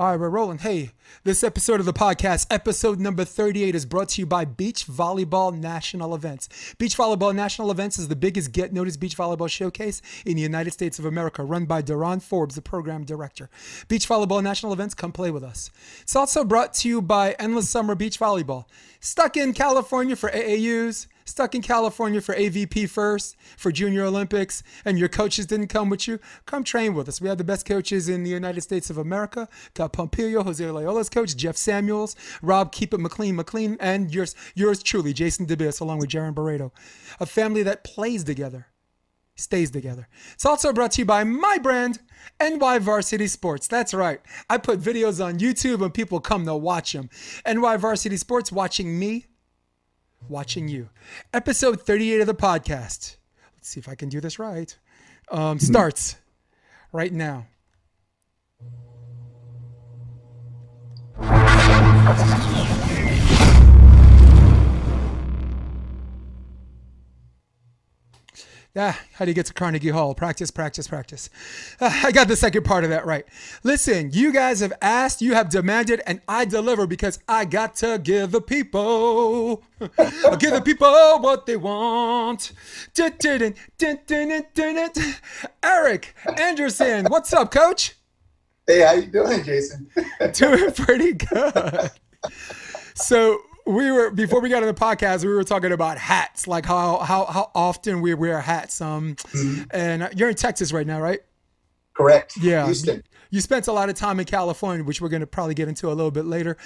All right, we're rolling. Hey, this episode of the podcast, episode number 38, is brought to you by Beach Volleyball National Events. Beach Volleyball National Events is the biggest Get Noticed beach volleyball showcase in the United States of America, run by Duron Forbes, the program director. Beach Volleyball National Events, come play with us. It's also brought to you by Endless Summer Beach Volleyball. Stuck in California for AAUs, stuck in California for AVP first, for Junior Olympics, and your coaches didn't come with you, come train with us. We have the best coaches in the United States of America. Got Pompilio, Jose Loyola's coach, Jeff Samuels, Rob Keep It McLean McLean, and yours, yours truly, Jason DeBias, along with Jaron Barreto. A family that plays together, stays together. It's also brought to you by my brand, NY Varsity Sports. That's right. I put videos on YouTube and people come to watch them. NY Varsity Sports watching me watching you. Episode 38 of the podcast. Let's see if I can do this right. Um, starts right now. Yeah, how do you get to Carnegie Hall? Practice, practice, practice. Uh, I got the second part of that right. Listen, you guys have asked, you have demanded, and I deliver because I got to give the people, give the people what they want. Aric Anderson, what's up, Coach? Hey, how you doing, Jason? doing pretty good. So we were before we got on the podcast we were talking about hats like how how how often we wear hats um mm-hmm. and you're in texas right now right? Correct. Yeah. Houston. you spent a lot of time in california which we're going to probably get into a little bit later.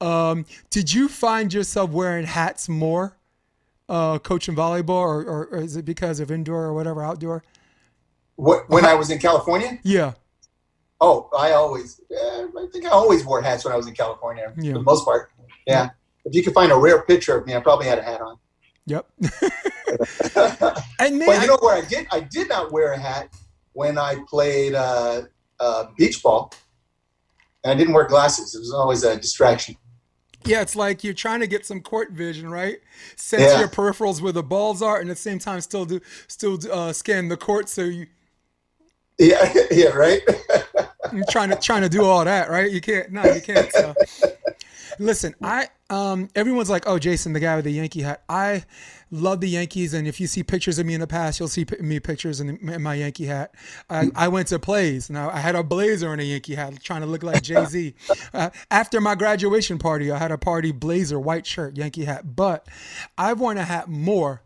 Um did you find yourself wearing hats more uh coaching volleyball or, or, or is it because of indoor or whatever outdoor? What when i was in california? Yeah. Oh i always yeah, i think i always wore hats when i was in california yeah. for the most part. Yeah if you could find a rare picture of me, I probably had a hat on. Yep. and man, but you know where I did I did not wear a hat when I played uh, uh, beach ball. And I didn't wear glasses. It was always a distraction. Yeah, it's like you're trying to get some court vision, right? Sense yeah. your peripherals where the balls are, and at the same time still do still uh, scan the court so you. Yeah, yeah, right. you're trying to trying to do all that, right? You can't. No, you can't. So. Listen, I um everyone's like, "Oh, Jason, the guy with the Yankee hat." I love the Yankees, and if you see pictures of me in the past, you'll see me pictures in, in my Yankee hat. I, I went to plays. Now I had a blazer and a Yankee hat, trying to look like Jay Z. uh, after my graduation party, I had a party blazer, white shirt, Yankee hat. But I've worn a hat more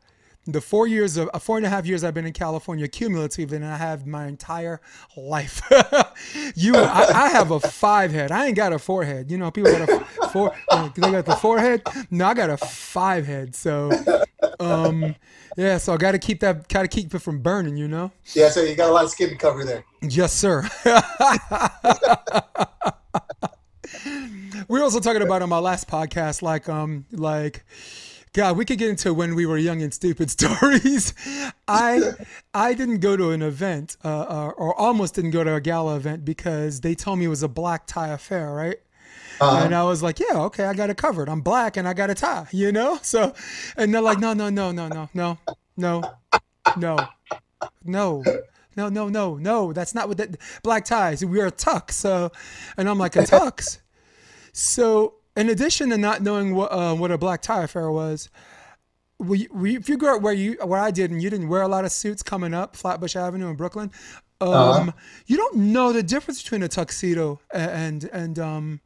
the four years of uh, four and a half years I've been in California cumulatively than I have my entire life. you, I, I, have a five head. I ain't got a forehead. You know, people got a four. Uh, they got the four head. No, I got a five head. So, um, yeah. So I got to keep that. Got to keep it from burning. You know. Yeah. So you got a lot of skin to cover there. Yes, sir. we were also talking about on my last podcast, like, um, like God, we could get into when we were young and stupid stories. I I didn't go to an event, uh, uh, or almost didn't go to a gala event because they told me it was a black tie affair, right? Uh-huh. And I was like, yeah, okay, I got it covered. I'm black and I got a tie, you know? So, and they're like, no, no, no, no, no, no, no, no, no. No, no, no, no. That's not what that black ties. We are a tux. So, and I'm like a tux. So in addition to not knowing what uh, what a black tie affair was, we, we, if you grew up where you where I did and you didn't wear a lot of suits coming up Flatbush Avenue in Brooklyn, um, uh-huh. you don't know the difference between a tuxedo and and um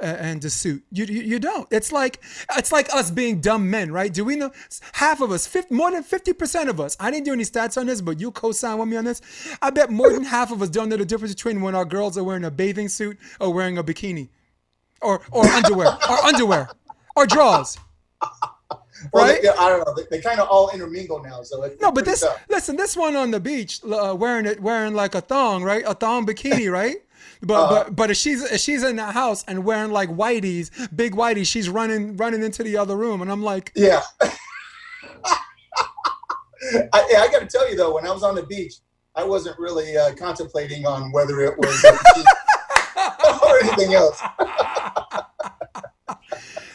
and a suit. You, you, you don't. It's like it's like us being dumb men, right? Do we know half of us, 50, more than fifty percent of us? I didn't do any stats on this, but you co-sign with me on this. I bet more than half of us don't know the difference between when our girls are wearing a bathing suit or wearing a bikini or or underwear or underwear or drawers. Well, right? They, I don't know. They, they kind of all intermingle now. So no, but this tough. listen, this one on the beach uh, wearing it, wearing like a thong, right? A thong bikini, right? But uh, but but if she's if she's in the house and wearing like whiteies, big whiteies, she's running running into the other room, and I'm like, yeah. I, I got to tell you though, when I was on the beach, I wasn't really uh, contemplating on whether it was or anything else.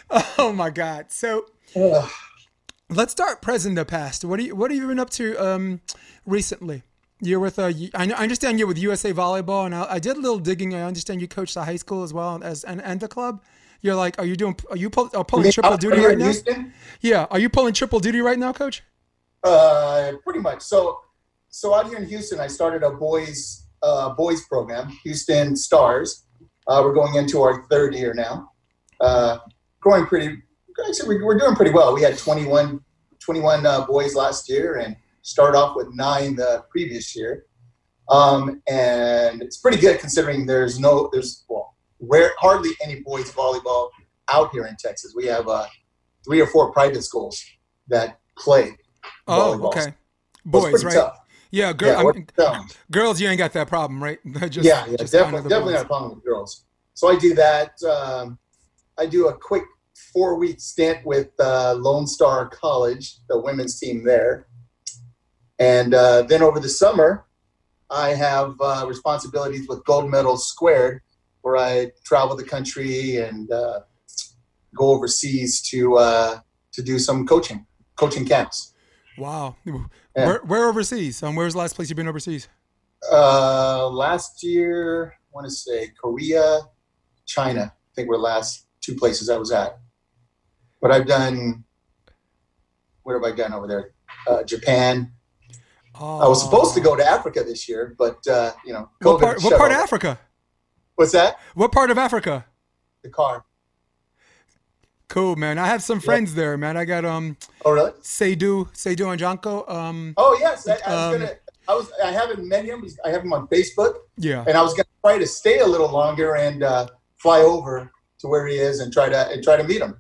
oh my God! So let's start present the past. What are you What have you been up to um, recently? You're with uh, I I understand you're with USA Volleyball, and I, I did a little digging. I understand you coach the high school as well as and, and the club. You're like, are you doing? Are you pull, are pulling triple duty right now? Houston? Yeah, are you pulling triple duty right now, coach? Uh, pretty much. So, so out here in Houston, I started a boys uh, boys program, Houston Stars. Uh, we're going into our third year now. Uh, growing pretty. Actually, we- we're doing pretty well. We had 21, 21 uh, boys last year, and started off with nine the previous year. Um, and it's pretty good considering there's no there's well rare hardly any boys volleyball out here in Texas. We have uh, three or four private schools that play Oh, volleyball. okay. Boys, right? tough. Yeah, girl, Yeah, girls, you ain't got that problem, right? just, yeah, yeah, just definitely, definitely not a problem with girls. So I do that. Um, I do a quick four week stint with uh, Lone Star College, the women's team there, and uh, then over the summer, I have uh, responsibilities with Gold Medal Squared, where I travel the country and uh, go overseas to uh, to do some coaching, coaching camps. Wow. Where, where overseas? Um, where's the last place you've been overseas? Uh, last year, I want to say Korea, China. I think were the last two places I was at. But I've done. What have I done over there? Uh, Japan. I was supposed to go to Africa this year, but uh, you know, What part? What part of Africa? What's that? What part of Africa? Dakar. Cool, man. I have some friends there, man. I got um Oh really? Seydu, Seydu and Janko. Um, Oh yes. I, I was Um, gonna. I was. I haven't met him. I have him on Facebook, yeah. and I was gonna try to stay a little longer and uh, fly over to where he is and try to and try to meet him.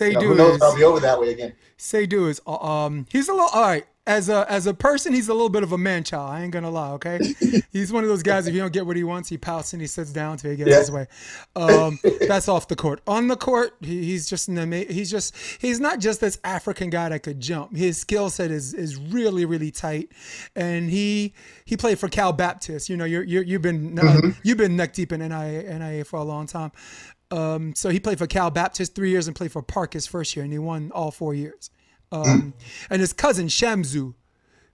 You know, who knows? is I'll be over that way again. Seydu is uh, um he's a little all right. As a as a person, he's a little bit of a man child. I ain't gonna lie, okay? he's one of those guys. If you don't get what he wants, he pouts and he sits down till he gets Yeah. his way. Um, that's off the court. On the court, he, he's just an ama- He's just he's not just this African guy that could jump. His skill set is is really really tight, and he he played for Cal Baptist. You know, you're, you're you've been uh, you've been neck deep in NIA NIA for a long time. Um, so he played for Cal Baptist three years and played for Park his first year, and he won all four years. Um, and his cousin Shamzu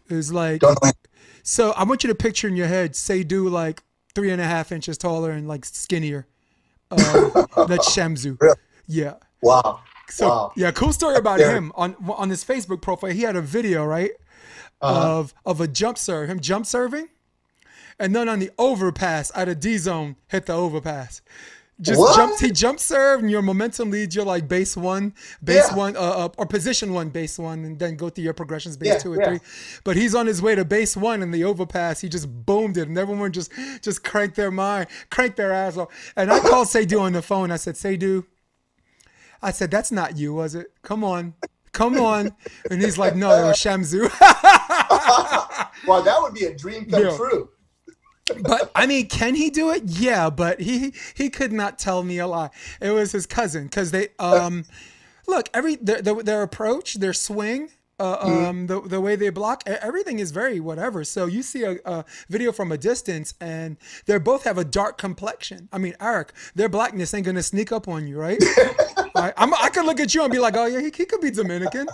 is like, so I want you to picture in your head Seydu like three and a half inches taller and like skinnier. Um, that's Shamzu. Really? Yeah. Wow. So Wow. yeah, cool story about There. him on on his Facebook profile. He had a video right Uh-huh. of of a jump serve, him jump serving, and then on the overpass out of D zone hit the overpass. Just What? jumped. He jump served, and your momentum leads you like base one, base Yeah. one, uh, uh, or position one, base one, and then go through your progressions, base Yeah, two or yeah. three. But he's on his way to base one, and the overpass, he just boomed it, and everyone just just cranked their mind, cranked their ass off. And I called Seydu on the phone. I said, Seydu, I said, that's not you, was it? Come on. Come on. And he's like, no, it was Shamzu. Wow, that would be a dream come true. But I mean, can he do it? Yeah, but he he could not tell me a lie. It was his cousin because they um look every their, their, their approach, their swing. Uh, um, the, the way they block everything is very whatever. So you see a, a video from a distance, and they both have a dark complexion. I mean, Aric, their blackness ain't gonna sneak up on you, right? I, I'm, I could look at you and be like, oh yeah, he, he could be Dominican.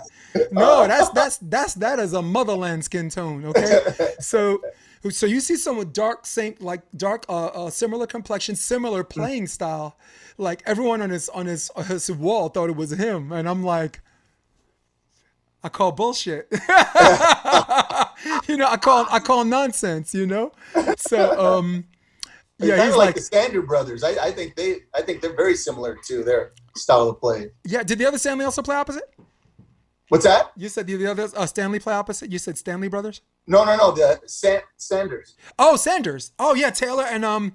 No, that's that's that's that is a motherland skin tone. Okay, so so you see someone dark, same like dark, uh, uh, similar complexion, similar playing style. Like everyone on his on his on his wall thought it was him, and I'm like. I call bullshit. you know, I call I call nonsense. You know, so um, yeah, he's like, like, the Sander brothers. I, I think they I think they're very similar to their style of play. yeah. Did the other Stanley also play opposite? What's that? You said the other uh, Stanley play opposite. You said Stanley brothers. No, no, no. The San, Sanders. Oh, Sanders. Oh yeah, Taylor and um,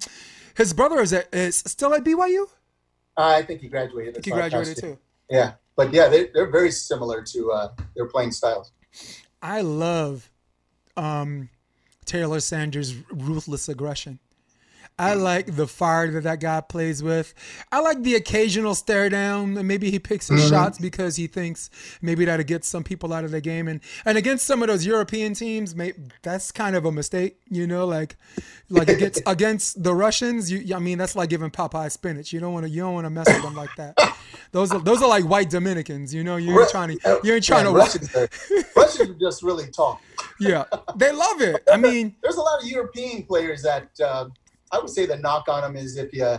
his brother is at, is still at BYU. I think he graduated. He graduated too. Yeah, but yeah, they, they're very similar to uh, their playing styles. I love um, Taylor Sanders' ruthless aggression. I like the fire that that guy plays with. I like the occasional stare down. and Maybe he picks his shots because he thinks maybe that'll get some people out of the game. And and against some of those European teams, may, that's kind of a mistake. You know, like like against against the Russians. You, I mean, that's like giving Popeye spinach. You don't want to you don't want to mess with them like that. Those are those are like white Dominicans. You know, you ain't trying to you ain't trying Yeah, to. Russians, are, Russians are just really tall. Yeah, they love it. I mean, There's a lot of European players that uh, I would say the knock on them is if you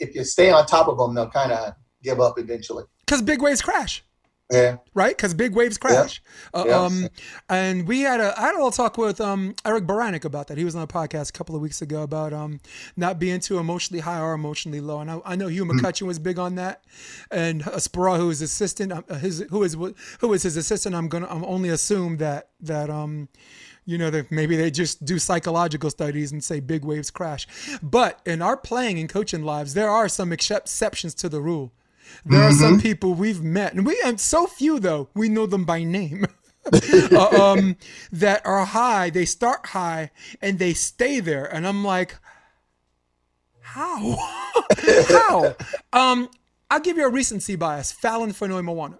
if you stay on top of them, they'll kind of give up eventually. because big waves crash. Yeah. right? Because big waves crash. Uh, Yeah. Um, and we had a I had a little talk with um, Eric Beranek about that. He was on a podcast a couple of weeks ago about um, not being too emotionally high or emotionally low. And I, I know Hugh McCutcheon was big on that. And Speraw, who is assistant, uh, his who is who is his assistant. I'm gonna I'm only assume that that um. You know that maybe they just do psychological studies and say big waves crash, but in our playing and coaching lives, there are some exceptions to the rule. There are some people we've met, and we and so few though we know them by name. uh, um, that are high, they start high and they stay there, and I'm like, how? how? Um, I'll give you a recency bias. Falyn Fonoimoana.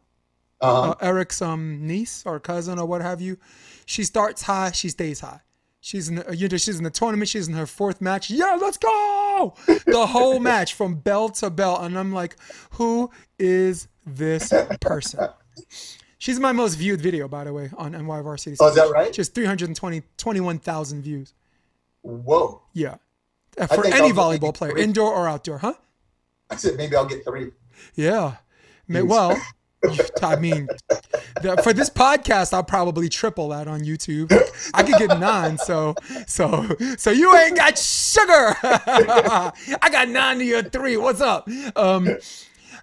Uh, Eric's um niece or cousin or what have you. She starts high, she stays high. She's in, the, you know, she's in the tournament. She's in her fourth match. Yeah, let's go! The whole match from bell to bell, and I'm like, who is this person? She's my most viewed video, by the way, on NY Varsity. Oh, is that right? Just 320, 21,000 views. Whoa. Yeah, for any I'll volleyball player, three. indoor or outdoor, huh? I said maybe I'll get three. Yeah. Well, I mean, for this podcast, I'll probably triple that on YouTube. I could get nine, so so so you ain't got sugar. I got nine to your three. What's up? Um,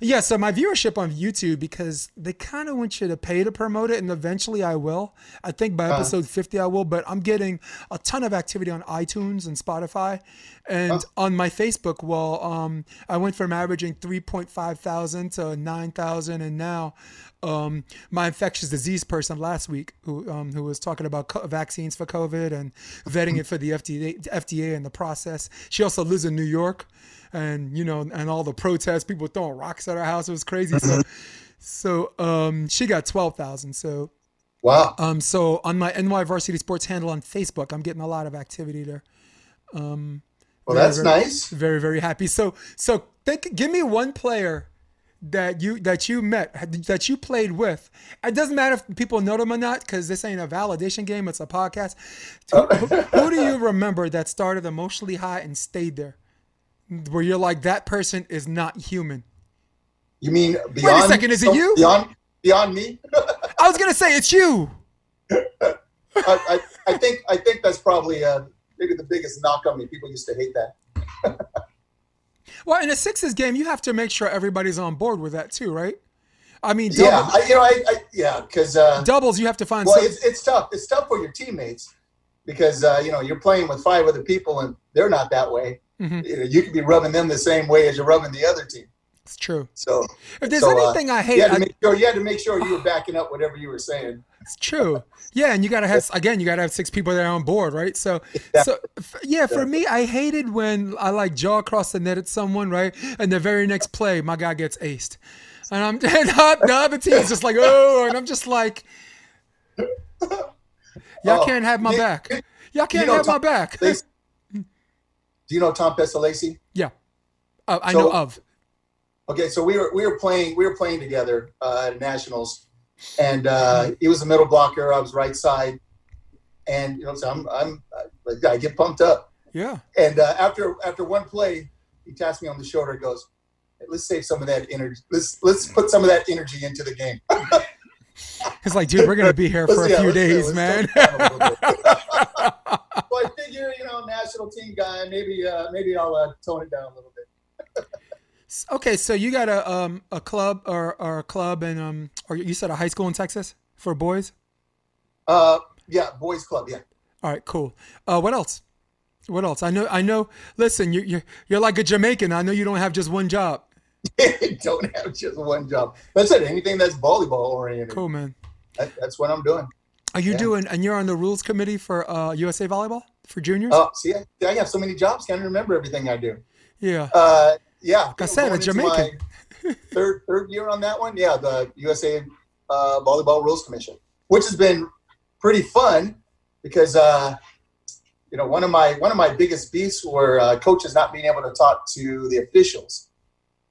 yeah, so my viewership on YouTube because they kind of want you to pay to promote it, and eventually I will. I think by episode 50 I will, but I'm getting a ton of activity on iTunes and Spotify, and on my Facebook. Well, um, I went from averaging 3.5 thousand to 9,000, and now um, my infectious disease person last week who um, who was talking about co- vaccines for COVID and vetting it for the FDA FDA and the process. She also lives in New York, and you know, and all the protests, people throwing rocks at her house. It was crazy. So, so um, she got twelve thousand. So Wow. um, so on my NY Varsity Sports handle on Facebook, I'm getting a lot of activity there. Um, Well, that's very- nice. Very very happy. So so think, give me one player that you that you met that you played with. It doesn't matter if people know them or not because this ain't a validation game. It's a podcast. Who, who- who do you remember that started emotionally high and stayed there? Where you're like that person is not human. You mean beyond? second, is it you? Beyond beyond me? I was gonna say it's you. I, I, I think I think that's probably uh, maybe the biggest knock on me. People used to hate that. Well, in a sixes game, you have to make sure everybody's on board with that too, right? I mean, Yeah, I, you know, I, I yeah, because uh, doubles you have to find. well, some, it's, it's tough. It's tough for your teammates because uh, you know you're playing with five other people and they're not that way. Mhm. You know, you could be rubbing them the same way as you're rubbing the other team. it's true. So If there's So, uh, anything I you hate, had to I- make sure you had to make sure you were backing up whatever you were saying. It's true. Yeah, and you gotta have again, you gotta have six people that are on board, right? So, so f- yeah, for me, I hated when I like jaw across the net at someone, right, and the very next play, my guy gets aced, and I'm and the other team's just like, oh, and I'm just like, y'all Oh, can't have my you- back. Y'all can't have my back. They- you know Tom Pestolesi? Yeah, uh, I So- know of. Okay, so we were we were playing we were playing together uh, at nationals, and uh, he was the middle blocker. I was right side, and you know, so I'm I'm I, I get pumped up. Yeah. And uh, after after one play, he taps me on the shoulder. and Goes, hey, let's save some of that energy. Let's let's put some of that energy into the game. It's like, dude, we're gonna be here for Let's- a yeah, few days, man. Tone it down a little bit. well, I figure you know, national team guy. Maybe uh, maybe I'll uh, tone it down a little bit. okay, so you got a um a club or or a club and um or you said a high school in Texas for boys. Uh, yeah, boys club. Yeah. All right, cool. Uh, what else? What else? I know. I know. Listen, you, you're you're like a Jamaican. I know you don't have just one job. don't have just one job. That's it. Anything that's volleyball oriented. Cool, man. That, that's what I'm doing. Are you Yeah. doing? And you're on the rules committee for uh, USA Volleyball for juniors? Oh, see, I, I have so many jobs, can't remember everything I do. yeah. Uh, yeah, Like I said, a Jamaican. third third year on that one. Yeah, the USA uh, Volleyball Rules Commission, which has been pretty fun because uh, you know one of my one of my biggest beefs were uh, coaches not being able to talk to the officials.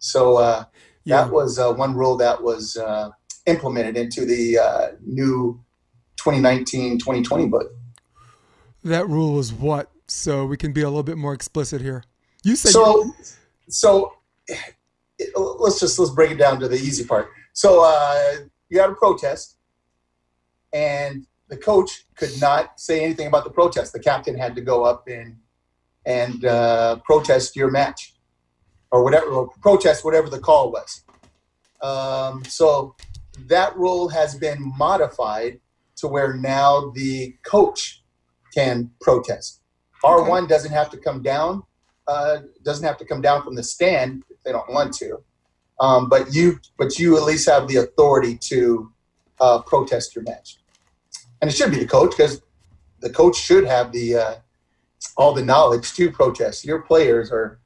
So uh, yeah. that was uh, one rule that was uh, implemented into the uh, new 2019-2020 book. That rule is what? So we can be a little bit more explicit here. You said so so let's just let's break it down to the easy part so uh, you had a protest and the coach could not say anything about the protest the captain had to go up and and uh, protest your match or whatever or protest whatever the call was um, so that rule has been modified to where now the coach can protest r1 doesn't have to come down uh, doesn't have to come down from the stand if they don't want to. Um, but you, but you at least have the authority to uh, protest your match, and it should be the coach because the coach should have the uh, all the knowledge to protest. Your players are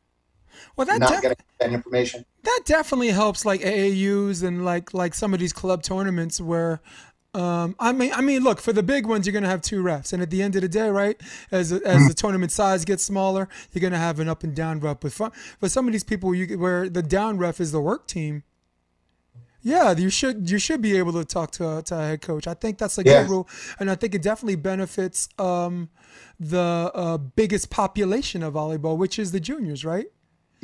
well, that not def- going to get that information. that definitely helps like AAUs and like like some of these club tournaments where um, I mean I mean look for the big ones you're gonna have two refs. And at the end of the day right as as the tournament size gets smaller you're gonna have an up and down ref but for, for some of these people you where the down ref is the work team yeah you should you should be able to talk to, to a head coach. I think that's a Yeah. good rule. And I think it definitely benefits um, the uh, biggest population of volleyball which is the juniors right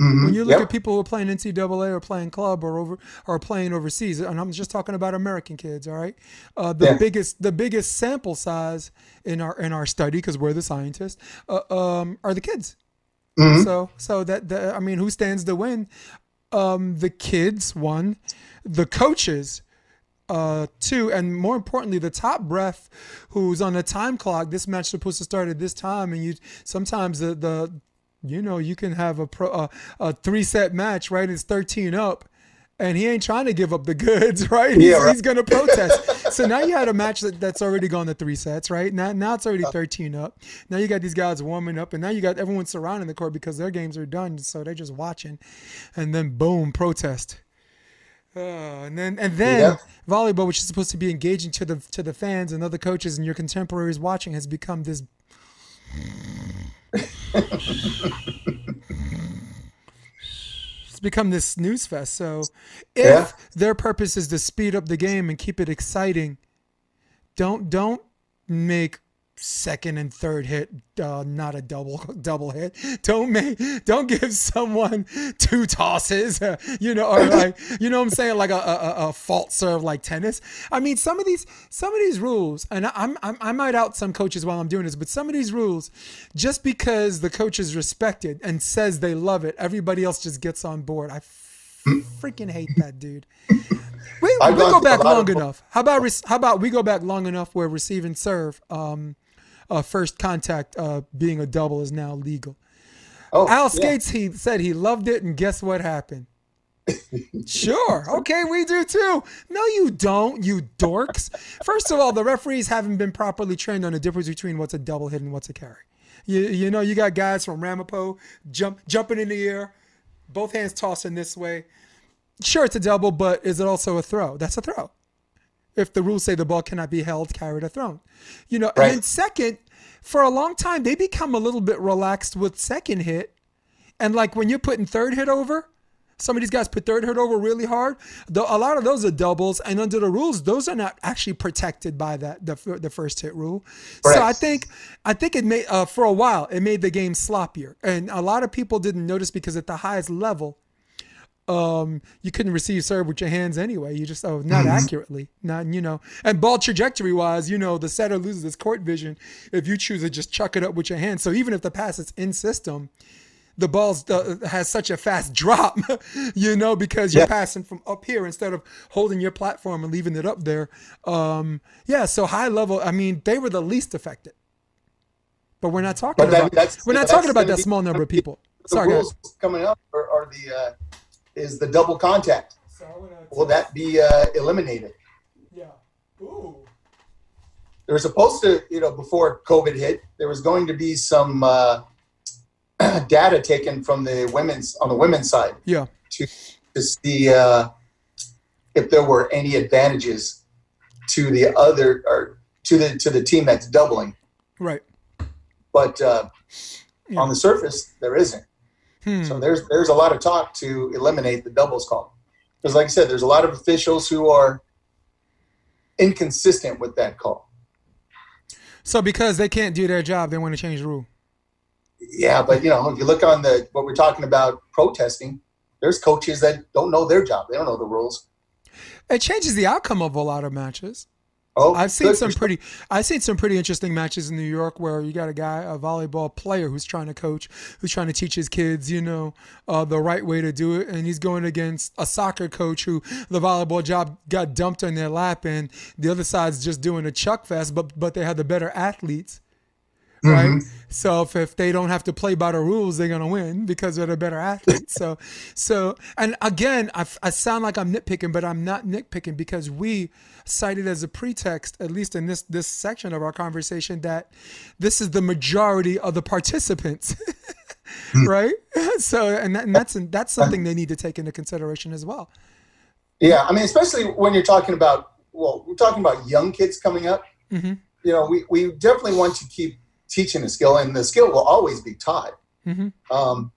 Mhm. when you look Yep. at people who are playing NCAA or playing club or over or playing overseas, and I'm just talking about American kids, all right. Uh, the Yeah. biggest the biggest sample size in our in our study because we're the scientists uh, um, are the kids. Mhm. So so that the, I mean, who stands to win? Um, the kids one, the coaches. Uh, two, and more importantly, the top ref who's on the time clock. This match supposed to start at this time, and you sometimes the the you know you can have a pro a, a three set match right? It's 13 up and he ain't trying to give up the goods right? He's, Yeah, right. he's gonna protest. So now you had a match that, that's already gone to three sets right? Now now it's already 13 up. Now you got these guys warming up and now you got everyone surrounding the court because their games are done so they're just watching. And then boom protest. Uh, and then and then Yeah. volleyball which is supposed to be engaging to the to the fans and other coaches and your contemporaries watching has become this it's become this snooze fest. So if Yeah. their purpose is to speed up the game and keep it exciting, don't don't make second and third hit uh, not a double double hit. Don't make don't give someone two tosses, uh, you know, or like you know what I'm saying, like a, a, a- a fault serve like tennis. I mean, some of these some of these rules, and I'm, I'm I might out some coaches while I'm doing this, but some of these rules, just because the coach is respected and says they love it, everybody else just gets on board. I freaking hate that dude. We, we go back long enough. How about how about we go back long enough where receive and serve, um, uh, first contact uh, being a double is now legal. Oh, Al yeah. Scates he said he loved it, and guess what happened? sure, okay, we do too. No, you don't, you dorks. First of all, the referees haven't been properly trained on the difference between what's a double hit and what's a carry. You, you know, you got guys from Ramapo jump jumping in the air, both hands tossing this way. Sure, it's a double, but is it also a throw? That's a throw. If the rules say the ball cannot be held, carried, or thrown, you know. Right. And then second, for a long time they become a little bit relaxed with second hit, and like when you're putting third hit over, some of these guys put third hit over really hard. Though a lot of those are doubles, and under the rules, those are not actually protected by that the, the first hit rule. So I think I think it made uh, for a while it made the game sloppier, and a lot of people didn't notice because at the highest level, um, you couldn't receive serve with your hands anyway. You just oh not accurately, not you know. And ball trajectory wise, you know, the setter loses his court vision if you choose to just chuck it up with your hands. So even if the pass is in system, the ball uh, has such a fast drop, you know, because you're Yeah. passing from up here instead of holding your platform and leaving it up there. Um, yeah, so high level. I mean, they were the least affected. But we're not talking But about we're not talking about that small number of people. The Sorry, guys. rules coming up are, are the uh, is the double contact. Will that be uh, eliminated? Yeah. Ooh. there was supposed to, you know, before COVID hit, there was going to be some uh, data taken from the women's on the women's side Yeah. to to see uh, if there were any advantages to the other or to the to the team that's doubling. Right. But uh, Yeah. on the surface, there isn't. Hmm. So there's there's a lot of talk to eliminate the doubles call because, like I said, there's a lot of officials who are inconsistent with that call. So because they can't do their job, they want to change the rule. Yeah, but you know, if you look on the what we're talking about protesting, there's coaches that don't know their job. They don't know the rules. It changes the outcome of a lot of matches. Oh, I've seen some pretty I've seen some pretty interesting matches in New York where you got a guy, a volleyball player who's trying to coach, who's trying to teach his kids, you know, uh, the right way to do it, and he's going against a soccer coach who the volleyball job got dumped on their lap, and the other side's just doing a chuck fest, but but they had the better athletes. Right, Mhm. so if, if they don't have to play by the rules, they're gonna win because they're the better athletes. So, so and again, I, I sound like I'm nitpicking, but I'm not nitpicking because we cited as a pretext, at least in this this section of our conversation, that this is the majority of the participants, right? So, and, that, and that's that's something they need to take into consideration as well. Yeah, I mean, especially when you're talking about well, we're talking about young kids coming up. Mhm. You know, we we definitely want to keep teaching a skill, and the skill will always be taught. Mhm. Um,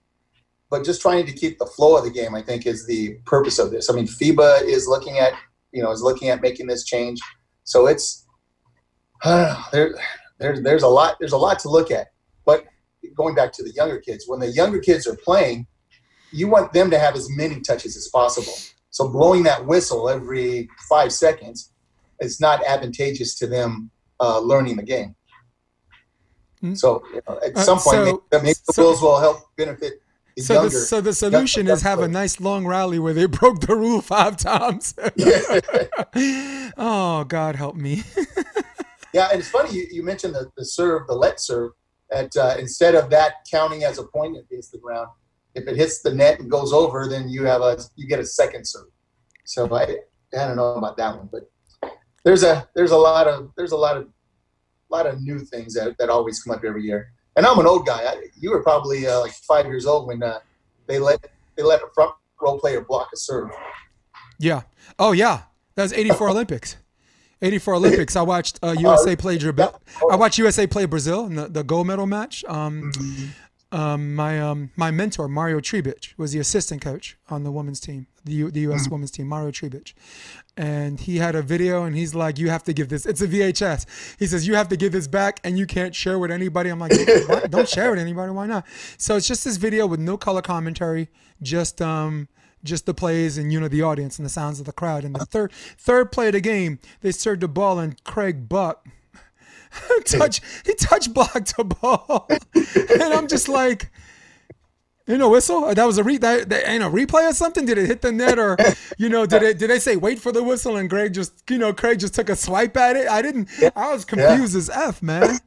but just trying to keep the flow of the game, I think, is the purpose of this. I mean, FIBA is looking at you know is looking at making this change, so it's there. There's there's a lot there's a lot to look at. But going back to the younger kids, when the younger kids are playing, you want them to have as many touches as possible. So blowing that whistle every five seconds is not advantageous to them uh, learning the game. Mm. So you know, at Uh, some point, so- maybe, maybe the so- rules will help benefit the So younger. the, so the solution is have a nice long rally where they broke the rule five times. oh God, help me. Yeah, and it's funny you, you mentioned the, the serve, the let serve. That uh, instead of that counting as a point hits the ground, if it hits the net and goes over, then you have a you get a second serve. So I I don't know about that one, but there's a there's a lot of there's a lot of lot of new things that, that always come up every year. And I'm an old guy. I, you were probably uh, like five years old when uh, they let they let a front row player block a serve. Yeah. Oh yeah. That was '84 Olympics. '84 Olympics. I watched uh, USA play Brazil. I watched USA play Brazil in the, the gold medal match. Um, um, my um, my mentor Mario Treibitch was the assistant coach on the women's team, the U, the U.S. women's team, Mario Treibitch, and he had a video and he's like, "You have to give this. It's a VHS." He says, "You have to give this back and you can't share with anybody." I'm like, "Don't share with anybody. Why not?" So it's just this video with no color commentary, just um just the plays and you know the audience and the sounds of the crowd. And the third third play of the game, they served the ball and Craig Buck touch he touch blocked the ball, and I'm just like. You know, whistle. That was a re that, that ain't a replay or something. Did it hit the net or, you know, did it? Did they say wait for the whistle and Greg just, you know, Craig just took a swipe at it? I didn't. I was confused as f, man.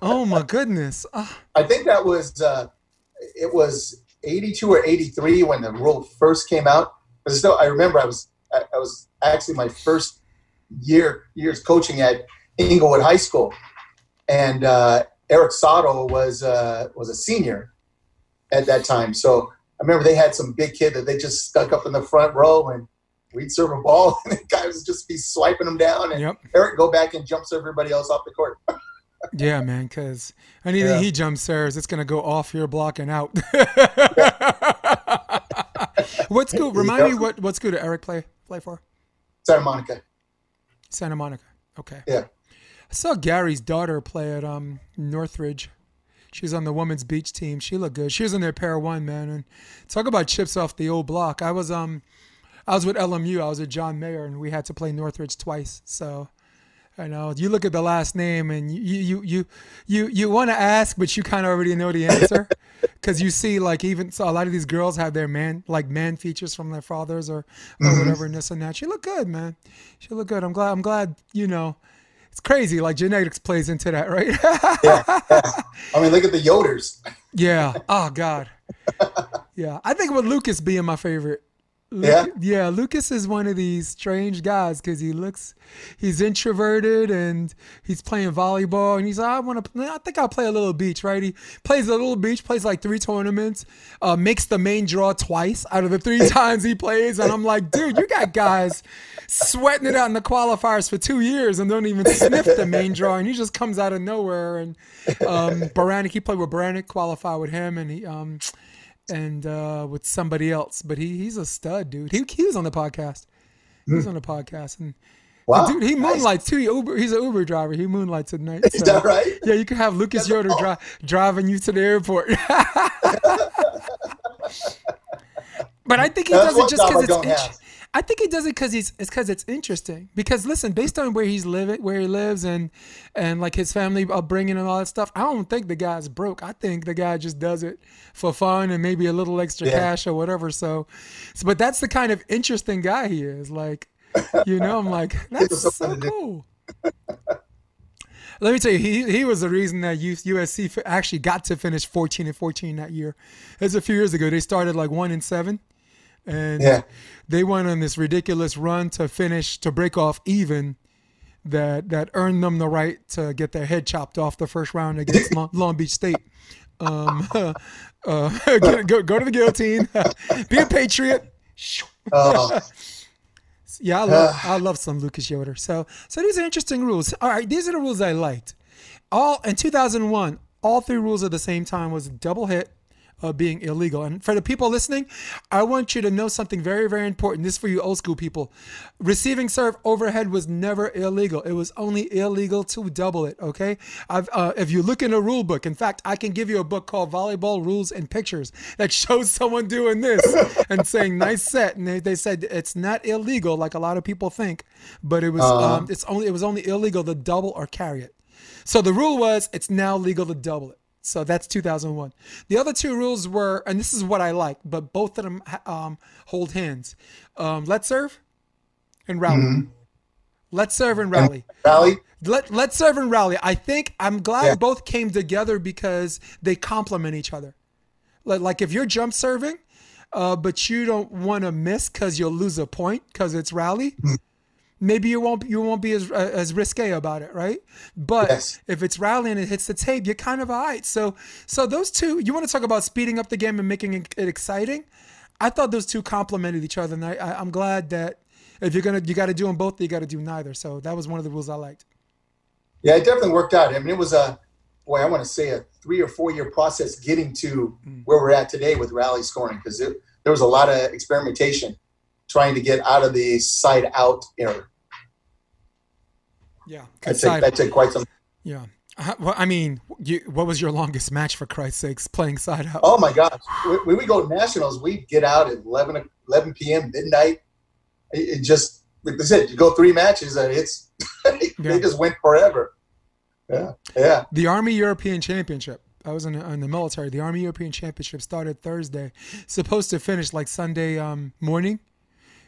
Oh my goodness. Ah, I think that was uh, it was 82 or 83 when the rule first came out. But still, I remember I was I, I was actually my first year years coaching at Inglewood High School, and uh, Eric Sato was uh, was a senior at that time. So I remember they had some big kid that they just stuck up in the front row and. We'd serve a ball, and the guy was just be swiping them down, and Yep. Eric go back and jumps everybody else off the court. Yeah, man. Because anything Yeah. he jumps serves, it's gonna go off your block and out. what's good? Remind me what what's good? Eric play play for Santa Monica. Santa Monica. Okay. Yeah. I saw Gary's daughter play at um Northridge. She's on the women's beach team. She looked good. She was in their pair one, man. And talk about chips off the old block. I was um I was with LMU. I was with John Mayer, and we had to play Northridge twice. So I know you look at the last name, and you you you you you want to ask, but you kind of already know the answer because you see like even so a lot of these girls have their man like man features from their fathers or or whatever and this and that. She looked good, man. She looked good. I'm glad. I'm glad. You know, it's crazy. Like genetics plays into that, right? yeah, yeah. I mean, look at the Yoders. yeah. Oh God. Yeah. I think with Lucas being my favorite Yeah? yeah. Lucas is one of these strange guys because he looks, he's introverted and he's playing volleyball and he's like, I want to, I think I'll play a little beach, right? He plays a little beach, plays like three tournaments, uh, makes the main draw twice out of the three times he plays, and I'm like, dude, you got guys sweating it out in the qualifiers for two years and don't even sniff the main draw, and he just comes out of nowhere. And um, Beranek, he played with Beranek, qualified with him, and he um and uh, with somebody else. But he he's a stud, dude. He he was on the podcast. He was on the podcast, and Wow. dude, he Nice. moonlights too. He Uber, he's an Uber driver. He moonlights at night. Is that right? Yeah, you can have Lucas Yoder dri- driving you to the airport. but I think he That's does it just because it's. Don't int- have. I think he does it because he's it's because it's interesting. Because listen, based on where he's living, where he lives, and and like his family upbringing and all that stuff, I don't think the guy's broke. I think the guy just does it for fun and maybe a little extra Yeah. cash or whatever. So, so, but that's the kind of interesting guy he is. Like, you know, I'm like that's so something to do. cool. Let me tell you, he he was the reason that USC actually got to finish 14 and 14 that year. It was a few years ago. They started like one and seven, and Yeah. they went on this ridiculous run to finish to break off even. That that earned them the right to get their head chopped off the first round against Long, Beach State. Um, uh, get- go go to the guillotine. Be a patriot. Oh, Yeah, I love I love some Lucas Yoder. So so these are interesting rules. All right, these are the rules I liked. All in 2001, all three rules at the same time was double hit of being illegal. And for the people listening, I want you to know something very very important. This is for you old school people. Receiving serve overhead was never illegal. It was only illegal to double it. Okay, I've, uh, if you look in a rule book, in fact, I can give you a book called Volleyball Rules and Pictures that shows someone doing this and saying nice set, and they, they said it's not illegal like a lot of people think, but it was um, it's only it was only illegal to double or carry it. So the rule was it's now legal to double it. So that's 2001. The other two rules were, and this is what I like, but both of them um, hold hands. Um, let's serve and rally. Let's serve and rally. Rally. Let let's serve and rally. I think I'm glad Yeah. both came together because they complement each other. Like, like if you're jump serving, uh, but you don't want to miss because you'll lose a point because it's rally. Maybe you won't you won't be as uh, as risque about it, right? But Yes. if it's rally and it hits the tape, you're kind of alright. So so those two, you want to talk about speeding up the game and making it, it exciting. I thought those two complemented each other, and I, I, I'm glad that if you're gonna you got to do them both, you got to do neither. So that was one of the rules I liked. Yeah, it definitely worked out. I mean, it was a boy. I want to say a three or four year process getting to where we're at today with rally scoring because there was a lot of experimentation trying to get out of the side out error. Yeah, That took, that took quite some. Yeah. Uh, Well, I mean, you, what was your longest match for Christ's sakes? Playing side out. Oh my gosh! When- we go to nationals, we get out at 11, o- 11 p.m. midnight. It, it just like I said, you go three matches and it's Yeah. they just went forever. Yeah, yeah. The Army European Championship. I was in the, in the military. The Army European Championship started Thursday, supposed to finish like Sunday um, morning.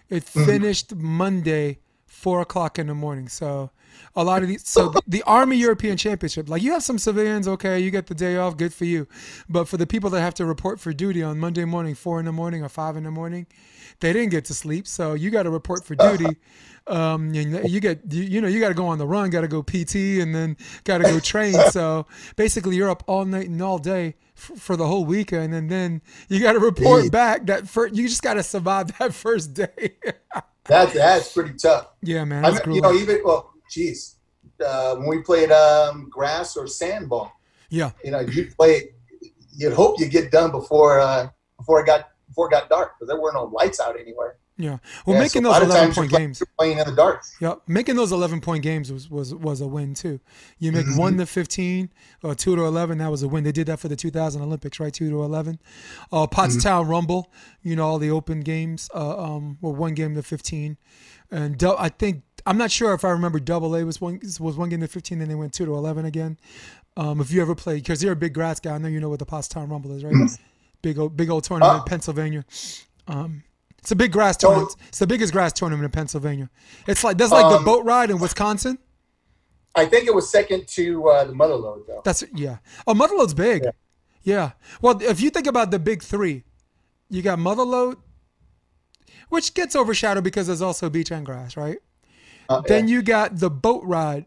It finished Monday, four o'clock in the morning. So a lot of these. So the, the Army European Championship, like you have some civilians, okay, you get the day off, good for you. But for the people that have to report for duty on Monday morning, four in the morning or five in the morning, they didn't get to sleep. So you got to report for duty. Um, and you get you, you know you got to go on the run, got to go PT, and then got to go train. So basically, you're up all night and all day f- for the whole weekend, and then you got to report back. That first, you just got to survive that first day. That that's pretty tough. yeah, man. I mean, you know, even well, geez, uh, when we played um, grass or sandball, yeah, you know, you play. You'd hope you get done before uh, before it got before it got dark because there were no lights out anywhere. Yeah. Well, Yeah, making so those 11 point games. playing in the dark. Yeah, making those 11 point games was was was a win too. You make Mm-hmm. one to 15 or two to 11, that was a win. They did that for the 2000 Olympics, right? Two to 11. Uh, Mm-hmm. Pottstown Rumble, you know, all the open games uh, um, were one game to 15, and I think I'm not sure if I remember Double A was one was one game to 15, then they went two to 11 again. Um, if you ever played, because you're a big grass guy, I know you know what the Pottstown Rumble is, right? Mm-hmm. Big old big old tournament Uh, in Pennsylvania. Um, it's a big grass So- tournament. It's the biggest grass tournament in Pennsylvania. It's like that's like the Um, boat ride in Wisconsin. I think it was second to uh, the Motherlode though. That's yeah. Oh, Motherlode's big. Yeah. Yeah. Well, if you think about the big three, you got Motherlode, which gets overshadowed because there's also beach and grass, right? Uh, Then yeah. you got the boat ride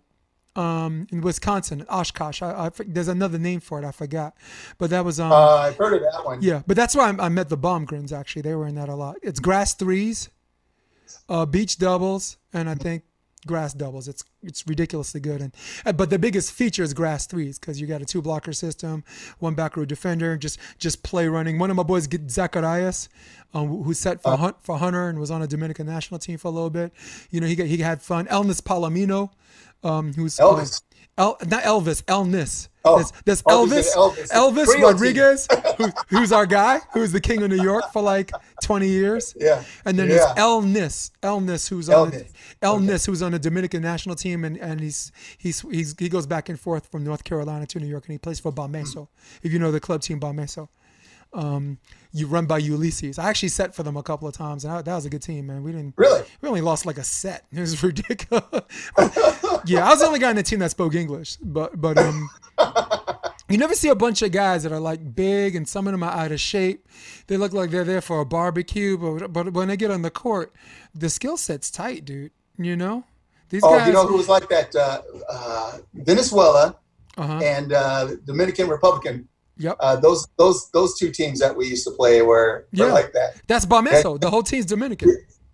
um, in Wisconsin, Oshkosh. I, I, there's another name for it, I forgot, but that was um, uh, I've heard of that one. yeah. But that's why I, I met the Baumgrens. Actually, they were in that a lot. It's grass threes, uh, beach doubles, and I think grass doubles. It's it's ridiculously good. And uh, but the biggest feature is grass threes because you got a two blocker system, one back row defender, just just play running. One of my boys, get Zacharias, um, who set for Hunt, for Hunter and was on a Dominican national team for a little bit. You know, he got, he had fun. Elnis Palomino, um, who's uh, Elvis. El, not Elvis, Elnis. Oh. There's, there's Oh, Elvis, Elvis. Elvis Rodriguez, who, who's our guy, who's the king of New York for like 20 years. Yeah. And then Yeah. there's El Nis, El Nis, who's on the, Elnis. El Nis, who's on the Dominican national team, and, and he's he's he's he goes back and forth from North Carolina to New York, and he plays for Balmeso. If you know the club team Balmeso, um, you run by Ulysses. I actually set for them a couple of times, and that, that was a good team, man. We didn't Really? we only lost like a set. It was ridiculous. yeah, I was the only guy in the team that spoke English, but but um. You never see a bunch of guys that are like big and some of them are out of shape. They look like they're there for a barbecue, but but when they get on the court, the skill set's tight, dude. You know, these Oh, guys. you know who was like that? Uh, uh, Venezuela uh-huh. and uh, Dominican Republican. Yep. Uh, those those those two teams that we used to play were, were Yeah. like that. That's Bameso. The whole team's Dominican.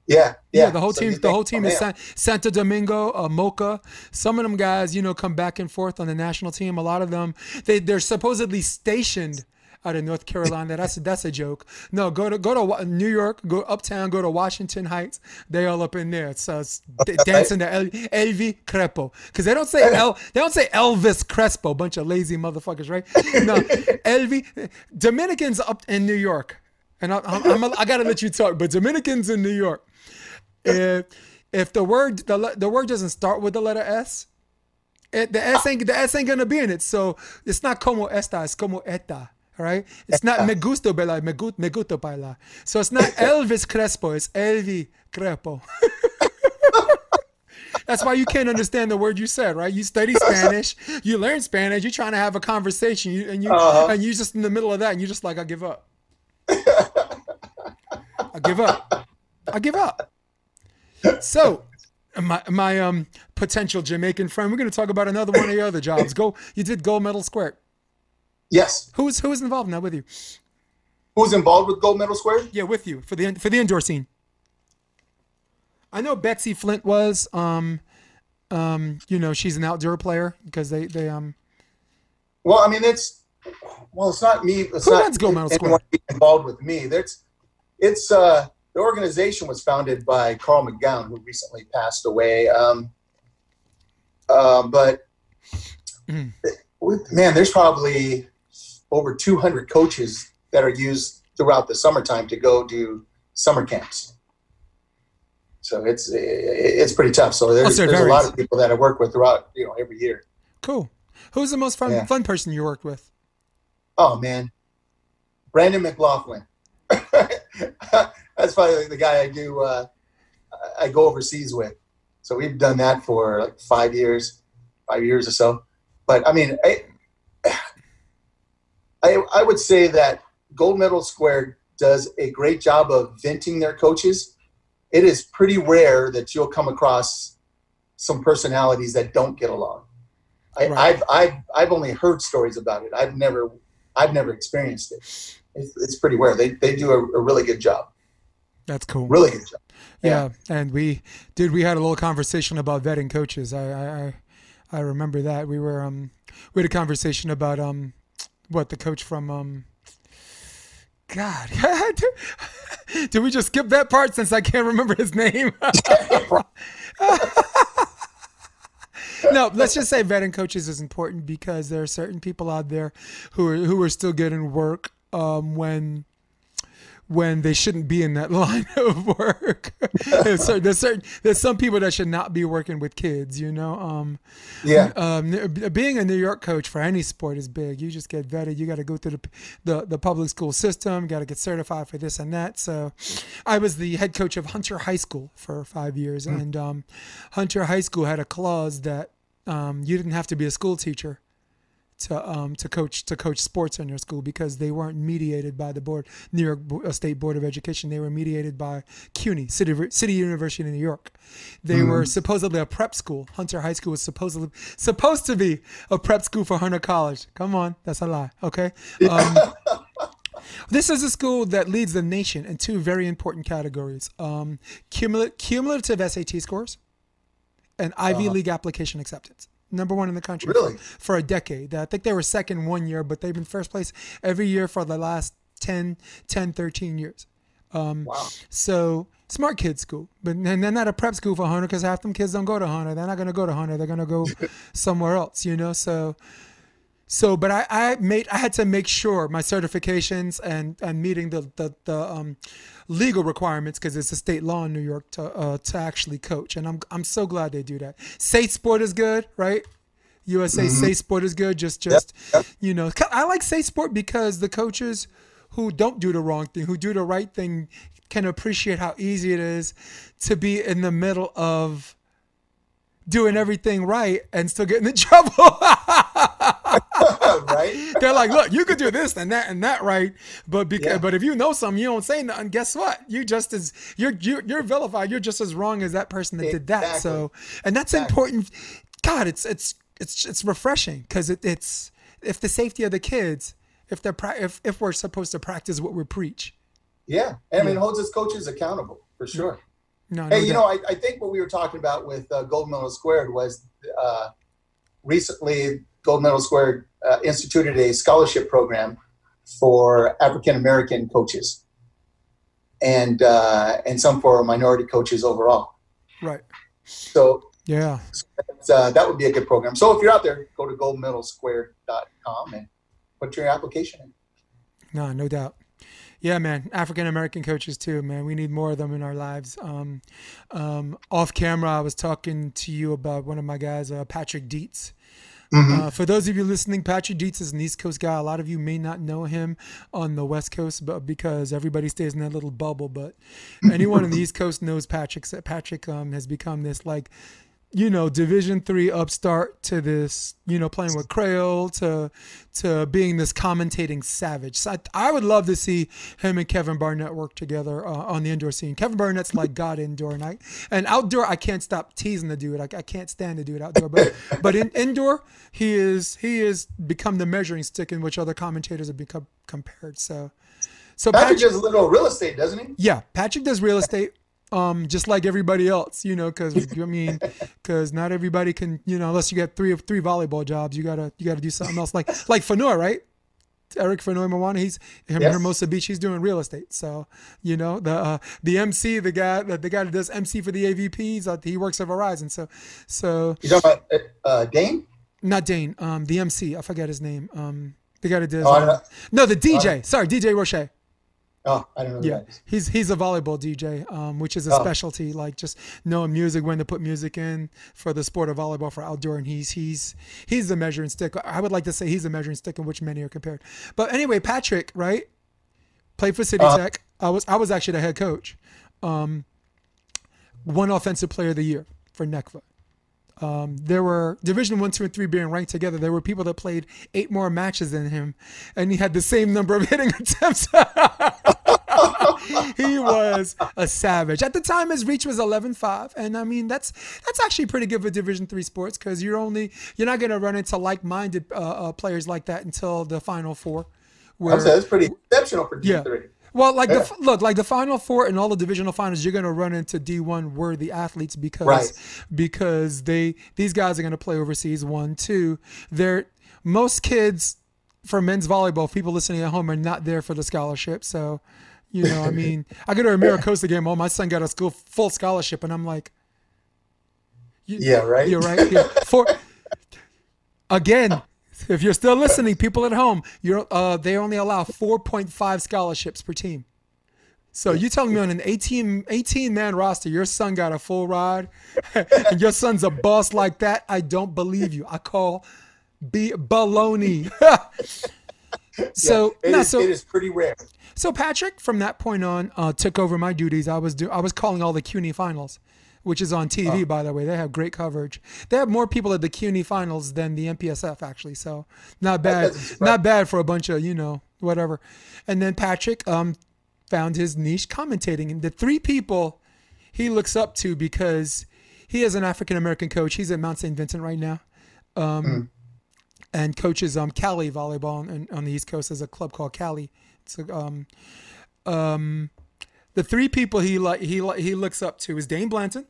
Yeah, Yeah, yeah. the whole So team. The whole team oh, is. San, Santo Domingo, uh, Moca. Some of them guys, you know, come back and forth on the national team. A lot of them, they they're supposedly stationed out of North Carolina. That's that's a joke. No, go to go to New York, go uptown, go to Washington Heights. They all up in there. It's, uh, it's d- dancing to El, Elvi Crespo because they don't say El, they don't say Elvis Crespo. Bunch of lazy motherfuckers, right? No, Elvi. Dominicans up in New York, and I, I'm, I'm, I gotta let you talk. But Dominicans in New York if if the word the, the word doesn't start with the letter S, it, the S ain't the S ain't gonna be in it. So it's not como esta, it's como eta. All right, it's not me gusto bailar, me, gu- me gusto bailar. So it's not Elvis Crespo, it's Elvi Crespo. That's why you can't understand the word you said, right? You study Spanish, you learn Spanish, you're trying to have a conversation, you, and you Uh-huh. and you're just in the middle of that, and you're just like, I give up. I give up. I give up. So, my my um potential Jamaican friend, we're gonna talk about another one of your other jobs. Go, you did gold medal square. Yes. Who's who was involved in that with you? Who's involved with Gold Medal Square? Yeah, with you for the for the indoor scene. I know Betsy Flint was. Um, um, you know, she's an outdoor player because they they um. Well, I mean, it's well, it's not me. It's Who not runs Gold Medal Square? involved with me. That's it's uh the organization was founded by Carl McGown, who recently passed away. Um, uh, but Mhm. man, there's probably over 200 coaches that are used throughout the summertime to go do summer camps. So it's it's pretty tough. So there's, it there's a lot of people that I work with throughout you know every year. Cool. Who's the most fun Yeah. fun person you worked with? Oh man, Brandon McLaughlin. That's probably the guy I do. Uh, I go overseas with. So we've done that for like five years, five years or so. But I mean, I, I, I would say that Gold Medal Square does a great job of venting their coaches. It is pretty rare that you'll come across some personalities that don't get along. I, Right. I've, I've, I've only heard stories about it. I've never, I've never experienced it. It's, it's pretty rare. They, they do a, a really good job. That's cool. Really good job. Yeah. and we did. We had a little conversation about vetting coaches. I, I, I, I remember that we were um, we had a conversation about um, what the coach from um, God, did we just skip that part since I can't remember his name? no, let's just say vetting coaches is important because there are certain people out there who are who are still getting work um, when when they shouldn't be in that line of work. there's, certain, there's certain there's some people that should not be working with kids. You know, um, Yeah. um, being a New York coach for any sport is big. You just get vetted. You got to go through the, the the public school system. Got to get certified for this and that. So, I was the head coach of Hunter High School for five years, and um, Hunter High School had a clause that um, you didn't have to be a school teacher to um, to coach to coach sports in their school because they weren't mediated by the board New York uh, State Board of Education. They were mediated by CUNY City City University in New York. They were supposedly a prep school. Hunter High School was supposedly supposed to be a prep school for Hunter College. Come on, that's a lie. Okay. Um, this is a school that leads the nation in two very important categories: um, cumulative, cumulative SAT scores and Ivy League application acceptance. Number one in the country Really? for, for a decade. I think they were second one year, but they've been first place every year for the last 10, 10 13 years. Um, wow. So smart kids school, but and they're not a prep school for Hunter because half them kids don't go to Hunter. They're not going to go to Hunter. They're going to go somewhere else, you know. So, so, but I, I made I had to make sure my certifications and and meeting the the, the um, legal requirements because it's a state law in New York to uh, to actually coach, and I'm I'm so glad they do that. State sport is good, right? USA State Sport is good. Just, just yep. you know, I like State Sport because the coaches who don't do the wrong thing, who do the right thing, can appreciate how easy it is to be in the middle of doing everything right and still getting in trouble. right? They're like, look, you could do this and that and that right, but because Yeah. but if you know something, you don't say nothing. Guess what? You just as you're you're, you're vilified. You're just as wrong as that person that did that. So, and that's Exactly. important. God, it's it's it's it's refreshing because it, it's if the safety of the kids, if they're if if we're supposed to practice what we preach. Yeah. And I mean, holds his coaches accountable for sure. No, no Hey, you doubt. know, I, I think what we were talking about with uh, Gold Medal Squared was uh, recently Gold Medal Square uh, instituted a scholarship program for African American coaches, and uh, and some for minority coaches overall. right. So Yeah. uh, that would be a good program. So if you're out there, go to goldmedalsquared.com and put your application in. No, no doubt. Yeah, man. African American coaches too, man. We need more of them in our lives. Um, um, off camera, I was talking to you about one of my guys, uh, Patrick Dietz. Uh, for those of you listening, Patrick Dietz is an East Coast guy. A lot of you may not know him on the West Coast, but because everybody stays in that little bubble. But anyone on the East Coast knows Patrick. Patrick um, has become this like you know, Division three upstart to this, you know, playing with Creole to to being this commentating savage. So I, I would love to see him and Kevin Barnett work together uh, on the indoor scene. Kevin Barnett's like God indoor, and I and outdoor I can't stop teasing the dude. I, I can't stand the dude outdoor, but but in indoor he is he is become the measuring stick in which other commentators have become compared. So so Patrick Patrick, does a little real estate, doesn't he? yeah, Patrick does real estate, um, just like everybody else, you know, because I mean, because not everybody can, you know, unless you get three of three volleyball jobs, you gotta you gotta do something else, like like Fanoy, right? Eric Fonoimoana, he's him Yes. Hermosa Beach, he's doing real estate. So you know the uh, the MC, the guy the, the guy that does MC for the AVPs, uh, he works at Verizon. So so You talking about uh, uh, Dane? not Dane, um, the MC, I forget his name, um, the guy that does Oh, uh, no the DJ, sorry DJ Roche. Oh, I don't know. Yeah, he's he's a volleyball DJ, um, which is a Oh. specialty, like just knowing music, when to put music in for the sport of volleyball for outdoor, and he's he's he's the measuring stick. I would like to say he's the measuring stick in which many are compared. But anyway, Patrick, right, played for City Uh. Tech. I was I was actually the head coach. Um, one offensive player of the year for NECVA. Um, there were Division One, Two, and Three being ranked together. There were people that played eight more matches than him, and he had the same number of hitting attempts. he was a savage. At the time, his reach was 11-5, and I mean that's that's actually pretty good for Division Three sports because you're only you're not going to run into like-minded uh, uh, players like that until the Final Four. Where, would say that's pretty exceptional for Yeah. D3. well, like Yeah. the look, like the Final Four and all the divisional finals, you're going to run into D1 worthy athletes because Right. because they these guys are going to play overseas. One, two, they're most kids for men's volleyball. People listening at home are not there for the scholarship, so you know, I mean, I go to a Mira Costa game. Oh, my son got a school full scholarship, and I'm like, Yeah, right. you're right. Yeah. For again, if you're still listening, people at home, you're uh, they only allow 4.5 scholarships per team. So you telling me on an 18, 18 man roster, your son got a full ride, and your son's a boss like that? I don't believe you. I call be baloney. so It no, is- so it is pretty rare. so Patrick, from that point on, uh, took over my duties. I was do I was calling all the CUNY finals. Which is on TV, oh. by the way. They have great coverage. They have more people at the CUNY finals than the MPSF, actually. So not bad, not bad for a bunch of you know whatever. And then Patrick um, found his niche commentating, and the three people he looks up to because he is an African American coach. He's at Mount St. Vincent right now. Um, mm. And coaches um, Cali volleyball on, on, the East Coast. There's a club called Cali. It's a, um, um, the three people he like he he looks up to is Dain Blanton,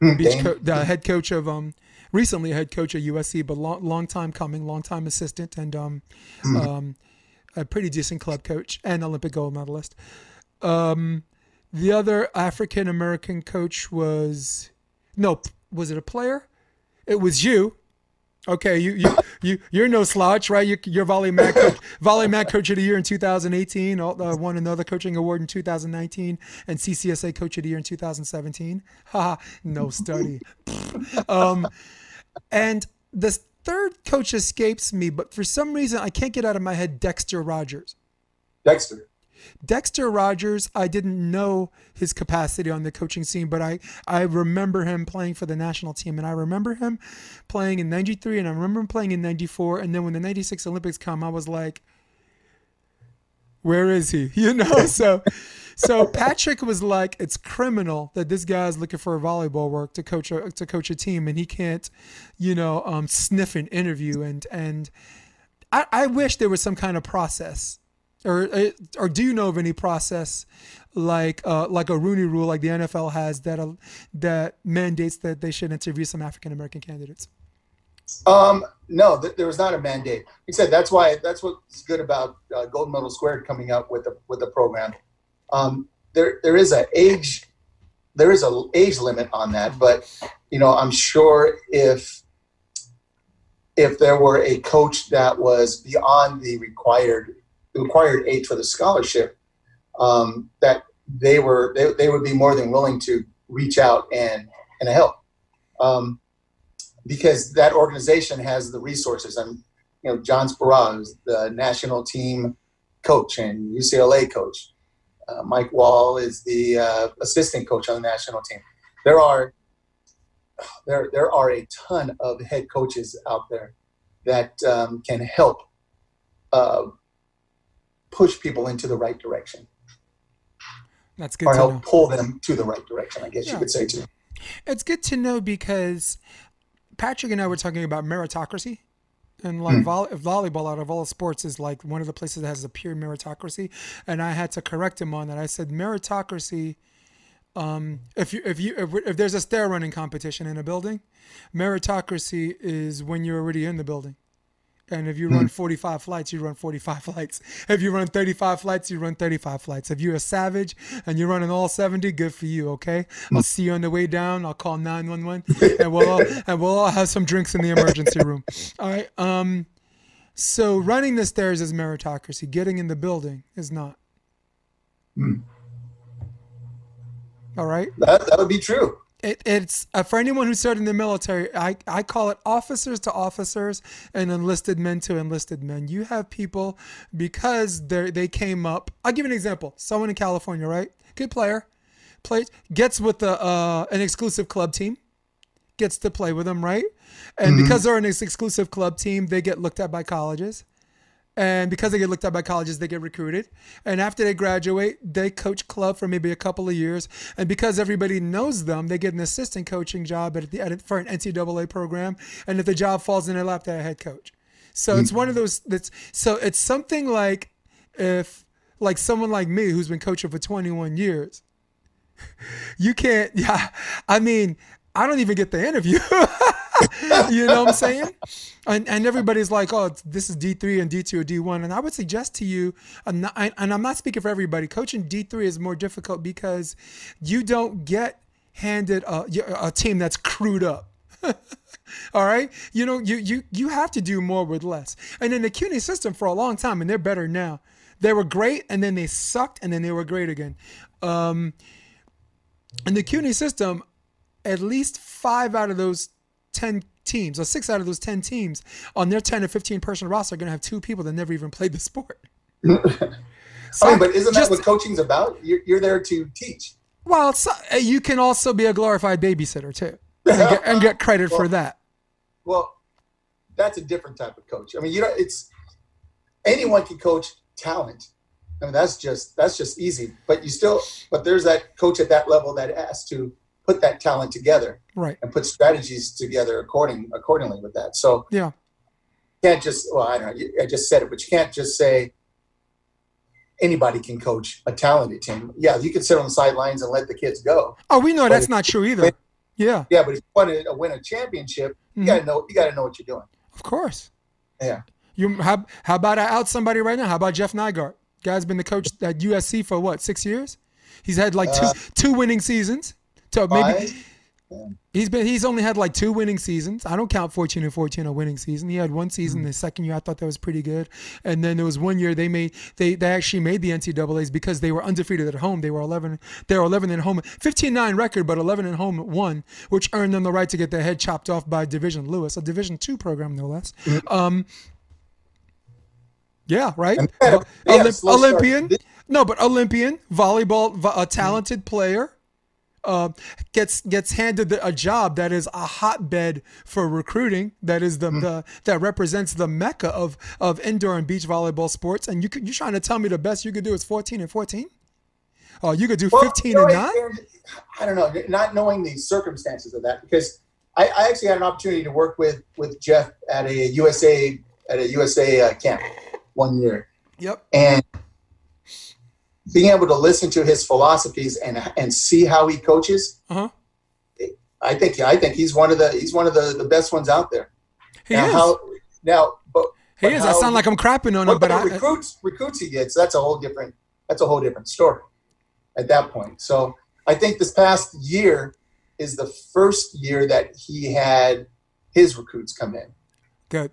beach co- the head coach of um recently head coach at USC, but long long time coming, long time assistant, and um, mm. um a pretty decent club coach and Olympic gold medalist. Um, the other African American coach was nope, was it a player? It was you. Okay, you you you you're no slouch, right? You're, you're VolleyMob coach, VolleyMob coach of the year in 2018. Uh, won another coaching award in 2019, and CCSA coach of the year in 2017. Ha, no study. um, and the third coach escapes me, but for some reason I can't get out of my head Dexter Rogers. Dexter. Dexter Rogers, I didn't know his capacity on the coaching scene, but I, I remember him playing for the national team. And I remember him playing in 93 and I remember him playing in 94. And then when the 96 Olympics come, I was like, where is he? You know, so so Patrick was like, it's criminal that this guy's looking for volleyball work to coach a, to coach a team, and he can't, you know, um, sniff an interview. And and I, I wish there was some kind of process or uh, or do you know of any process like uh, like a Rooney Rule, like the NFL has, that uh, that mandates that they should interview some African American candidates? Um, no, th- there was not a mandate. He said that's why that's what's good about uh, Gold Medal Squared coming up with the with the program. Um, there there is a age there is a age limit on that, but you know I'm sure if if there were a coach that was beyond the required required age for the scholarship, um, that they were they, they would be more than willing to reach out and and help um, because that organization has the resources and you know John Speraw is the national team coach and UCLA coach. Uh, Mike Wall is the uh, assistant coach on the national team. There are there there are a ton of head coaches out there that um, can help uh, push people into the right direction. That's good. Or help know. pull them to the right direction, I guess yeah. you could say too. It's good to know because Patrick and I were talking about meritocracy. And like mm. volley- volleyball out of all sports is like one of the places that has a pure meritocracy. And I had to correct him on that. I said meritocracy um, if you if you if, if, there's a stair running competition in a building, meritocracy is when you're already in the building. And if you run hmm. 45 flights, you run 45 flights. If you run 35 flights, you run 35 flights. If you're a savage and you're running all 70, good for you, okay? I'll see you on the way down. I'll call 911 and we'll all, and we'll all have some drinks in the emergency room. All right. Um so running the stairs is meritocracy. Getting in the building is not. Mm. All right. That that would be true. It, it's uh, for anyone who served in the military. I, I call it officers to officers and enlisted men to enlisted men. You have people because they they came up. I'll give you an example. Someone in California, right? Good player, plays gets with the uh, an exclusive club team, gets to play with them, right? And mm-hmm. because they're an exclusive club team, they get looked at by colleges. And because they get looked at by colleges, they get recruited. And after they graduate, they coach club for maybe a couple of years. And because everybody knows them, they get an assistant coaching job at the, at, for an NCAA program. And if the job falls in their lap, they're a head coach. So mm-hmm. it's one of those that's so it's something like if like someone like me who's been coaching for 21 years, you can't, yeah. I mean, I don't even get the interview. you know what I'm saying? And, and everybody's like, oh, this is D3 and D2 or D1. And I would suggest to you, I'm not, and I'm not speaking for everybody, coaching D3 is more difficult because you don't get handed a, a team that's crewed up. All right, you know you you you have to do more with less. And in the CUNY system for a long time, and they're better now. They were great, and then they sucked, and then they were great again. Um, in the CUNY system, at least five out of those 10 teams, or six out of those 10 teams on their 10 or 15 person roster are going to have two people that never even played the sport. so, oh, but isn't just, that what coaching's about? You're, you're there to teach. Well, so, uh, you can also be a glorified babysitter too, and get, and get credit for that. Well, that's a different type of coach. I mean, you know, it's anyone can coach talent. I mean, that's just that's just easy. But you still, but there's that coach at that level that has to put that talent together Right. and put strategies together according accordingly with that. So Yeah. you can't just well, I don't know. I just said it, but you can't just say anybody can coach a talented team. Yeah, you can sit on the sidelines and let the kids go. Oh, we know But that's if- not true either. Yeah, Yeah, but if you want to win a championship, you Mhm. gotta know you gotta know what you're doing. of course. Yeah. You how, how about I out somebody right now? How about Jeff Nygaard? Guy's been the coach at USC for what six years? He's had like two Uh, two winning seasons. So maybe Five? he's been he's only had like two winning seasons. I don't count 14 and 14 a winning season. He had one season the second year I thought that was pretty good. And then there was one year they made they they actually made the NCAA's because they were undefeated at home. They were 11 they were 11 at home. 15-9 record but 11 at home one, which earned them the right to get their head chopped off by Division Lewis, a Division 2 program no less. Um yeah, right? And they had a- Vo- they had a Olymp-. Olympian. No, but Olympian, volleyball, vo- a talented player uh, gets gets handed a job that is a hotbed for recruiting. That is the, the that represents the mecca of of indoor and beach volleyball sports. And you could, you're trying to tell me the best you could do is 14 and 14? Oh, you could do Well, 15 you know, and nine. I don't know, not knowing the circumstances of that because I, I actually had an opportunity to work with with Jeff at a USA at a USA uh, camp one year, Yep. and being able to listen to his philosophies and and see how he coaches, Uh huh. I think I think he's one of the he's one of the, the best ones out there. He now, is. how now, but he but is. I sound like I'm crapping on him, but I, recruits recruits he gets that's a whole different that's a whole different story at that point so i think this past year is the first year that he had his recruits come in good.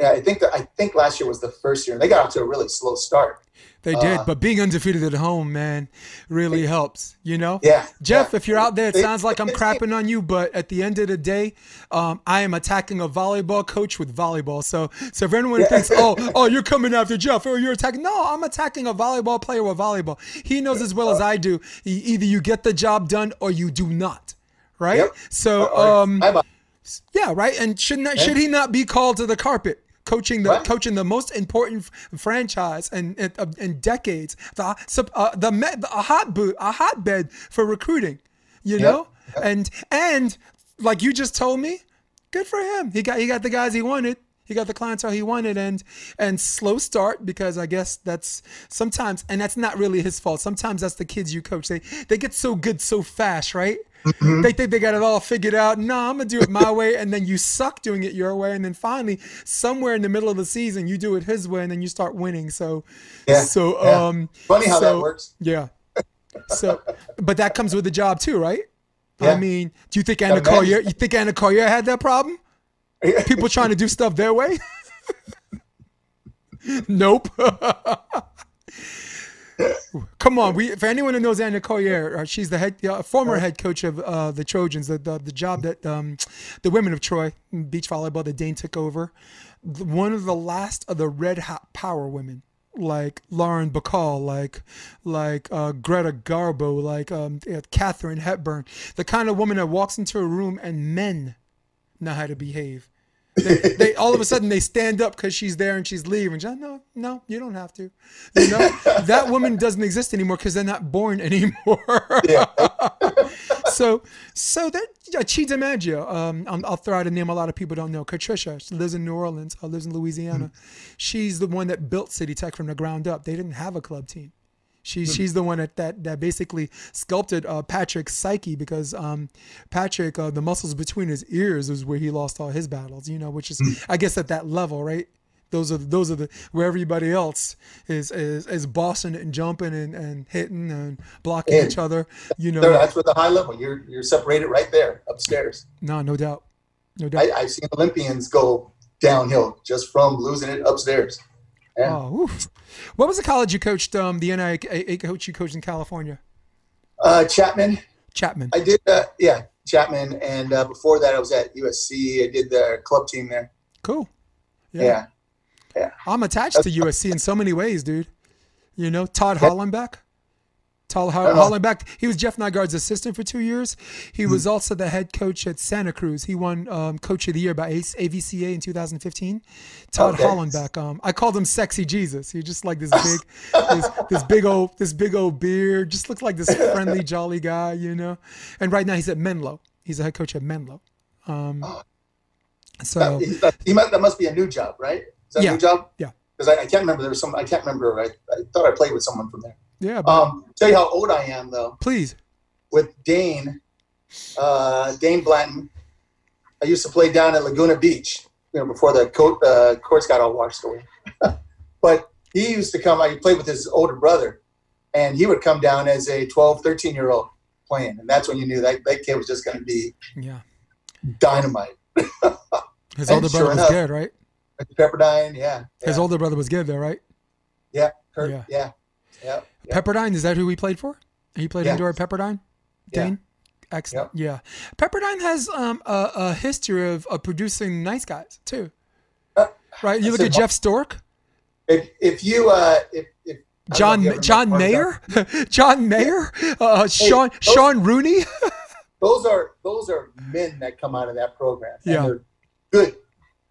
Yeah, i think that i think last year was the first year and they got off to a really slow start They did, Uh, but being undefeated at home, man, really helps. You know. yeah Jeff, yeah. if you're out there, it sounds like I'm crapping on you, but at the end of the day, um, I am attacking a volleyball coach with volleyball. So, so if anyone Yeah. thinks, oh, oh, you're coming after Jeff, or you're attacking, no, I'm attacking a volleyball player with volleyball. He knows as well as I do. Either you get the job done or you do not, right? Yep. So, um, yeah, right. And should not should he not be called to the carpet? Coaching the Right. coaching the most important f- franchise in in, uh, in decades, the uh, the, me- the a hot boot a hotbed for recruiting, you know, and and like you just told me, good for him. He got he got the guys he wanted. He got the clientele he wanted, and and slow start because I guess that's sometimes, and that's not really his fault. Sometimes that's the kids you coach. They they get so good so fast, right? They think they got it all figured out. No, I'm gonna do it my way, and then you suck doing it your way, and then finally, somewhere in the middle of the season, you do it his way, and then you start winning. So, Yeah, so yeah. um, funny how so- that works yeah. So, but that comes with the job too, right? Yeah. I mean, do you think Anna Gotta Collier? You think Anna Collier had that problem? People trying to do stuff their way? nope. Come on, we for anyone who knows Anna Collier, uh, she's the head, uh, former head coach of uh, the Trojans, the, the the job that um, the women of Troy beach volleyball that Dain took over. The- One of the last of the red hot power women, like Lauren Bacall, like like uh, Greta Garbo, like um, Catherine Hepburn, the kind of woman that walks into a room and men know how to behave. They, they all of a sudden they stand up because she's there and she's leaving. No, no, you don't have to. You know that woman doesn't exist anymore because they're not born anymore. so, so that yeah, Chi DiMaggio. Um, I'll, I'll throw out a name a lot of people don't know. Katricia she lives in New Orleans. Uh, lives in Louisiana. She's the one that built City Tech from the ground up. They didn't have a club team. She's she's the one that that, that basically sculpted uh, Patrick's psyche because um, Patrick uh, the muscles between his ears is where he lost all his battles. You know, which is I guess at that level, right? Those are those are the where everybody else is is, is bossing and jumping and, and hitting and blocking Yeah. each other. You know, that's where the high level you're you're separated right there upstairs no, no doubt, no doubt. I, i've seen olympians go downhill just from losing it upstairs yeah. Oh, oof. what was the college you coached? Um, the NIA coach you coached in California, uh, chapman Chapman. I did, uh, yeah, Chapman, and uh, before that, I was at USC. I did the club team there. Cool. Yeah, Yeah. I'm attached to USC in so many ways, dude. You know, Todd Hollenbeck. Tal don't know. He was Jeff Nygaard's assistant for two years. He Hmm. was also the head coach at Santa Cruz. He won um, Coach of the Year by AVCA in 2015. Todd Okay. Hollenbeck. Um, I called him Sexy Jesus. He just like this big, this, this big old, this big old beard. Just looks like this friendly, jolly guy, you know. And right now he's at Menlo. He's a head coach at Menlo. Um, so That, that, he must, that must be a new job, right? Is that Yeah. a new job? Yeah. Because I, I can't remember. There was some. I can't remember. I, I thought I played with someone from there. Yeah, but Um, tell you how old I am though. please. With Dain, uh, Dain Blanton. I used to play down at Laguna Beach. You know, before the court, uh, courts got all washed away. but he used to come. I played with his older brother, and he would come down as a 12, 13 year old playing, and that's when you knew that that kid was just going to be Yeah. dynamite. His older sure brother was enough- good, right? Pepperdine, yeah, His older brother was good, though, right? yeah, Kurt, Yeah. yeah, yeah, yeah. Pepperdine, is that who he played for? He played Yeah. indoor at Pepperdine? Yeah. Dain? Excellent. Yeah. Pepperdine has um, a, a history of, of producing nice guys, too. Uh, Right? You look at Jeff Stork, If if you uh if, if John know if you ever John Mayer, John Mayer, uh, Sean those- Sean Rooney. those are those are men that come out of that program. And Yeah. they're good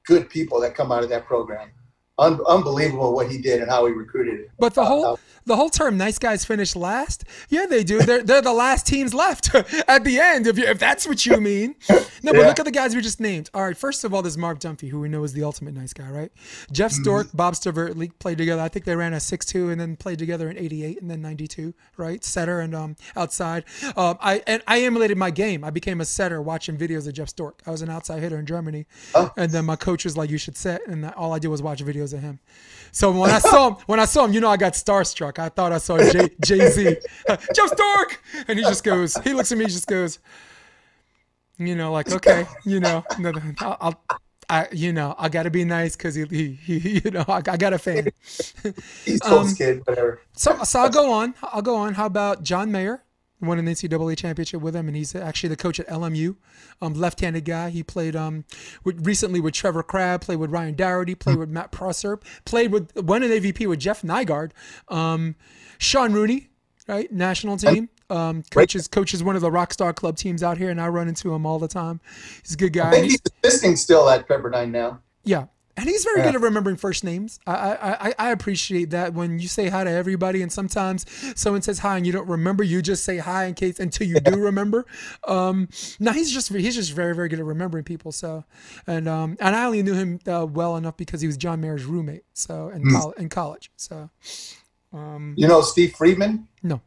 good people that come out of that program. Un- unbelievable what he did and how he recruited. it. But the Uh, whole uh, the whole term "nice guys finish last," yeah, they do. They're they're the last teams left at the end. If you, if that's what you mean. No, but Yeah. look at the guys we just named. All right, first of all, there's Marv Dunphy, who we know is the ultimate nice guy, right? Jeff Mm-hmm. Stork, Bob Ctvrtlik played together. I think they ran a six-two and then played together in '88 and then '92, right? Setter and um outside. Um, I and I emulated my game. I became a setter watching videos of Jeff Stork. I was an outside hitter in Germany, Oh. and then my coach was like, "You should set," and all I did was watch videos of him. So when I saw him, when I saw him, you know, I got starstruck. I thought I saw Jay Z, Jeff Stork, and he just goes, he looks at me, he just goes, you know, like okay, you know, no, no, I'll, I'll I, you know, I got to be nice because he, he, he, you know, I, I got a fan. East um, kid, whatever. So, so I'll go on. I'll go on. How about John Mayer? Won an NCAA championship with him, and he's actually the coach at LMU. Um, left-handed guy. He played um, with, recently with Trevor Crabb. Played with Ryan Doherty. Played with Matt Prosser. Played with won an AVP with Jeff Nygaard. Um, Sean Rooney, right? National team. Um, coaches coaches one of the Rockstar Club teams out here, and I run into him all the time. He's a good guy. I think he's assisting still at Pepperdine now. Yeah. And he's very Yeah. good at remembering first names. I, I I appreciate that when you say hi to everybody, and sometimes someone says hi and you don't remember, you just say hi in case until you do remember. Um, now he's just he's just very very good at remembering people. So, and um, and I only knew him uh, well enough because he was John Mayer's roommate. So in, col- in college. So um, You know Steve Friedman? no,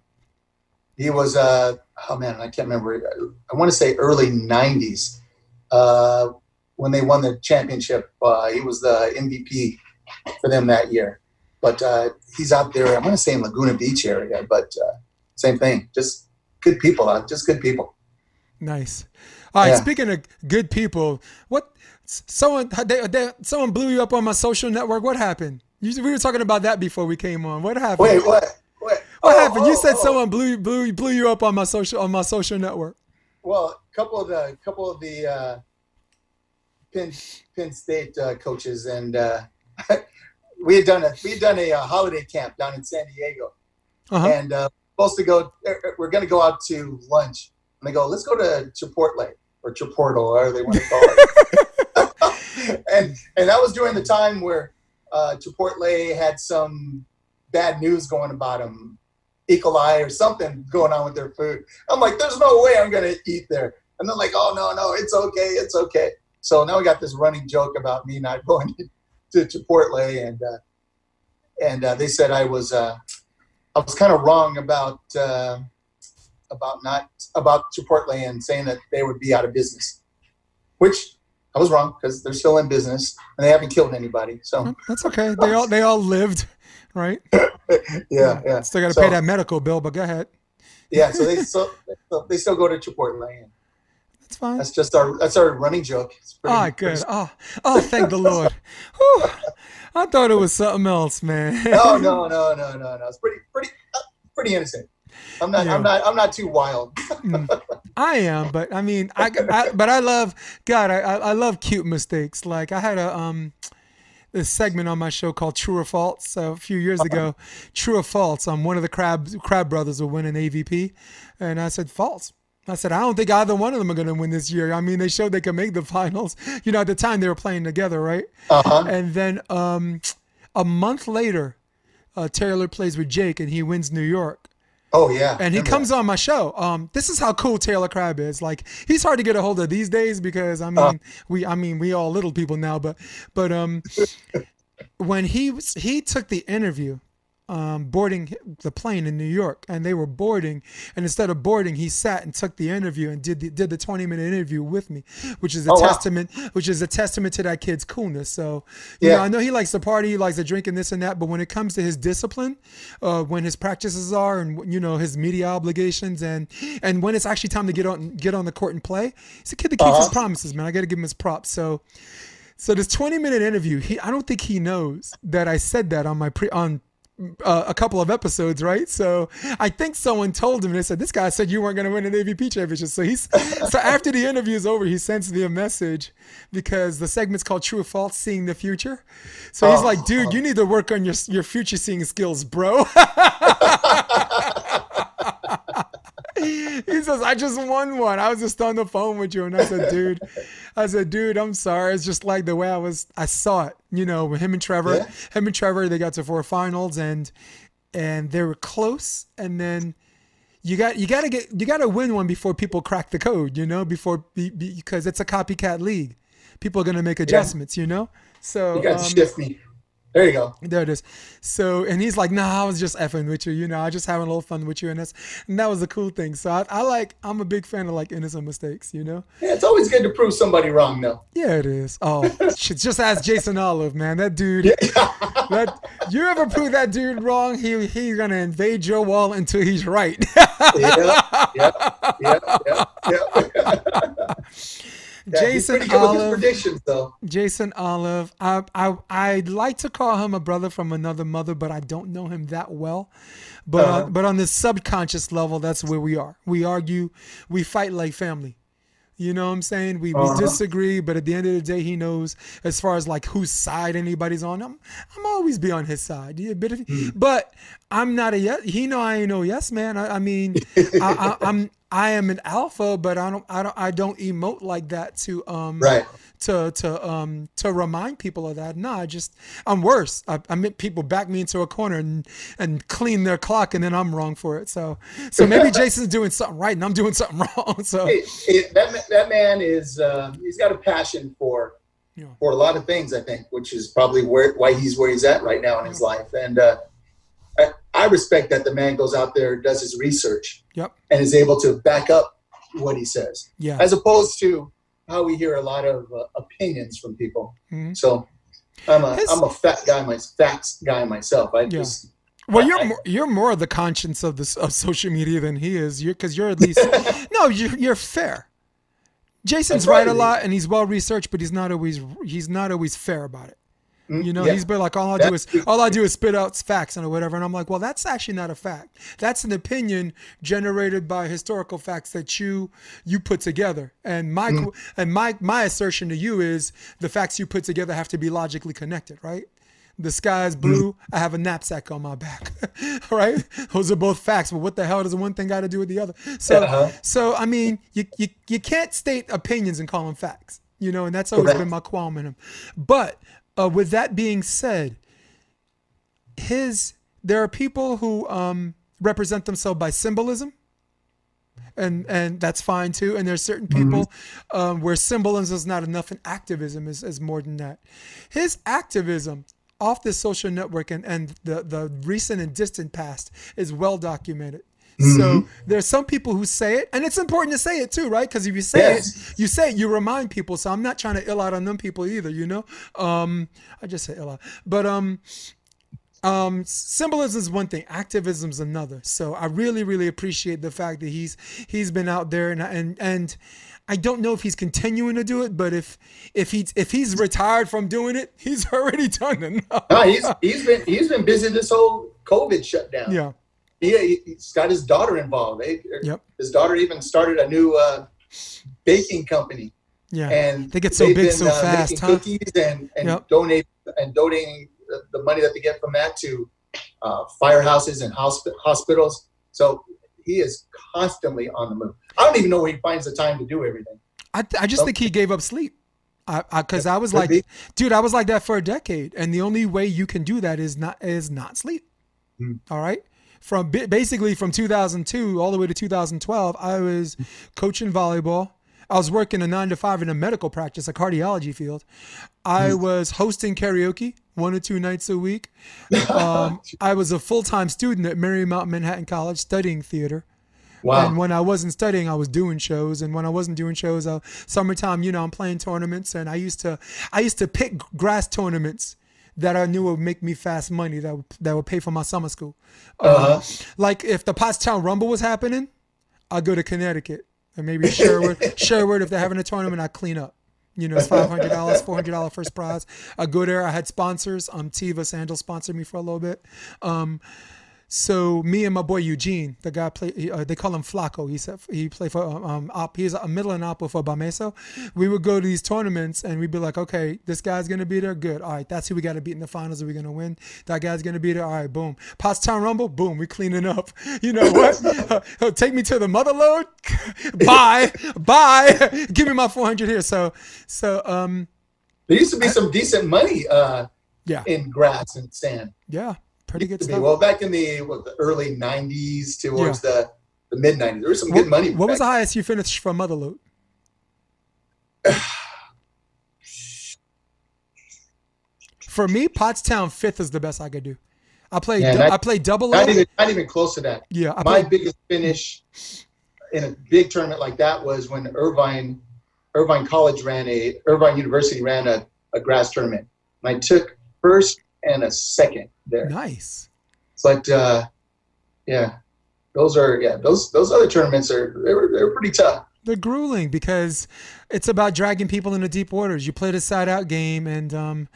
He was uh oh man, I can't remember. I want to say early '90s uh, when they won the championship. Uh, he was the MVP for them that year. But uh, he's out there. I'm going to say in Laguna Beach area, but uh, same thing. Just good people. Uh, just good people. nice. All right. Yeah. Speaking of good people, what someone they, they, someone blew you up on my social network. What happened? You, we were talking about that before we came on. What happened? Wait, what? What, What Oh, happened? You oh, said oh. someone blew blew blew you up on my social on my social network. Well, a couple of the couple of the uh, Penn Penn State uh, coaches and uh, we had done a we had done a, uh holiday camp down in San Diego, Uh-huh. and uh, supposed to go. er, er, We're going to go out to lunch, and they go, "Let's go to Chipotle or Chiportle, whatever they want to call it." and and that was during the time where uh, Chipotle had some bad news going about them, E. coli or something going on with their food. I'm like, "There's no way I'm going to eat there." And they're like, "Oh no, no, it's okay, it's okay." So now we got this running joke about me not going to Chipotle, and uh, and uh, they said I was uh, I was kind of wrong about uh, about not about Chipotle and saying that they would be out of business, which I was wrong because they're still in business and they haven't killed anybody. So That's okay. They all they all lived, right? yeah, yeah, Still got to So- pay that medical bill, but go ahead. yeah. So they still they still go to Chipotle. And That's fine. that's just our that's our running joke. It's pretty- Ah, good. Oh, oh, thank the Lord. Whew. I thought it was something else, man. No, no, no, no, no, no. It's pretty pretty uh, pretty innocent. I'm not Yeah. I'm not I'm not too wild. I am, but I mean, I, I but I love God. I, I love cute mistakes. Like I had a um, this segment on my show called True or False. So a few years ago, True or False, um, one of the Crabb Crabb brothers will win an AVP, and I said false. I said I don't think either one of them are going to win this year. I mean, they showed they could make the finals. You know, at the time they were playing together, right? Uh-huh. And then um, a month later, uh, Taylor plays with Jake, and he wins New York. Oh yeah. And he comes on my show. Um, this is how cool Taylor Crabb is. Like he's hard to get a hold of these days because I mean Uh. we I mean we all little people now, but but um when he was he took the interview um, boarding the plane in New York, and they were boarding. And instead of boarding, he sat and took the interview and did the, did the twenty minute interview with me, which is a Oh, wow. testament, which is a testament to that kid's coolness. So, you Yeah. know, I know he likes to party, he likes to drink and this and that, but when it comes to his discipline, uh, when his practices are, and you know his media obligations, and and when it's actually time to get on get on the court and play, he's a kid that keeps his Uh-huh. promises, man. I got to give him his props. So. So this 20 minute interview, he I don't think he knows that I said that on my pre on uh, a couple of episodes, right? So I think someone told him they said this guy said you weren't going to win an AVP championship. So he's so after the interview is over, he sends me a message because the segment's called True or False, Seeing the Future. So he's Oh. like, dude, you need to work on your your future seeing skills, bro. he says, I just won one. I was just on the phone with you. And I said, dude, I said, dude, I'm sorry. It's just like the way I was, I saw it, you know, with him and Trevor, Yeah. him and Trevor, they got to four finals and, and they were close. And then you got, you got to get, you got to win one before people crack the code, you know, before, be, be, because it's a copycat league. People are going to make adjustments, you know? So, You got to um. There you go. there it is. So, and he's like, "Nah, I was just effing with you, you know. I just having a little fun with you." And that's, and that was the cool thing. So, I, I like, I'm a big fan of like innocent mistakes, you know. Yeah, it's always good to prove somebody wrong, though. Yeah, it is. Oh, just ask Jason Olive, man. That dude. That you ever prove that dude wrong? He he's gonna invade your wall until he's right. yeah, yeah, yeah, yeah, yeah. Yeah, Jason pretty good with his Olive. Jason Olive. I I I'd like to call him a brother from another mother, but I don't know him that well. But Uh-huh. on, but on this subconscious level, that's where we are. We argue, we fight like family. You know what I'm saying? We, we Uh-huh. disagree, but at the end of the day, he knows as far as like whose side anybody's on. I'm I'm always be on his side. Yeah, but, if, Hmm. but I'm not a yes. He know I ain't no yes man. I, I mean, I, I, I'm I am an alpha, but I don't I don't I don't emote like that to um Right. To to um to remind people of that. No, I just I'm worse. I, I meant people back me into a corner and and clean their clock, and then I'm wrong for it. So so maybe Jason's doing something right, and I'm doing something wrong. So It, it, that, that man is, uh, he's got a passion for Yeah. for a lot of things, I think, which is probably where why he's where he's at right now in his life. And uh, I, I respect that the man goes out there, does his research, yep, and is able to back up what he says, yeah, as opposed to how we hear a lot of uh, opinions from people. Mhm. So I'm a am a fat guy, my fat guy myself. I Yeah. just Well, you're I- more, you're more of the conscience of this of social media than he is. You're because you're at least no, you're, you're fair. Jason's right a lot, and he's well researched, but he's not always he's not always fair about it. Mm, You know, yeah. he's been like, all I do is all I do is spit out facts and whatever, and I'm like, well, that's actually not a fact. That's an opinion generated by historical facts that you you put together. And my Mm. and my my assertion to you is the facts you put together have to be logically connected, right? The sky is blue. I have a knapsack on my back, right? Those are both facts. But what the hell does one thing got to do with the other? So, Uh-huh. so I mean, you, you you can't state opinions and call them facts, you know, and that's always Correct. been my qualm in him. But uh, with that being said, his there are people who um, represent themselves by symbolism, and and that's fine too. And there's certain people um, where symbolism is not enough, and activism is, is more than that. His activism off this social network and, and the, the recent and distant past is well documented. So there's some people who say it, and it's important to say it too, right? Because if you say Yes. it, you say it, you remind people. So I'm not trying to ill out on them people either, you know. Um, I just say ill out, but um, um, symbolism is one thing, activism is another. So I really, really appreciate the fact that he's he's been out there and and and I don't know if he's continuing to do it, but if if he's if he's retired from doing it, he's already done enough. no, he's he's been he's been busy this whole COVID shutdown. Yeah. He, he's got his daughter involved. They- Yep. His daughter even started a new uh, baking company. Yeah. and They get so big been, so uh, fast, huh? Cookies and and Yep. donate and donating the, money that they get from that to uh, firehouses and hosp- hospitals. So he is constantly on the move. I don't even know where he finds the time to do everything. I, I just think he gave up sleep. I, I, cause I was like, be. dude, I was like that for a decade, and the only way you can do that is not is not sleep. Hmm. All right, from basically from 2002 all the way to 2012, I was coaching volleyball. I was working a nine to five in a medical practice, a cardiology field. I Hmm. was hosting karaoke one or two nights a week. Um, I was a full time student at Marymount Manhattan College studying theater. Wow. And when I wasn't studying, I was doing shows. And when I wasn't doing shows, uh, summertime, you know, I'm playing tournaments. And I used to, I used to pick grass tournaments that I knew would make me fast money that would, that would pay for my summer school. Uh, Uh-huh. Like if the Pottstown Rumble was happening, I'd go to Connecticut or maybe Sherwood. Sherwood, if they're having a tournament, I clean up. You know, it's five hundred dollars, four hundred dollar first prize. I go there. I had sponsors. Um, Teva Sandal sponsored me for a little bit. Um, so me and my boy Eugene, the guy play, uh, they call him Flaco. He said he played for um, um op, he's a middle and oppo for Bameso. We would go to these tournaments and we'd be like, okay, this guy's gonna be there, good. All right, that's who we got to beat in the finals. Are we gonna win? That guy's gonna be there. All right, boom. Pottstown Rumble, boom. We cleaning up. You know what? Uh, take me to the mother load. bye, bye. Give me my four hundred here. So, so um, there used to be some decent money uh, yeah, in grass and sand. yeah, pretty good stuff. Well, back in the what, the early '90s towards the the mid '90s, there was some good money. What was the highest you finished for Motherlode? For me, Pottstown fifth is the best I could do. I played. Yeah, du- not- I played double Not even not even close to that. Yeah, I My played. biggest finish in a big tournament like that was when Irvine Irvine College ran a Irvine University ran a, a grass tournament. And I took first and a second there. Nice. But uh, yeah, those are yeah those those other tournaments are they're, they're pretty tough. They're grueling because it's about dragging people into deep waters. You play the side out game, and um,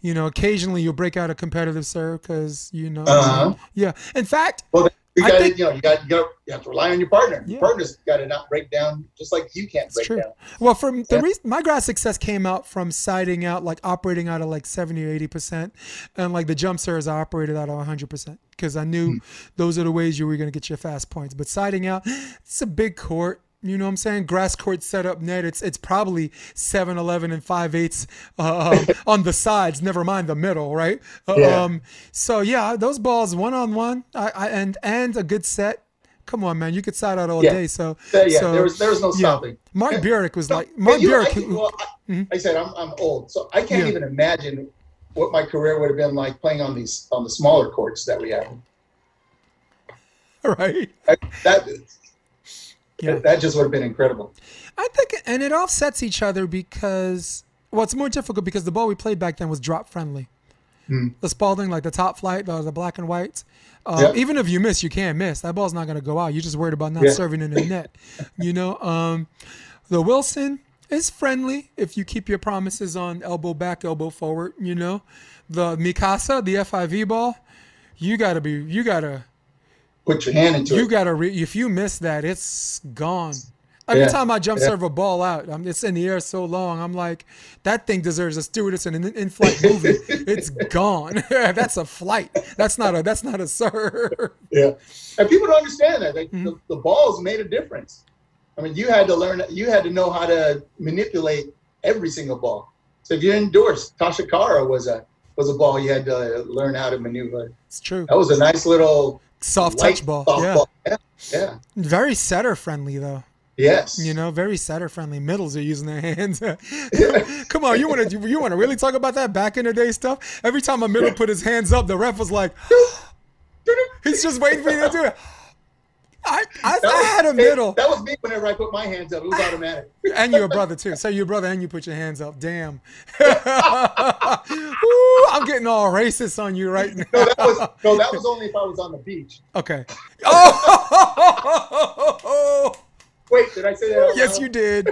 you know, occasionally you'll break out a competitive serve because you know. Uh-huh. Yeah. In fact, Well, you got to you know you got you got you have to rely on your partner. Yeah. Your partner's got to not break down just like you can't It's break true. down. Well, from the reason my grass success came out from siding out, like operating out of like 70 or 80 percent, and like the jump serves I operated out of 100 percent because I knew hmm. those are the ways you were going to get your fast points. But siding out, it's a big court. You know what I'm saying? Grass court setup net. It's it's probably 7, 11, and 5 eighths uh, um, on the sides. Never mind the middle, right? Yeah. Um, so yeah, those balls one on one, and and a good set. Come on, man, you could side out all Yeah. day. So So, yeah, so, there was there was no yeah. stopping. Mark Burik was like Mark Burik. I, well, I, Mhm. I said I'm, I'm old, so I can't Yeah. even imagine what my career would have been like playing on these on the smaller courts that we have. right? I, that Yeah. that just would have been incredible. I think, and it offsets each other because well, it's more difficult because the ball we played back then was drop friendly. Hmm. The Spalding, like the top flight, the, the black and whites. Um, Yeah. Even if you miss, you can't miss. That ball's not going to go out. You're just worried about not Yeah. serving in the net. You know, um, the Wilson is friendly if you keep your promises on elbow back, elbow forward. You know, the Mikasa, the FIV ball, you gotta be, you gotta, Put your hand into you it. You gotta. Re- if you miss that, it's gone. Every Yeah. time I jump Yeah. serve a ball out, um, it's in the air so long. I'm like, that thing deserves a stewardess in an in-flight movie. it's gone. that's a flight. That's not a. That's not a serve. Yeah, and people don't understand that. Like Mhm. the, the balls made a difference. I mean, you had to learn. You had to know how to manipulate every single ball. So if you're endorsed Tachikara was a was a ball you had to learn how to maneuver. It's true. That was a nice little Soft touch ball. Yeah. ball. Yeah, yeah, Very setter friendly though. yes. You know, very setter friendly. Middles are using their hands. Come on, you want to you want to really talk about that back in the day stuff? Every time a middle put his hands up, the ref was like, he's just waiting for you to do it. I, I, That I had a middle. That was me whenever I put my hands up. It was automatic. and you're a brother too. So you're a brother and you put your hands up. Damn. Ooh, I'm getting all racist on you right now. No, that was no, that was only if I was on the beach. Okay. Oh, Wait, did I say that? yes, you did.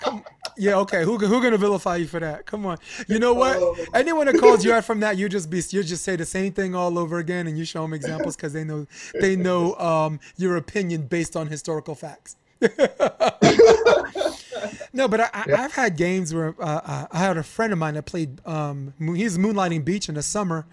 Come, yeah, okay. Who who gonna vilify you for that? Come on. You know what? Oh. Anyone that calls you out from that, you just be you just say the same thing all over again, and you show them examples because they know they know um, your opinion based on historical facts. no, but I, I, have had games where uh, I had a friend of mine that played. Um, he's moonlighting beach in the summer,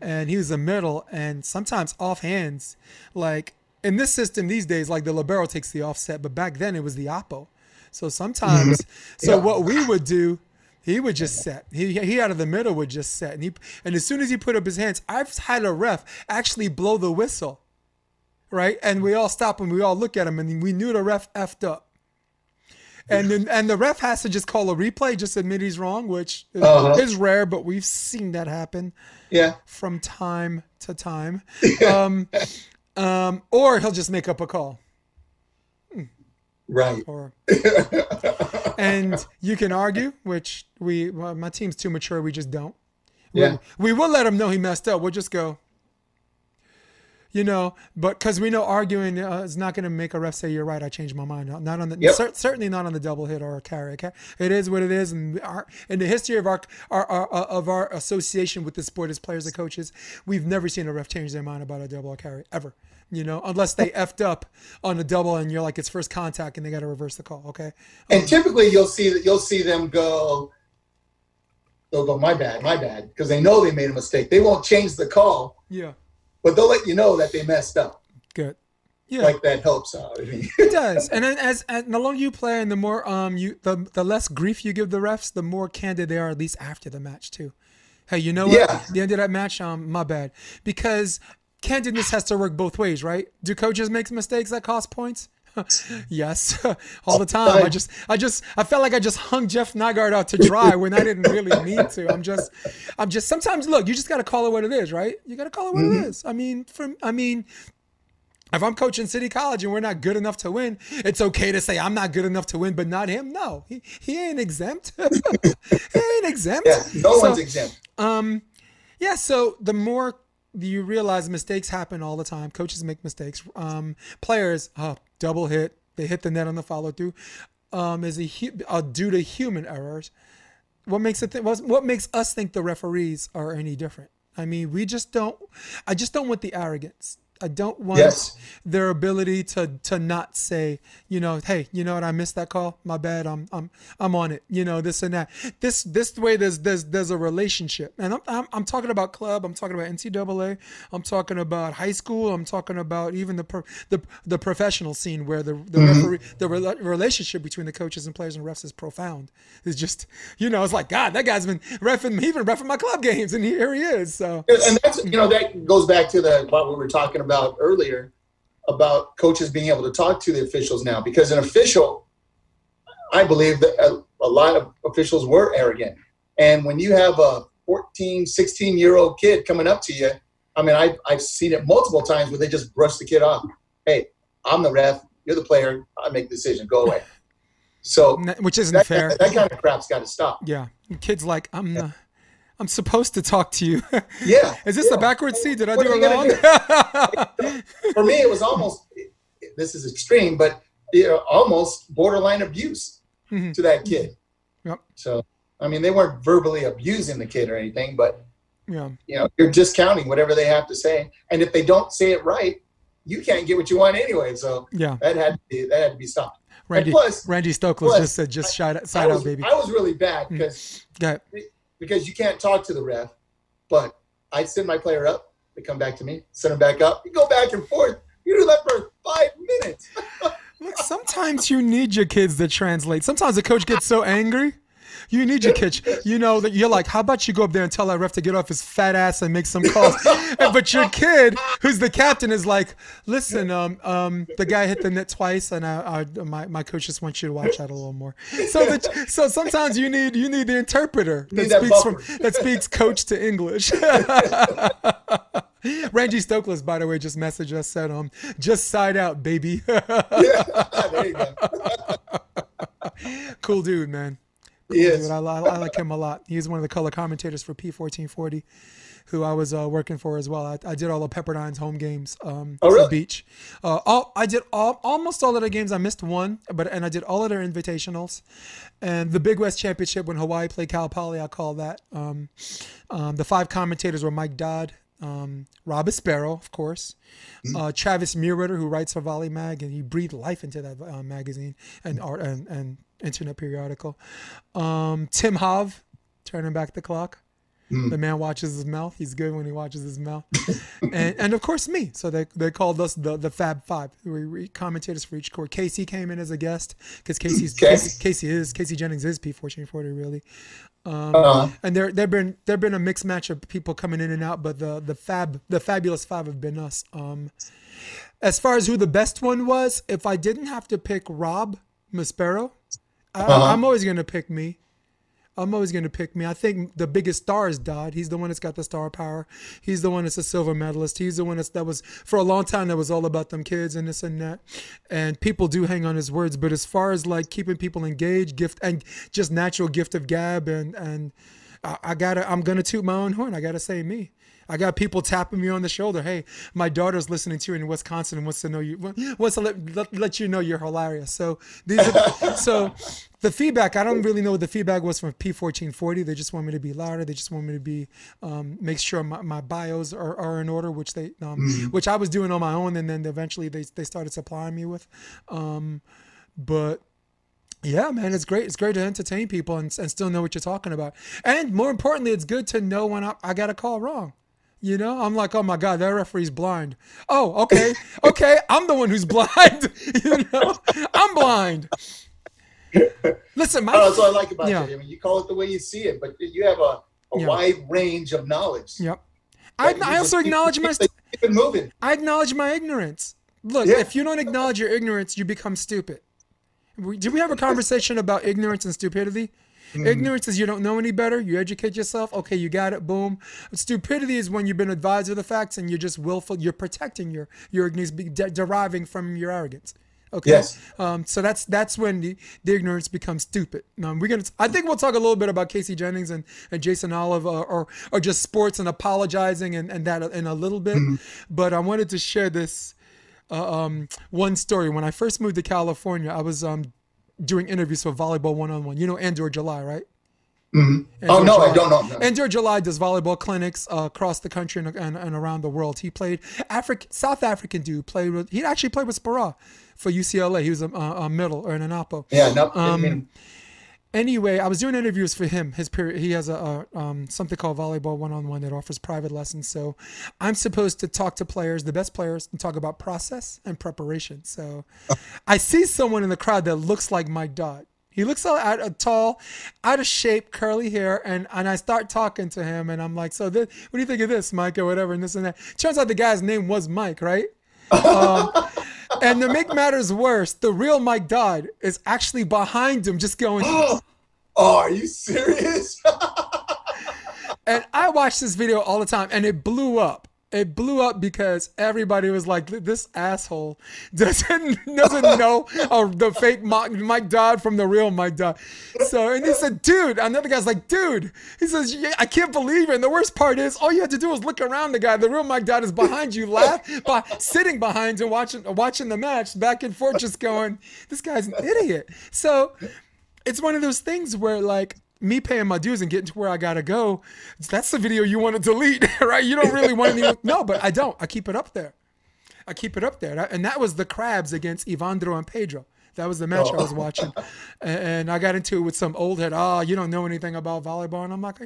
and he was a middle, and sometimes off hands, like in this system these days, like the libero takes the offset, but back then it was the oppo. So sometimes, so yeah. what we would do, he would just set. He he out of the middle would just set, and he and as soon as he put up his hands, I've had a ref actually blow the whistle, right? And we all stop and we all look at him, and we knew the ref effed up. And then and the ref has to just call a replay, just admit he's wrong, which is, uh-huh. is rare, but we've seen that happen. Yeah. From time to time. um, um, or he'll just make up a call. Right. Or, and you can argue, which we, well, my team's too mature. We just don't. Yeah. We, we will let him know he messed up. We'll just go, you know, but because we know arguing uh, is not going to make a ref say you're right. I changed my mind. Not on the yep. cer- certainly not on the double hit or a carry. Okay? It is what it is, and our, in the history of our, our, our, uh, of our association with the sport as players and coaches, we've never seen a ref change their mind about a double or carry ever you know, unless they effed up on a double and you're like it's first contact and they got to reverse the call. Okay. And um, typically you'll see that you'll see them go. They'll go, my bad, my bad, because they know they made a mistake. They won't change the call. Yeah. But they'll let you know that they messed up. Good. Yeah. Like that helps out. I mean. it does. And then as, as the longer you play and the more um you the the less grief you give the refs, the more candid they are at least after the match too. Hey, you know what? Yeah. The end of that match, um, my bad. Because candidness has to work both ways, right? Do coaches make mistakes that cost points? yes, all the time. I just, I just, I felt like I just hung Jeff Nygaard out to dry when I didn't really mean to. I'm just, I'm just. Sometimes, look, you just got to call it what it is, right? You got to call it what mm-hmm. it is. I mean, from, I mean, if I'm coaching City College and we're not good enough to win, it's okay to say I'm not good enough to win, but not him. No, he, he ain't exempt. he ain't exempt. Yeah, no so, one's exempt. Um, yeah. So the more you realize mistakes happen all the time. Coaches make mistakes. Um, players, uh, double hit, they hit the net on the follow through, um, is a uh, due to human errors. What makes it th- what makes us think the referees are any different? I mean, we just don't. I just don't want the arrogance. I don't want yes. their ability to to not say, you know, hey, you know what, I missed that call. My bad. I'm I'm I'm on it. You know, this and that. This this way there's there's there's a relationship. And I'm I'm, I'm talking about club, I'm talking about NCAA, I'm talking about high school, I'm talking about even the pro, the the professional scene where the the mm-hmm. referee the re- relationship between the coaches and players and refs is profound. It's just, you know, it's like God, that guy's been refing even refing my club games and here he is. So And that's you know, that goes back to the what we were talking about about earlier about coaches being able to talk to the officials now because an official i believe that a, a, lot of officials were arrogant. And when you have a 14 16 year old kid coming up to you i mean I, i've seen it multiple times where they just brush the kid off. Hey i'm the ref you're the player i make the decision go away. So which isn't that, fair. that, that kind of crap's got to stop. Yeah kids like i'm the I'm supposed to talk to you. Yeah. Is this yeah. the backwards seat? Did I what do it wrong? Do? For me, it was almost. This is extreme, but you know, almost borderline abuse mm-hmm. to that kid. Yep. So, I mean, they weren't verbally abusing the kid or anything, but yeah, you know, you're discounting whatever they have to say, and if they don't say it right, you can't get what you want anyway. So yeah, that had to be, that had to be stopped. Randy, plus, Randy Stoklos just said, just side, side was, out, baby. I was really bad because. Mm-hmm because you can't talk to the ref. But I'd send my player up, they come back to me, send them back up. You go back and forth. You do that for five minutes. Look, sometimes you need your kids to translate. Sometimes the coach gets so angry you need your kitchen. You know that you're like, how about you go up there and tell that ref to get off his fat ass and make some calls? but your kid, who's the captain, is like, listen, um, um, the guy hit the net twice, and I, I, my, my coach just wants you to watch that a little more. So that, so sometimes you need you need the interpreter that, that speaks from that speaks coach to English. Randy Stoklos, by the way, just messaged us said, um, just side out, baby. yeah, cool dude, man. Yes. I, I, like him a lot. He's one of the color commentators for P1440, who I was uh, working for as well. I, I, did all of Pepperdine's home games um, oh, really? Beach. Uh, all, I did all, almost all of the games. I missed one, but and I did all of their invitationals. And the Big West Championship when Hawaii played Cal Poly, I call that. Um, um, the five commentators were Mike Dodd, um, Rob Sparrow, of course, uh, Travis Mewhirter, who writes for Volley Mag, and he breathed life into that uh, magazine and art and, and internet periodical. Um, Tim Hov, turning back the clock. The man watches his mouth. He's good when he watches his mouth, and and of course me. So they they called us the the Fab Five. We, we commentators for each court. Casey came in as a guest because Casey's Okay. Casey, Casey is Casey Jennings is P fourteen forty really. Um, Uh, and there there've been there've been a mixed match of people coming in and out, but the the fab the fabulous five have been us. Um, as far as who the best one was, if I didn't have to pick Rob Maspero, I, Uh-huh. I'm always gonna pick me. I'm always gonna pick me. I think the biggest star is Dodd. He's the one that's got the star power. He's the one that's a silver medalist. He's the one that's that was for a long time that was all about them kids and this and that. And people do hang on his words. But as far as like keeping people engaged, gift and just natural gift of gab and and I, I gotta I'm gonna toot my own horn. I gotta say me. I got people tapping me on the shoulder. Hey, my daughter's listening to you in Wisconsin and wants to know you wants to let, let, let you know you're hilarious. So these are, so the feedback. I don't really know what the feedback was from P1440. They just want me to be louder. They just want me to be um, make sure my, my bios are, are in order, which they um, which I was doing on my own, and then eventually they they started supplying me with. Um, but yeah, man, it's great. It's great to entertain people and, and still know what you're talking about. And more importantly, it's good to know when I, I got a call wrong. You know, I'm like, oh my god, that referee's blind. Oh, okay, okay, I'm the one who's blind. you know, I'm blind. Listen, my oh, that's what I like about Yeah. you. I mean, you call it the way you see it, but you have a, a Yeah. wide range of knowledge. yep. I, I also acknowledge my keep it- moving. I acknowledge my ignorance. Look, Yeah. if you don't acknowledge your ignorance, you become stupid. Did we have a conversation about ignorance and stupidity? Mm-hmm. Ignorance is you don't know any better. You educate yourself. Okay, you got it. Boom. Stupidity is when you've been advised of the facts and you're just willful. You're protecting your your ignorance, de- deriving from your arrogance. Okay. Yes. Um, so that's that's when the, the ignorance becomes stupid. Um, we're gonna. I think we'll talk a little bit about Casey Jennings and, and Jason Olive, uh, or or just sports and apologizing and, and that in a little bit. But I wanted to share this uh, um, one story. When I first moved to California, I was um, doing interviews for Volleyball One on One. You know Andor July, right? Oh Andor no, I don't know. No. Andor July does volleyball clinics uh, across the country and, and, and around the world. He played African South African dude played with. He actually played with Speraw for UCLA. He was a, a, middle or an Anapo. yeah, no. Um, Anyway, I was doing interviews for him. His period, he has a, a um, something called volleyball one on one that offers private lessons. So I'm supposed to talk to players, the best players, and talk about process and preparation. So I see someone in the crowd that looks like Mike Dodd. He looks out, uh, tall, out of shape, curly hair, and and I start talking to him, and I'm like, so this, what do you think of this, Mike, or whatever, and this and that. Turns out the guy's name was Mike, right? Um, and to make matters worse, the real Mike Dodd is actually behind him, just going. oh, are you serious? And I watch this video all the time, and it blew up. It blew up because everybody was like, "This asshole doesn't doesn't know uh, the fake Mike, Dodd from the real Mike Dodd." So, and he said, "Dude," another guy's like, "Dude," he says, yeah, "I can't believe it." And the worst part is, all you have to do is look around the guy. The real Mike Dodd is behind you, laugh, by sitting behind you, watching watching the match, back and forth, just going, "This guy's an idiot." So, it's one of those things where like me paying my dues and getting to where I gotta go, that's the video you want to delete, right? You don't really want to. No, but I don't. I keep it up there. I keep it up there, and that was the Crabbs against Evandro and Pedro. That was the match I was oh. watching, and, I got into it with some old head. Oh, you don't know anything about volleyball, and I'm like,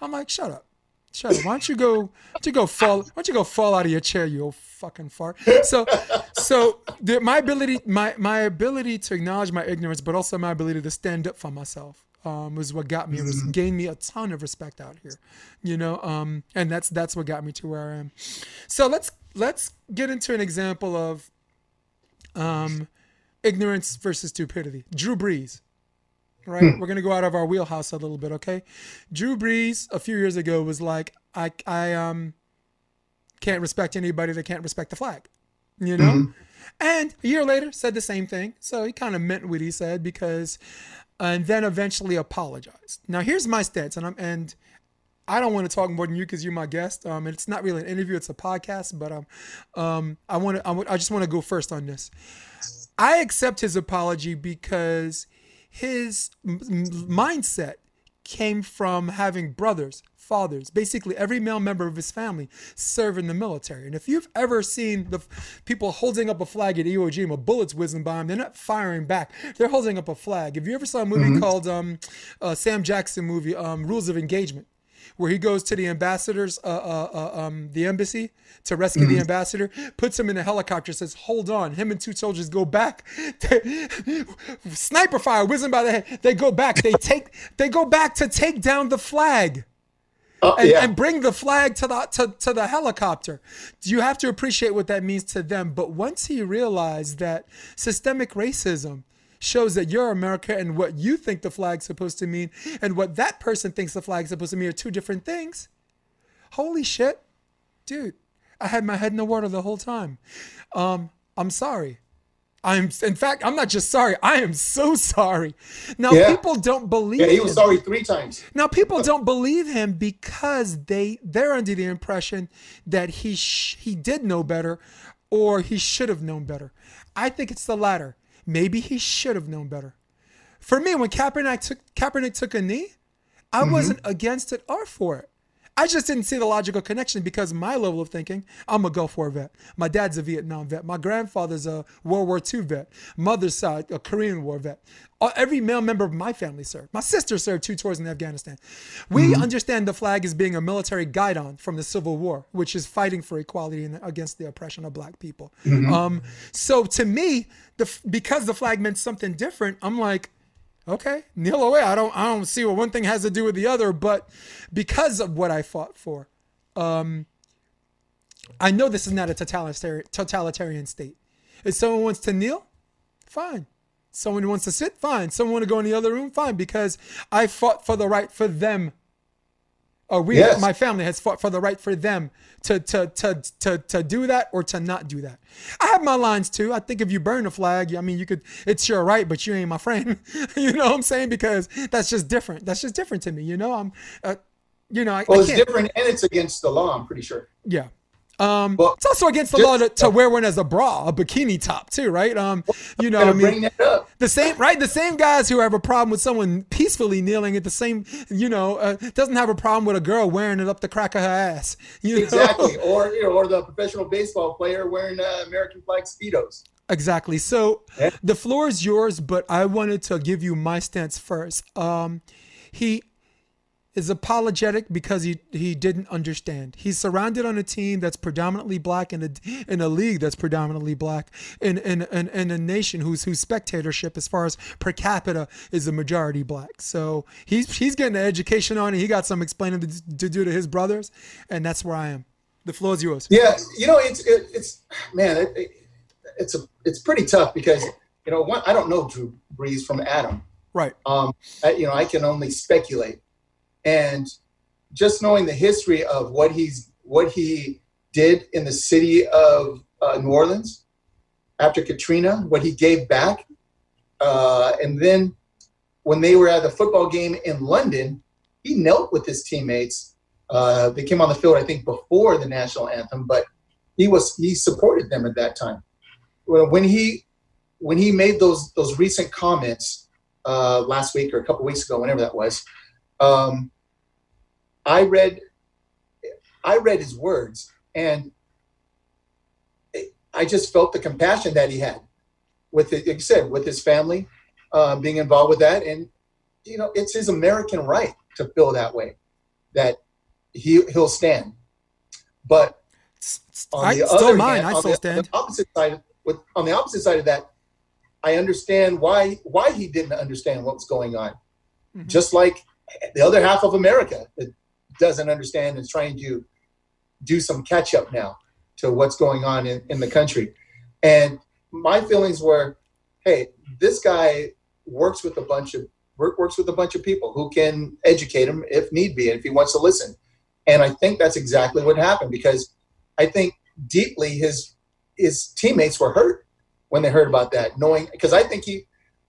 I'm like, shut up. Shut up. Why don't you go? Why don't you go fall? Why don't you go fall out of your chair, you old fucking fart? So, so the, my ability, my my ability to acknowledge my ignorance, but also my ability to stand up for myself, um, was what got me, It was gained me a ton of respect out here, you know. Um, and that's that's what got me to where I am. So let's let's get into an example of, um, ignorance versus stupidity. Drew Brees right? We're gonna go out of our wheelhouse a little bit, okay? Drew Brees a few years ago was like, I I um can't respect anybody that can't respect the flag, you know. And a year later, said the same thing. So he kind of meant what he said because, and then eventually apologized. Now here's my stance, and I'm and. I don't want to talk more than you because you're my guest. Um, and it's not really an interview; it's a podcast. But um, um, I want to. I, just want to go first on this. I accept his apology because his m- mindset came from having brothers, fathers, basically every male member of his family serve in the military. And if you've ever seen the people holding up a flag at Iwo Jima, bullets whizzing by them, they're not firing back. They're holding up a flag. If you ever saw a movie mm-hmm. called um, uh, Sam Jackson movie, um, Rules of Engagement, where he goes to the ambassadors, uh, uh, uh, um, the embassy to rescue mm-hmm. the ambassador, puts him in a helicopter, says, "Hold on." Him and two soldiers go back. Sniper fire whizzing by the head. They go back. They take. They go back to take down the flag. Uh, and, yeah. and, bring the flag to the to, to the helicopter. You have to appreciate what that means to them. But once he realized that systemic racism shows that you're America and what you think the flag's supposed to mean and what that person thinks the flag's supposed to mean are two different things. Holy shit, dude! I had my head in the water the whole time. Um, I'm sorry. I'm in fact, I'm not just sorry. I am so sorry. Now yeah. people don't believe. Yeah, he was him. sorry three times. Now people don't believe him because they they're under the impression that he sh- he did know better, or he should have known better. I think it's the latter. Maybe he should have known better. For me, when Kaepernick took Kaepernick took a knee, I mm-hmm. wasn't against it or for it. I just didn't see the logical connection because my level of thinking, I'm a Gulf War vet. My dad's a Vietnam vet. My grandfather's a World War II vet. Mother's side, a Korean War vet. Every male member of my family served. My sister served two tours in Afghanistan. We mm-hmm. understand the flag as being a military guidon from the Civil War, which is fighting for equality and against the oppression of black people. Mm-hmm. Um, so to me, the, because the flag meant something different, I'm like, okay, kneel away. I don't I don't see what one thing has to do with the other, but because of what I fought for, um, I know this is not a totalitarian totalitarian state. If someone wants to kneel, fine. Someone wants to sit, fine. Someone want to go in the other room, fine. Because I fought for the right for them or we, yes. my family, has fought for the right for them to, to, to, to, to do that or to not do that. I have my lines too. I think if you burn a flag, I mean, you could, it's your right, but you ain't my friend. you know what I'm saying? Because that's just different. That's just different to me. You know, I'm, uh, you know, I, well, I it's different and it's against the law. I'm pretty sure. Yeah. Um, well, it's also against the just, law to, to, wear one as a bra, a bikini top too, right? Um, you know, I mean, the same, right? The same guys who have a problem with someone peacefully kneeling at the same, you know, uh, doesn't have a problem with a girl wearing it up the crack of her ass. You know? Exactly, or you know, or the professional baseball player wearing uh, American flag speedos. Exactly. So yeah. the floor is yours, but I wanted to give you my stance first. Um, he is apologetic because he, he didn't understand. He's surrounded on a team that's predominantly black in a, in a league that's predominantly black in, in, in, in a nation whose whose spectatorship as far as per capita is a majority black. So he's he's getting an education on it. He got some explaining to, to do to his brothers, and that's where I am. The floor is yours. Yeah, you know it's it, it's man it, it, it's a it's pretty tough because you know one, I don't know Drew Brees from Adam. Right. Um, I, you know I can only speculate and just knowing the history of what he's what he did in the city of uh, New Orleans after Katrina, what he gave back, uh, and then when they were at the football game in London, he knelt with his teammates. Uh, they came on the field, I think, before the national anthem, but he was he supported them at that time. When he when he made those those recent comments uh, last week or a couple weeks ago, whenever that was, um, I read I read his words and I just felt the compassion that he had with it, like you said, with his family, uh, being involved with that. And, you know, it's his American right to feel that way, that he, he'll stand. But on I the other mine, hand, I still the, stand. On the opposite side, with, on the opposite side of that, I understand why why he didn't understand what was going on. Mm-hmm. Just like the other half of America, doesn't understand and is trying to do some catch up now to what's going on in, in the country. And my feelings were, hey, this guy works with a bunch of works with a bunch of people who can educate him if need be, and if he wants to listen. And I think that's exactly what happened because I think deeply his his teammates were hurt when they heard about that, knowing because I think he,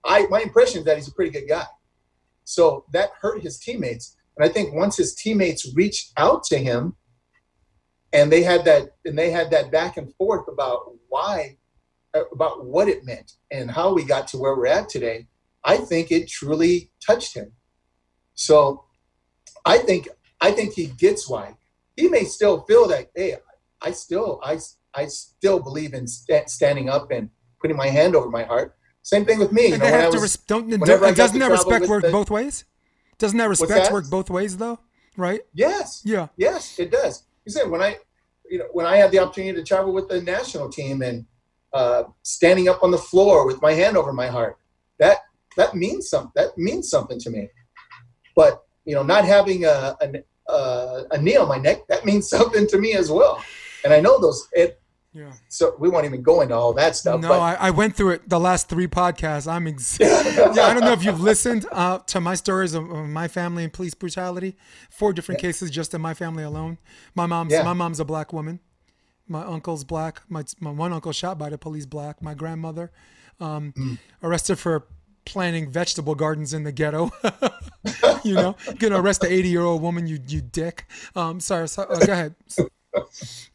I my impression is that he's a pretty good guy. So that hurt his teammates. And I think once his teammates reached out to him and they had that and they had that back and forth about why uh, about what it meant and how we got to where we're at today, I think it truly touched him. So I think I think he gets why. He may still feel that hey, I still I I still believe in st- standing up and putting my hand over my heart. Same thing with me. You know, they have to was- res- don't, don't whenever I got doesn't that respect work both ways? Doesn't that respect that? work both ways though? Right? yes, Yeah. yes, it does. You said when I, you know, when I had the opportunity to travel with the national team and uh, standing up on the floor with my hand over my heart, that that means something. That means something to me. But you know, not having a a, a, a knee on my neck, that means something to me as well. And I know those. It, Yeah. so we won't even go into all that stuff. No, I, I went through it the last three podcasts. I'm ex- yeah, I don't know if you've listened uh, to my stories of, of my family and police brutality. Four different cases just in my family alone. My mom's Yeah. my mom's a black woman. My uncle's black. My my one uncle shot by the police black. My grandmother um, Mm. arrested for planting vegetable gardens in the ghetto. you know, gonna arrest an 80 year old woman. You you dick. Um, sorry. So, uh, go ahead.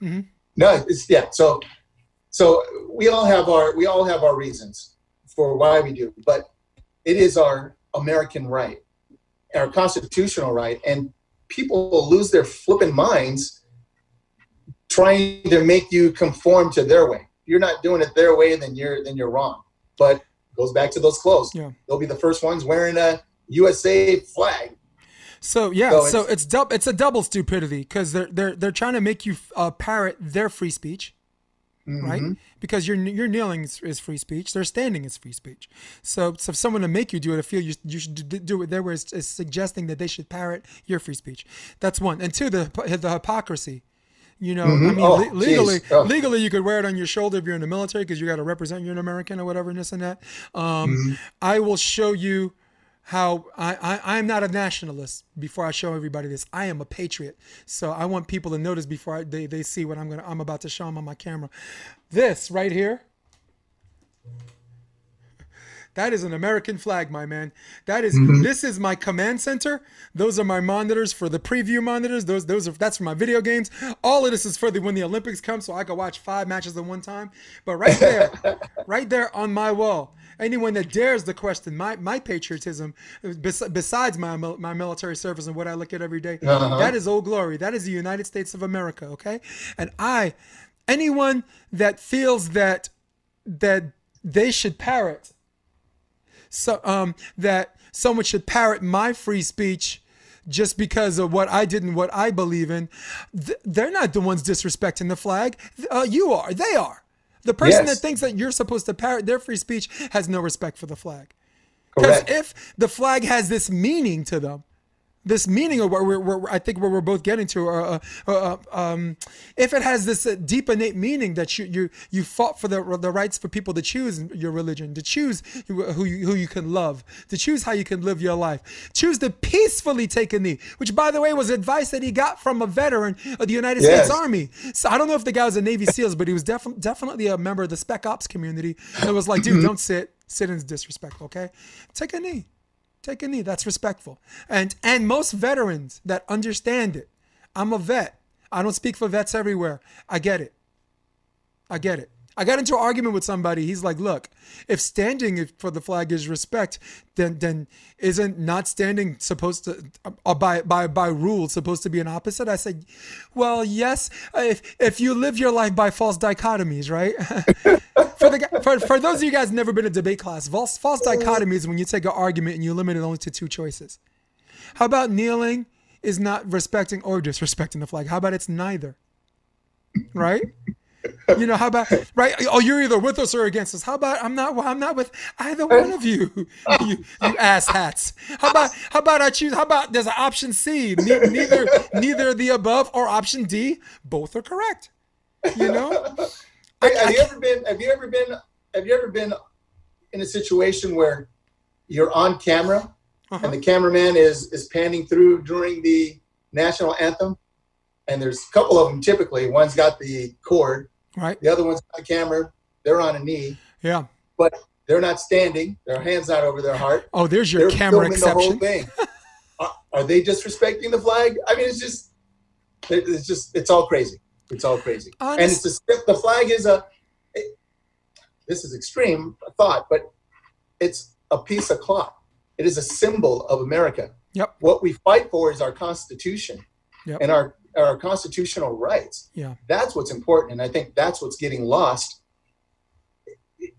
No, it's yeah. So, so we all have our we all have our reasons for why we do, but it is our American right, our constitutional right, and people will lose their flipping minds trying to make you conform to their way. If you're not doing it their way, then you're then you're wrong. But it goes back to those clothes. Yeah. They'll be the first ones wearing a USA flag. So yeah, So so, it's- it's dub- it's a double stupidity because they're they're they're trying to make you uh, parrot their free speech, right? Mhm. Because your your kneeling is, is free speech, their standing is free speech. So, so if someone to make you do it, I feel you you should do it their way is, is suggesting that they should parrot your free speech. That's one, and two, the the hypocrisy. You know, I mean, Oh, le- legally. Oh. legally, you could wear it on your shoulder if you're in the military because you got to represent you're an American or whatever, and this and that. Um, Mm-hmm. I will show you how I, I I'm not a nationalist before I show everybody this. I am a patriot. So I want people to notice before I, they, they see what I'm gonna I'm about to show them on my camera. This right here. That is an American flag, my man. That is- mm-hmm. this is my command center. Those are my monitors for the preview monitors. Those those are that's for my video games. All of this is for the when the Olympics come, so I can watch five matches at one time. But right there, right there on my wall, anyone that dares to question my my patriotism, bes- besides my my military service and what I look at every day, Uh-huh. that is old glory. That is the United States of America. Okay, and I, anyone that feels that that they should parrot so um, that someone should parrot my free speech just because of what I did and what I believe in. Th- they're not the ones disrespecting the flag. Uh, you are. They are. The person Yes. that thinks that you're supposed to parrot their free speech has no respect for the flag. Because if the flag has this meaning to them, this meaning of what we're, we're I think where we're both getting to, uh, uh, uh, um, if it has this uh, deep innate meaning that you you you fought for the the rights for people to choose your religion, to choose who you, who you can love, to choose how you can live your life, choose to peacefully take a knee, which by the way was advice that he got from a veteran of the United Yes. States Army. So I don't know if the guy was a Navy SEALs, but he was definitely definitely a member of the Spec Ops community. It was like, dude, don't sit. Sitting's disrespectful. Okay, take a knee take a knee that's respectful. And and most veterans that understand it i'm a vet. I don't speak for vets everywhere. I get it. I get it i got into an argument with somebody he's like look if standing for the flag is respect then then isn't not standing supposed to uh, by by by rule supposed to be an opposite i said well yes if if you live your life by false dichotomies right for the for, for those of you guys never been to debate class, false false dichotomy is when you take an argument and you limit it only to two choices. How about kneeling is not respecting or disrespecting the flag? How about it's neither? Right? You know, how about right? Oh, you're either with us or against us. How about I'm not? Well, I'm not with either one of you. You, you ass hats. How about how about I choose? How about there's an option C? Ne- neither neither the above or option D. Both are correct. You know. Have you ever been? Have you ever been? Have you ever been in a situation where you're on camera Uh-huh. and the cameraman is is panning through during the national anthem, and there's a couple of them typically. One's got the cord, Right. the other one's the camera. They're on a knee, Yeah. but they're not standing. Their hands not over their heart. Oh, there's your They're camera the exception. thing. are, are they disrespecting the flag? I mean, it's just, it's just, it's all crazy. It's all crazy. and it's a, the flag is a. it- this is extreme thought, but it's a piece of cloth. It is a symbol of America. Yep. What we fight for is our Constitution Yep. and our our constitutional rights. Yeah. That's what's important, and I think that's what's getting lost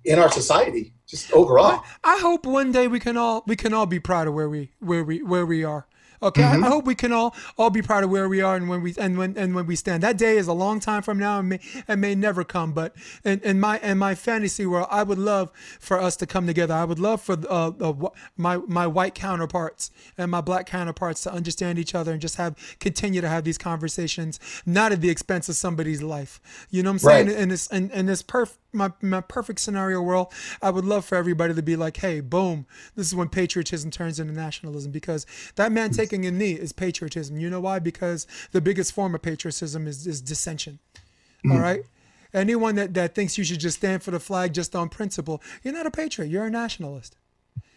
in our society, just overall. I hope one day we can all we can all be proud of where we where we where we are. Okay, Mm-hmm. I, I hope we can all all be proud of where we are and when we and when and when we stand. That day is a long time from now and may and may never come. But in, in my in my fantasy world, I would love for us to come together. I would love for uh, uh, my my white counterparts and my black counterparts to understand each other and just have continue to have these conversations, not at the expense of somebody's life. You know what I'm saying? Right. in this in, in this perf my, my perfect scenario world, I would love for everybody to be like, hey, boom, this is when patriotism turns into nationalism because that man taking a knee is patriotism. You know why? Because the biggest form of patriotism is, is dissension. Hmm. All right? Anyone that, that thinks you should just stand for the flag just on principle, you're not a patriot, you're a nationalist.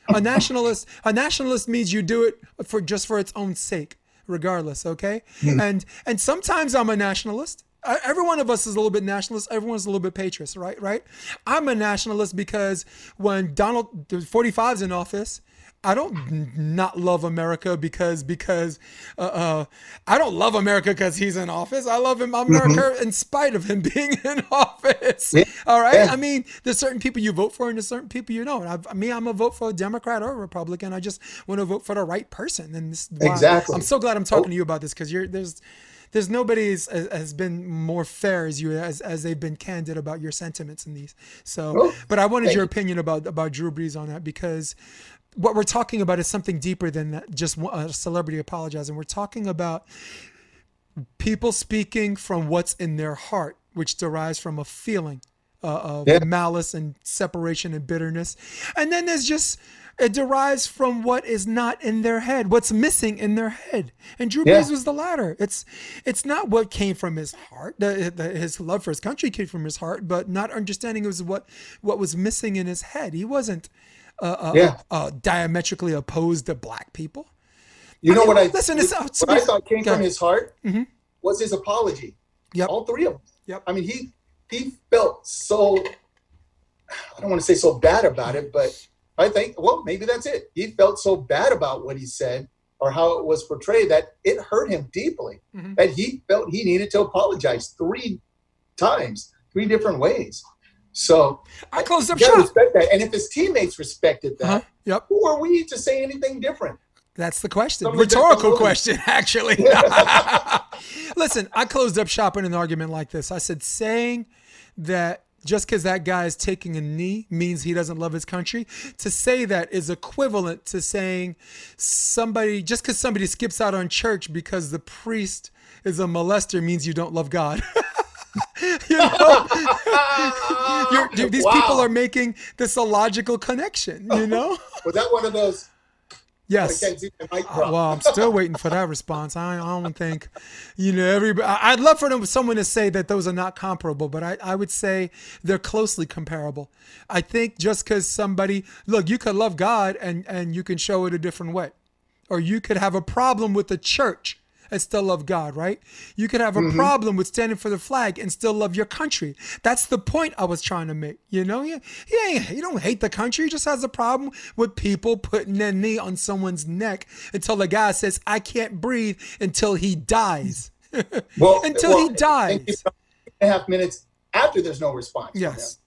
A nationalist, a nationalist means you do it for just for its own sake, regardless. Okay, hmm. and and sometimes I'm a nationalist. Every one of us is a little bit nationalist. Everyone's a little bit patriot, right? Right. I'm a nationalist because when Donald 45 is in office, I don't not love America because because uh, uh, I don't love America because he's in office. I love him America in spite of him being in office. Yeah. All right. Yeah. I mean, there's certain people you vote for and there's certain people you don't. I, I mean, I'm a vote for a Democrat or a Republican. I just want to vote for the right person. And this is Exactly. I'm so glad I'm talking to you about this because you're there's there's nobody has, has been more fair as you as, as they've been candid about your sentiments in these. So, Oh, but I wanted your you. opinion about about Drew Brees on that because what we're talking about is something deeper than that, just a celebrity apologizing. We're talking about people speaking from what's in their heart, which derives from a feeling uh, of Yeah. malice and separation and bitterness. And then there's just, it derives from what is not in their head, what's missing in their head. And Drew Yeah. Brees was the latter. It's it's not what came from his heart. The, the, his love for his country came from his heart, but not understanding was what what was missing in his head. He wasn't uh, uh, Yeah. uh, diametrically opposed to black people. You know mean, what I listen, it's- what I thought came from his heart Mhm. was his apology. Yep. All three of them. Yep. I mean, he he felt so. I don't want to say so bad about it, but I think well maybe that's it. He felt so bad about what he said or how it was portrayed that it hurt him deeply. Mhm. That he felt he needed to apologize three times, three different ways. So I closed up shop. respect that. And if his teammates respected that, Uh-huh. Yep. who are we to say anything different? That's the question. Somebody Rhetorical question, actually. Listen, I closed up shop in an argument like this. I said, saying that just because that guy is taking a knee means he doesn't love his country, to say that is equivalent to saying somebody, just because somebody skips out on church because the priest is a molester means you don't love God. you know? Dude, these Wow. people are making this illogical connection, you know? Was that one of those? Yes. I can't see the mic Uh, well, I'm still waiting for that response. I, I don't think, you know, everybody. I'd love for them, someone to say that those are not comparable, but I, I would say they're closely comparable. I think just because somebody look, you could love God and and you can show it a different way, or you could have a problem with the church and still love God, right? You could have a mm-hmm. problem with standing for the flag and still love your country. That's the point I was trying to make. You know, he ain't, he don't hate the country. He just has a problem with people putting their knee on someone's neck until the guy says, "I can't breathe" until he dies. Well, until well, he and dies. two and a half minutes after there's no response. Yes.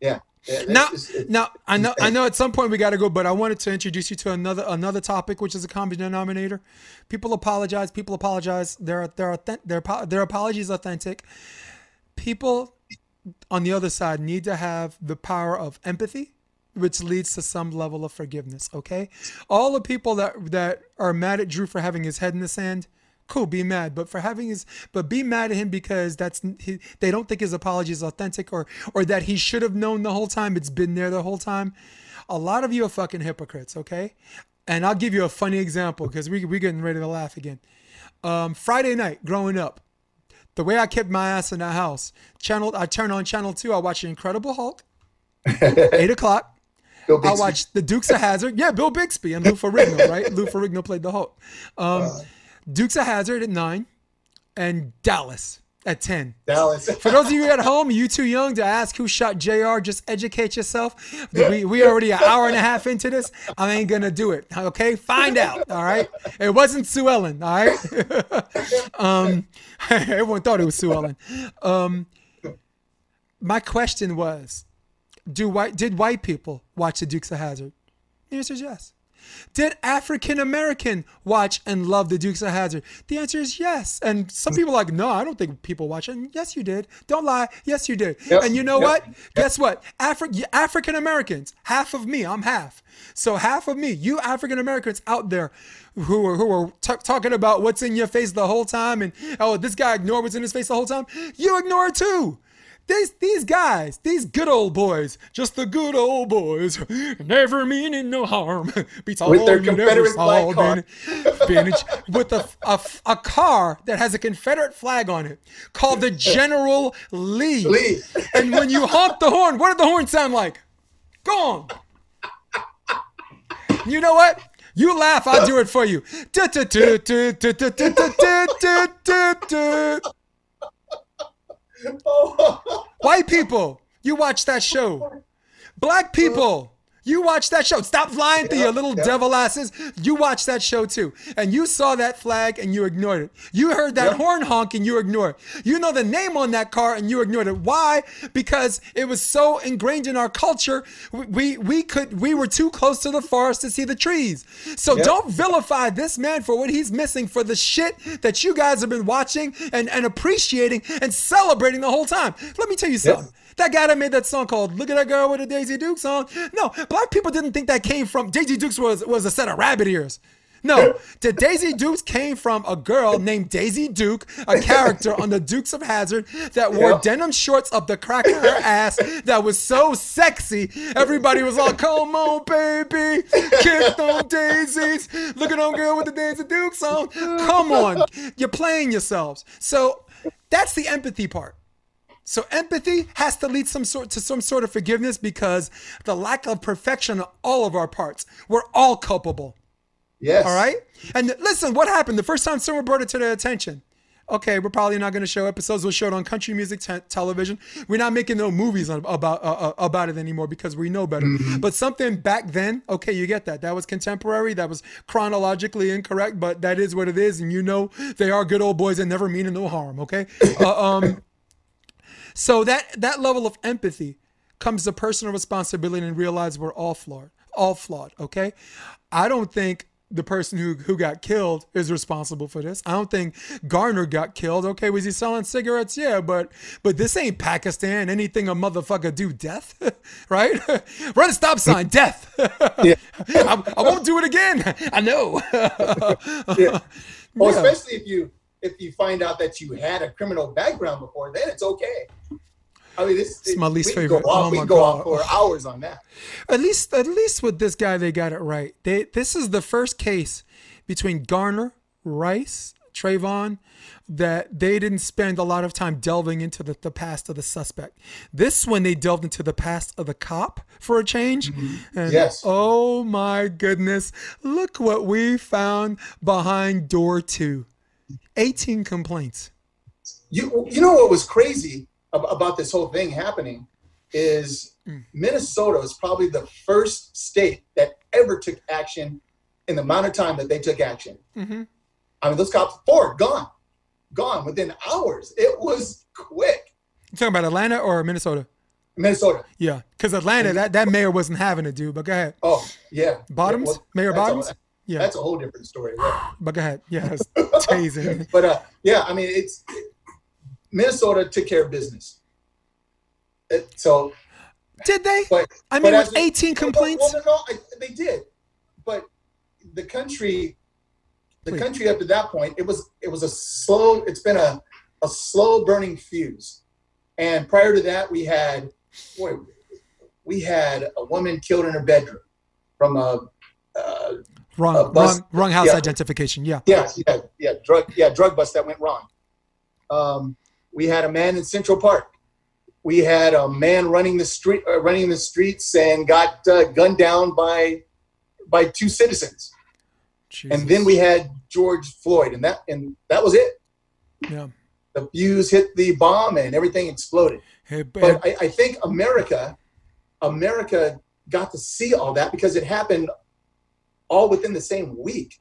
Yeah. Yeah, Now, just- now I know I know at some point we got to go, but I wanted to introduce you to another another topic, which is a common denominator. People apologize. People apologize. Their their their their apology is authentic. People on the other side need to have the power of empathy, which leads to some level of forgiveness. Okay, all the people that that are mad at Drew for having his head in the sand. Cool, be mad, but for having his, but be mad at him because that's he, they don't think his apology is authentic, or or that he should have known the whole time. It's been there the whole time. A lot of you are fucking hypocrites, okay? And I'll give you a funny example because we we getting ready to laugh again. Um, Friday night, growing up, the way I kept my ass in the house, channel I turn on channel two, I watch Incredible Hulk, eight o'clock. I watched The Dukes of Hazzard. Yeah, Bill Bixby and Lou Ferrigno, right? Lou Ferrigno played the Hulk. Um, Dukes of Hazzard at nine, and Dallas at 10. Dallas. For those of you at home, you too young to ask who shot JR, just educate yourself. We, we already an hour and a half into this. I ain't going to do it. Okay? Find out. All right? It wasn't Sue Ellen. All right? um, everyone thought it was Sue Ellen. Um, my question was, do white did white people watch the Dukes of Hazzard? The answer is yes. Did African American watch and love the Dukes of Hazzard? The answer is yes. And some people are like, no, I don't think people watch it. yes, you did. Don't lie. Yes, you did. Yep. And you know yep. what? Yep. Guess what? Afri- African Americans, half of me, I'm half. So half of me, you African Americans out there who are who are t- talking about what's in your face the whole time and oh, this guy ignored what's in his face the whole time. You ignore it too. These these guys, these good old boys, just the good old boys, never meaning no harm. Beats all with their Confederate flag car. Vintage, with a, a, a car that has a Confederate flag on it, called the General Lee. Lee. and when you honk the horn, what did the horn sound like? Go on. You know what? You laugh, I'll do it for you. White people, you watch that show. Black people, you watched that show. Stop lying to your little devil asses. You watched that show too. And you saw that flag and you ignored it. You heard that yep. horn honk and you ignored it. You know the name on that car and you ignored it. Why? Because it was so ingrained in our culture. We we could we were too close to the forest to see the trees. So yep. don't vilify this man for what he's missing for the shit that you guys have been watching and, and appreciating and celebrating the whole time. Let me tell you something. That guy that made that song called "Look at That Girl with a Daisy Duke" song. No, black people didn't think that came from Daisy Dukes was was a set of rabbit ears. No, the Daisy Dukes came from a girl named Daisy Duke, a character on the Dukes of Hazzard that wore denim shorts up the crack of her ass that was so sexy. Everybody was all, come on, baby, kick on daisies. Look at them girl with the Daisy Dukes on. Come on. You're playing yourselves. So that's the empathy part. So empathy has to lead some sort to some sort of forgiveness because the lack of perfection on all of our parts. We're all culpable. Yes. All right. And listen, what happened the first time someone brought it to their attention? Okay, we're probably not going to show episodes. We'll show it on country music te- television. We're not making no movies about uh, uh, about it anymore because we know better. Mm-hmm. But something back then, okay, you get that. That was contemporary. That was chronologically incorrect, but that is what it is. And you know, they are good old boys that never mean no harm. Okay. Uh, um, so that that level of empathy comes to personal responsibility and realize we're all flawed, all flawed. Okay, I don't think the person who who got killed is responsible for this. I don't think Garner got killed. Okay, was he selling cigarettes? Yeah, but but this ain't Pakistan. Anything a motherfucker do, death, right? Run a stop sign, death. yeah. I, I, won't do it again. I know. yeah. Well, yeah. especially if you if you find out that you had a criminal background before, then it's okay. I mean, this it's my least favorite. Go off, oh we go God. off for hours on that. At least, at least with this guy, they got it right. They this is the first case between Garner, Rice, Trayvon that they didn't spend a lot of time delving into the, the past of the suspect. This one they delved into the past of the cop for a change. Mm-hmm. And yes. Oh my goodness. Look what we found behind door two. 18 complaints. You you know what was crazy about this whole thing happening is mm. Minnesota is probably the first state that ever took action in the amount of time that they took action. Mm-hmm. I mean, those cops, four gone, gone within hours. It was quick. You talking about Atlanta or Minnesota? Minnesota. Yeah, because Atlanta, that, that mayor wasn't having it, dude. But go ahead. Oh yeah. Bottoms, yeah, well, Mayor Bottoms. Yeah, that's a whole different story. Yeah. but go ahead. Yeah, it's tasing. but uh, yeah, I mean, it's Minnesota took care of business. It, so did they? But, I mean, with 18 complaints. Well, no, no, they did, but the country, the Please. country up to that point, it was it was a slow. It's been a a slow burning fuse, and prior to that, we had boy, we had a woman killed in her bedroom from a. Uh, wrong, a wrong, wrong house yeah. identification. Yeah. Yeah, yeah, yeah. Drug, yeah, drug bust that went wrong. Um, we had a man in Central Park. We had a man running the street, uh, running the streets, and got uh, gunned down by by two citizens. Jesus. And then we had George Floyd, and that and that was it. Yeah. the fuse hit the bomb and everything exploded. Hey, But I, I think America, America got to see all that because it happened all within the same week.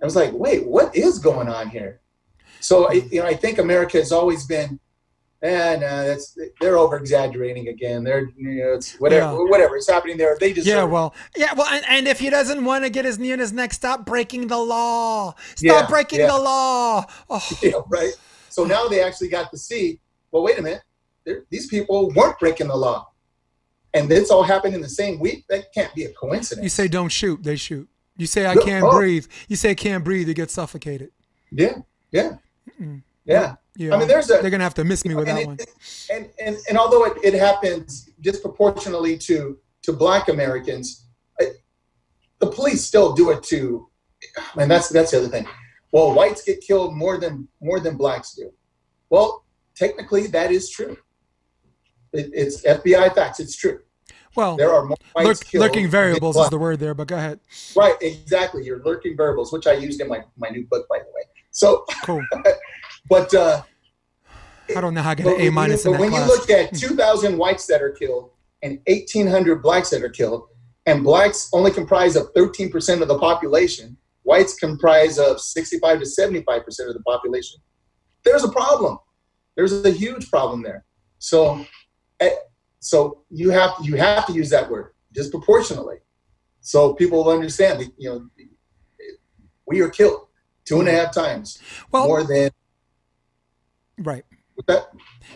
I was like, wait, what is going on here? So you know, I think America has always been, eh, no, that's they're over exaggerating again. They're you know, it's whatever, Yeah. whatever is happening there. They just yeah, well, yeah, well, and, and if he doesn't want to get his knee in his neck, stop breaking the law. Stop Yeah, breaking yeah. the law. Oh, know, right? So now they actually got to see, well, wait a minute, They're- these people weren't breaking the law. And this all happened in the same week. That can't be a coincidence. you say don't shoot, they shoot. You say I can't oh. breathe. You say I can't breathe, you get suffocated. yeah, yeah, yeah. Yeah, I mean, there's a- they're gonna have to miss me with that it- one. and, and and although it, it happens disproportionately to to Black Americans, I, the police still do it to. And that's that's the other thing. Well, whites get killed more than more than blacks do. Well, technically, that is true. It, it's FBI facts. It's true. Well, There are more lurk, lurking variables is the word there, but go ahead. right. Exactly. Your lurking variables, which I used in my my new book, by the way. So, Cool. but. uh I don't know how I But an A minus in but when class. you look at 2,000 whites that are killed and 1,800 blacks that are killed, and blacks only comprise of 13% of the population, whites comprise of 65 to 75% of the population, there's a problem. There's a huge problem there. So, eh, so you have you have to use that word disproportionately, so people will understand that you know we are killed two and a half times well, more than right. that.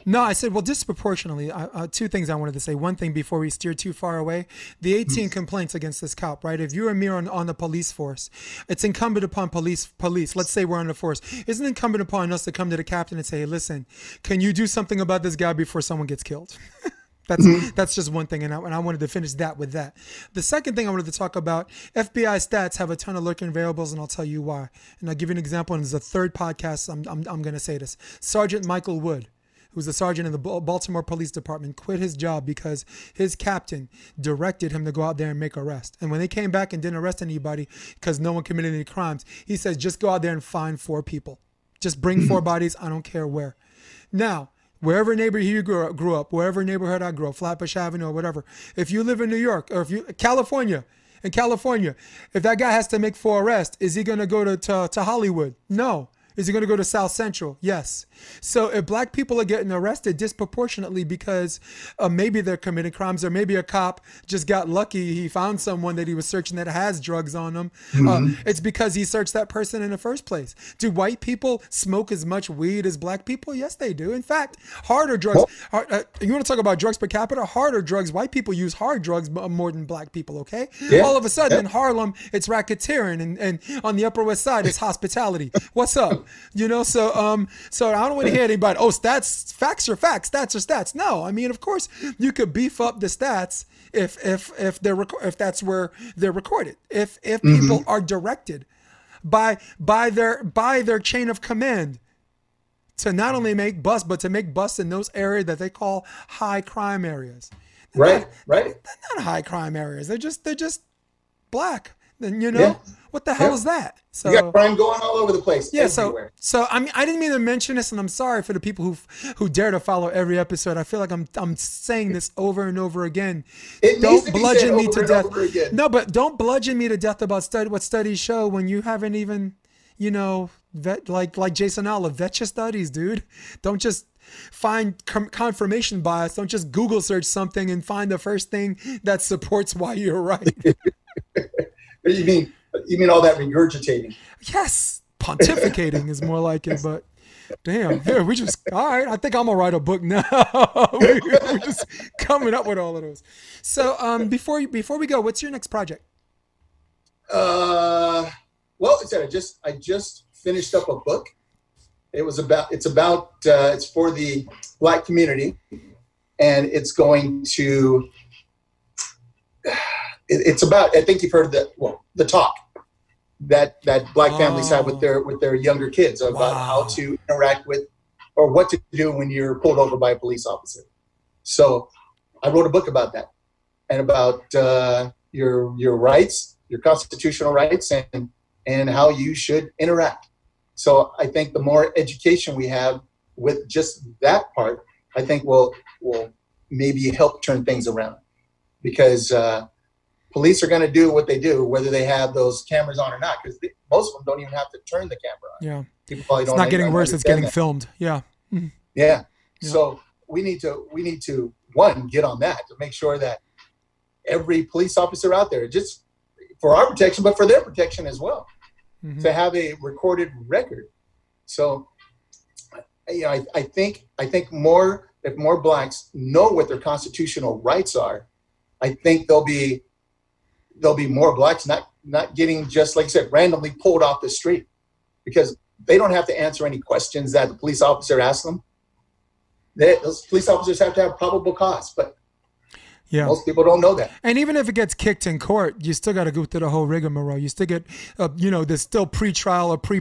No, I said, well, disproportionately. Uh, uh, two things I wanted to say. One thing before we steer too far away the 18 complaints against this cop, right? If you're a mirror on, on the police force, it's incumbent upon police, police, let's say we're on the force, isn't it incumbent upon us to come to the captain and say, hey, listen, can you do something about this guy before someone gets killed? That's mm-hmm. that's just one thing, and I, and I wanted to finish that with that. The second thing I wanted to talk about: FBI stats have a ton of lurking variables, and I'll tell you why. And I'll give you an example. And it's the third podcast I'm I'm, I'm going to say this. Sergeant Michael Wood, who's a sergeant in the Baltimore Police Department, quit his job because his captain directed him to go out there and make arrest. And when they came back and didn't arrest anybody because no one committed any crimes, he says just go out there and find four people. Just bring mm-hmm. four bodies. I don't care where. Now, wherever neighborhood you grew up, grew up, wherever neighborhood I grew up, Flatbush Avenue or whatever. If you live in New York or if you California, in California, if that guy has to make four arrests, is he gonna go to to, to Hollywood? No. Is he going to go to South Central? Yes. So if black people are getting arrested disproportionately because uh, maybe they're committing crimes or maybe a cop just got lucky, he found someone that he was searching that has drugs on them, uh, it's because he searched that person in the first place. Do white people smoke as much weed as black people? Yes, they do. In fact, harder drugs. hard- uh, you want to talk about drugs per capita? Harder drugs. White people use hard drugs more than black people. Okay. Yeah. All of a sudden Yeah. in Harlem, it's racketeering, and, and on the Upper West Side, it's hospitality. What's up? You know, so um, so I don't want to hear anybody. Oh, stats, facts are facts, stats are stats. No, I mean, of course, you could beef up the stats if if if they're rec- if that's where they're recorded. If if people are directed by by their by their chain of command to not only make busts, but to make busts in those areas that they call high crime areas. Right, right. They're not high crime areas. They're just they're just black. Then you know Yeah. what the hell Yeah. is that? So You got crime going all over the place. yeah, everywhere. so so I mean I didn't mean to mention this, and I'm sorry for the people who who dare to follow every episode. I feel like I'm I'm saying this over and over again. It needs don't bludgeon said me over to death. over again. No, but don't bludgeon me to death about study what studies show when you haven't even, you know, vet like like Jason Olive, vet your studies, dude. Don't just find com- confirmation bias. Don't just Google search something and find the first thing that supports why you're right. You mean you mean all that regurgitating? yes, pontificating is more like it, but. Damn, yeah, we just all right. I think I'm gonna write a book now. we, we're just coming up with all of those. So, um, before you, before we go, what's your next project? Uh, well, I said I just I just finished up a book. It was about it's about uh, it's for the black community, and it's going to. It, it's about I think you've heard the well the talk that that black families have with their with their younger kids about Wow. how to interact with or what to do when you're pulled over by a police officer. So I wrote a book about that and about uh, your your rights, your constitutional rights, and and how you should interact. So I think the more education we have with just that part, I think will will maybe help turn things around because uh, police are going to do what they do, whether they have those cameras on or not, because most of them don't even have to turn the camera on. Yeah. People probably It's don't not getting worse. It's getting understand filmed. Yeah. that. Yeah. Yeah. So we need to we need to one get on that to make sure that every police officer out there, just for our protection, but for their protection as well, Mhm. to have a recorded record. So, you know, I, I think I think more if more blacks know what their constitutional rights are, I think they'll be there'll be more blacks not not getting just like I said randomly pulled off the street because they don't have to answer any questions that the police officer asks them. They, those police officers have to have probable cause, but Yeah. most people don't know that. And even if it gets kicked in court, you still got to go through the whole rigmarole. You still get, uh, you know, there's still pre-trial or pre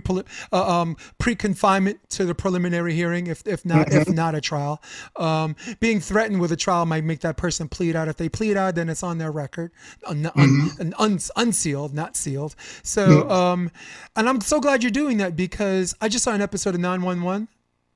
uh, um, pre-confinement to the preliminary hearing, if if not if not a trial. Um, being threatened with a trial might make that person plead out. If they plead out, then it's on their record, un, un, un, un, unsealed, not sealed. So, um, and I'm so glad you're doing that because I just saw an episode of 911.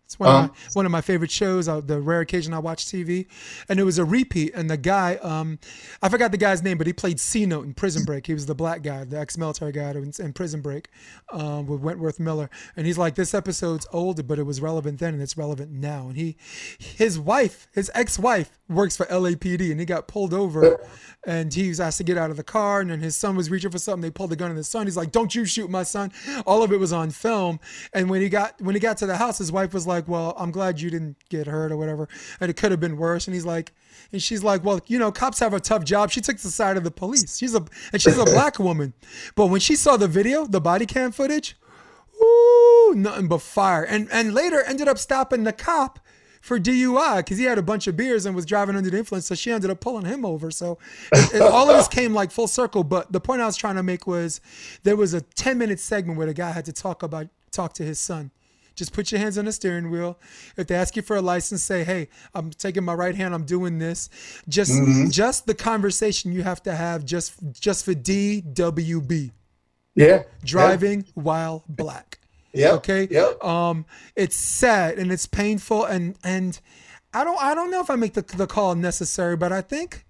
It's one, Uh-huh. of my, one of my favorite shows. Uh, the rare occasion I watch TV, and it was a repeat. And the guy, um, I forgot the guy's name, but he played C Note in Prison Break. He was the black guy, the ex-military guy in, in Prison Break, um, with Wentworth Miller. And he's like, this episode's old, but it was relevant then, and it's relevant now. And he, his wife, his ex-wife, works for LAPD, and he got pulled over, and he was asked to get out of the car, and then his son was reaching for something. They pulled the gun on his son. He's like, "Don't you shoot my son!" All of it was on film. And when he got when he got to the house, his wife was like, "Well, I'm glad you didn't get hurt or whatever, and it could have been worse." And he's like, and she's like, "Well, you know, cops have a tough job." She took the side of the police. She's a and she's a black woman, but when she saw the video, the body cam footage, ooh, nothing but fire. And and later ended up stopping the cop for DUI because he had a bunch of beers and was driving under the influence. So she ended up pulling him over. So it, it- all of this came like full circle. But the point I was trying to make was there was a 10 minute segment where the guy had to talk about talk to his son. Just put your hands on the steering wheel. If they ask you for a license, say, "Hey, I'm taking my right hand. I'm doing this." Just, just the conversation you have to have just, just for DWB, Yeah. driving while black Yeah. okay Yep. um it's sad and it's painful and and i don't i don't know if i make the, the call necessary but i think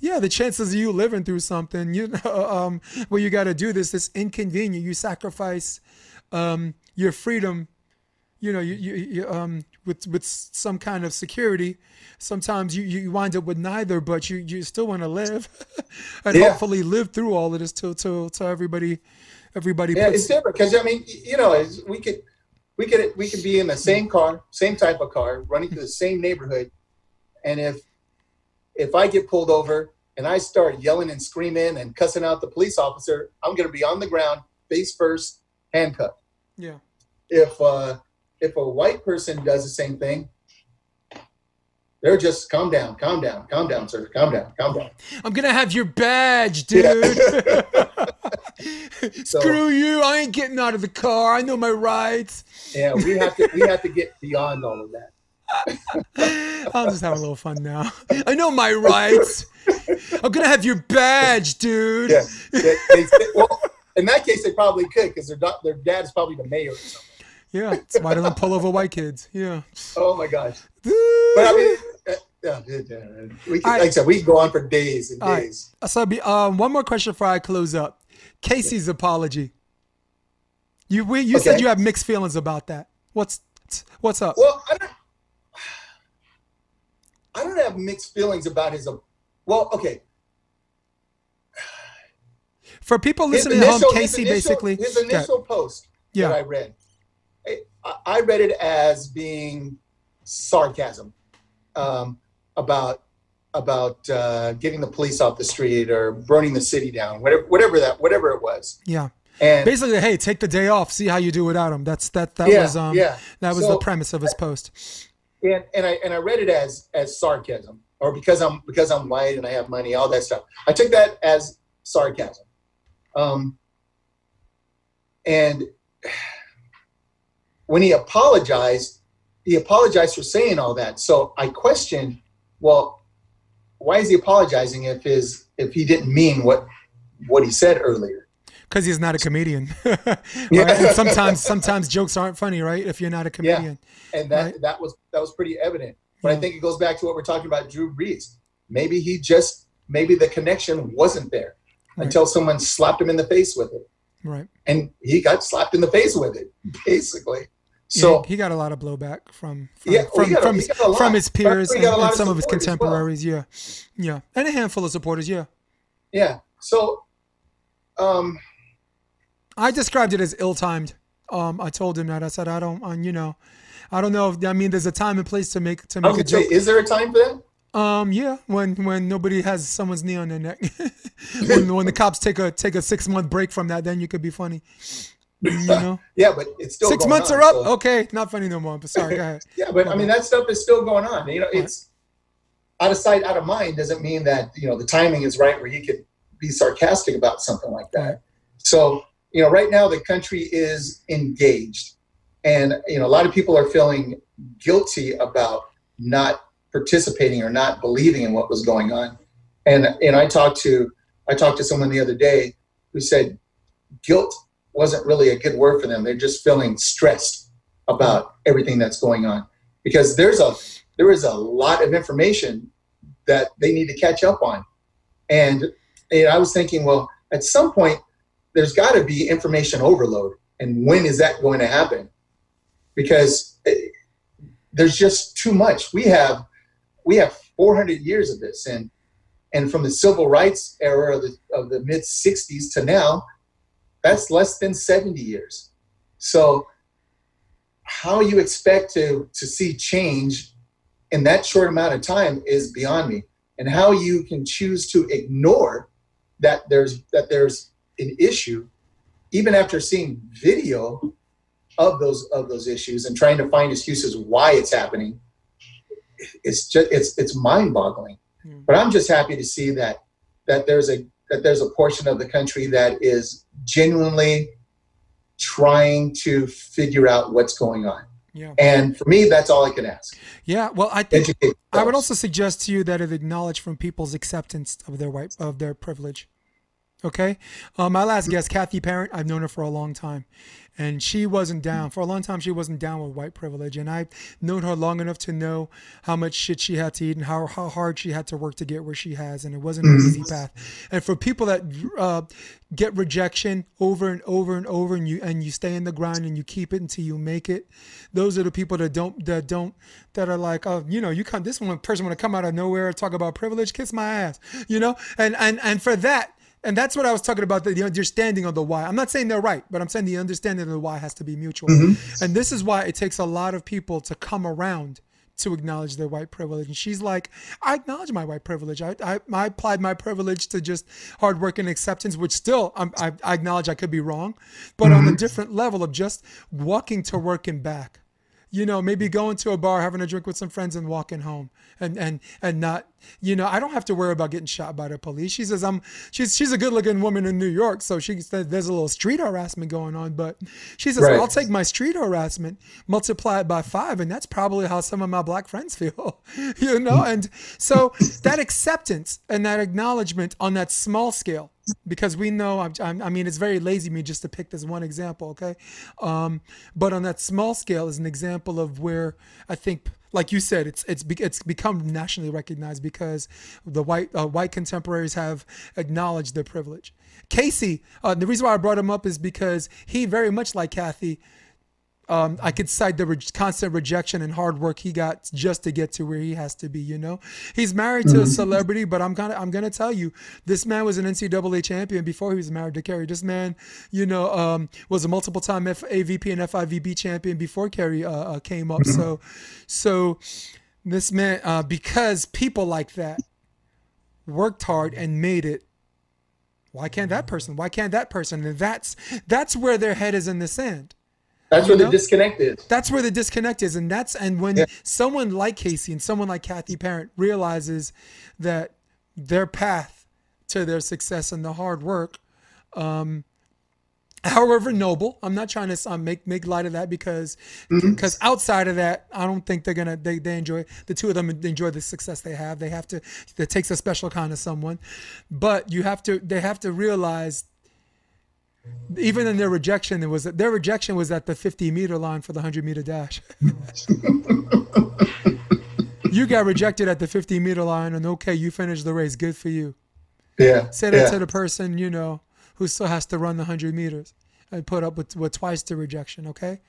yeah the chances of you living through something you know um where you got to do this is inconvenient you sacrifice um your freedom you know you, you, you um with with some kind of security sometimes you you wind up with neither but you you still want to live and Yeah. hopefully live through all of this till till till everybody everybody Yeah, puts it's different because I mean, you know, we could, we could, we could be in the same car, same type of car, running through the same neighborhood, and if, if I get pulled over and I start yelling and screaming and cussing out the police officer, I'm going to be on the ground, face first, handcuffed. yeah If uh, if a white person does the same thing, they're just calm down, calm down, calm down, sir, calm down, calm down. I'm gonna have your badge, dude. So- Screw you! I ain't getting out of the car. I know my rights. Yeah, we have to, we have to get beyond all of that. I'm just having a little fun now. I know my rights. I'm gonna have your badge, dude. Yeah, they, they, well, in that case, they probably could because their their dad is probably the mayor or something. Yeah, it's why they pull over white kids. Yeah. Oh my gosh! But I mean, uh, yeah, yeah, yeah, we can, like I said, we can go on for days and All right. days. So, be- um, one more question before I close up. Casey's apology. You we, you said you have mixed feelings about that. What's what's up? Well, I don't, I don't have mixed feelings about his. Well, okay. For people His listening at home, initial- his Casey initial- basically. his Okay. initial post Yeah. that I read, I, read it as being sarcasm um, about about uh, getting the police off the street or burning the city down, whatever whatever that whatever it was. Yeah. And Basically, hey, take the day off. See how you do without him. That's that. That Yeah, was um. yeah. That was So- the premise of his post. and, and I and I read it as as sarcasm or because I'm because I'm white and I have money, all that stuff. I took that as sarcasm. Um, and when he apologized, he apologized for saying all that. So I questioned, well, why is he apologizing if his if he didn't mean what what he said earlier? because he's not a comedian. right? And sometimes sometimes jokes aren't funny, right? If you're not a comedian. Yeah. And that Right. that was that was pretty evident. But I think it goes back to what we're talking about Drew Brees. Maybe he just maybe the connection wasn't there Right. until someone slapped him in the face with it. Right. And he got slapped in the face with it, basically. So So he got a lot of blowback from from Yeah, from, got from, he a from his peers and, got a lot and some of his support as well. contemporaries. Yeah, yeah, and a handful of supporters. Yeah, yeah. So um I described it as ill-timed. Um, I told him that. I said I don't, um, you know, I don't know. If, I mean, there's a time and place to make to make a gonna say, joke. is there a time for that? Um, yeah, when when nobody has someone's knee on their neck, when when the cops take a take a six month break from that, then you could be funny. You know, Yeah, but it's still six months on, are up. so- Okay, not funny no more. But sorry, go ahead. Yeah, but I mean that stuff is still going on. You know, it's out of sight, out of mind doesn't mean that you know the timing is right where he could be sarcastic about something like that. So you know, right now the country is engaged, and you know a lot of people are feeling guilty about not participating or not believing in what was going on. And and I talked to I talked to someone the other day who said guilt wasn't really a good word for them. They're just feeling stressed about everything that's going on because there's a there is a lot of information that they need to catch up on. And, and I was thinking, well, at some point there's got to be information overload. And when is that going to happen? Because eh, there's just too much. We have we have 400 years of this, and and from the civil rights era of the of the mid 60s to now, that's less than 70 years. So how you expect to to see change in that short amount of time is beyond me and how you can choose to ignore that there's that there's an issue even after seeing video of those of those issues and trying to find excuses why it's happening it's just it's it's mind-boggling Hmm. but i'm just happy to see that that there's a that there's a portion of the country that is genuinely trying to figure out what's going on. Yeah, and for me that's all i can ask. Yeah. Well, I think I would also suggest to you that it acknowledge from people's acceptance of their white of their privilege. Okay, uh, my last guest, Kathy Parent, I've known her for a long time, and she wasn't down for a long time. She wasn't down with white privilege, and I've known her long enough to know how much shit she had to eat and how how hard she had to work to get where she has, and it wasn't an easy path. And for people that uh, get rejection over and over and over, and you and you stay in the grind and you keep it until you make it, those are the people that don't that don't that are like, oh, you know, you come this one person want to come out of nowhere talk about privilege, kiss my ass, you know, and and and for that. And that's what I was talking about the, understanding of the why. I'm not saying they're right, but I'm saying the understanding of the why has to be mutual. Mm-hmm. And this is why it takes a lot of people to come around to acknowledge their white privilege. And she's like, I acknowledge my white privilege. I, I, I applied my privilege to just hard work and acceptance, which still I'm, I, I acknowledge I could be wrong, but on a mm-hmm. different level of just walking to work and back. You know, maybe going to a bar, having a drink with some friends, and walking home, and and and not, you know, I don't have to worry about getting shot by the police. She says I'm, she's she's a good-looking woman in New York, so she said there's a little street harassment going on, but she says Right. I'll take my street harassment, multiply it by five, and that's probably how some of my black friends feel, you know. And so that acceptance and that acknowledgement on that small scale, because we know, I'm, I'm, I mean, it's very lazy me just to pick this one example, okay? Um, but on that small scale is an example of where I think. Like you said, it's it's it's become nationally recognized because the white uh, white contemporaries have acknowledged their privilege. Casey, uh, the reason why I brought him up is because he very much like Kathy um, I could cite the re- constant rejection and hard work he got just to get to where he has to be. You know, he's married to a celebrity, but I'm gonna I'm gonna tell you, this man was an NCAA champion before he was married to Kerri. This man, you know, um, was a multiple time F- AVP and FIVB champion before Kerri uh, uh, came up. So, so this man, uh, because people like that worked hard and made it why can't that person why can't that person and that's that's where their head is in the sand That's you where know? the disconnect is. that's where the disconnect is and that's and when Yeah. someone like casey and someone like kathy parent realizes that their path to their success and the hard work um however noble i'm not trying to um, make make light of that because because outside of that i don't think they're gonna they, they enjoy the two of them enjoy the success they have they have to it takes a special kind of someone but you have to they have to realize Even in their rejection, it was their rejection was at the 50 meter line for the 100 meter dash. you got rejected at the 50 meter line, and okay, you finished the race. Good for you. Yeah. Say that yeah. to the person you know who still has to run the 100 meters and put up with, with twice the rejection. Okay.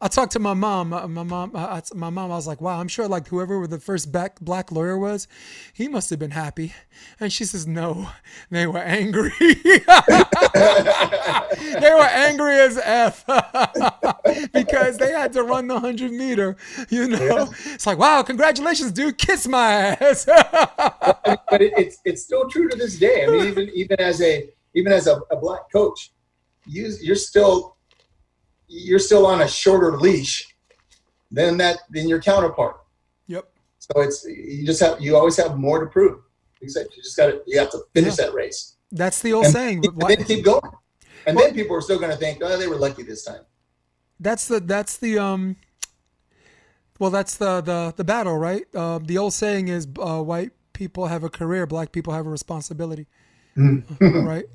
I talked to my mom. My, my mom, uh, I, my mom. I was like, "Wow, I'm sure like whoever the first back, black lawyer was, he must have been happy." And she says, "No, they were angry. they were angry as f because they had to run the hundred meter. You know, yeah. it's like, wow, congratulations, dude, kiss my ass." but it, it's it's still true to this day. I mean, even even as a even as a, a black coach, you you're still you're still on a shorter leash than that than your counterpart. Yep. So it's you just have you always have more to prove. You just got to you have to finish yeah. that race. That's the old and saying. Keep, then keep going, and well, then people are still going to think, oh, they were lucky this time. That's the that's the um. Well, that's the the the battle, right? Uh, the old saying is, uh, white people have a career, black people have a responsibility, right?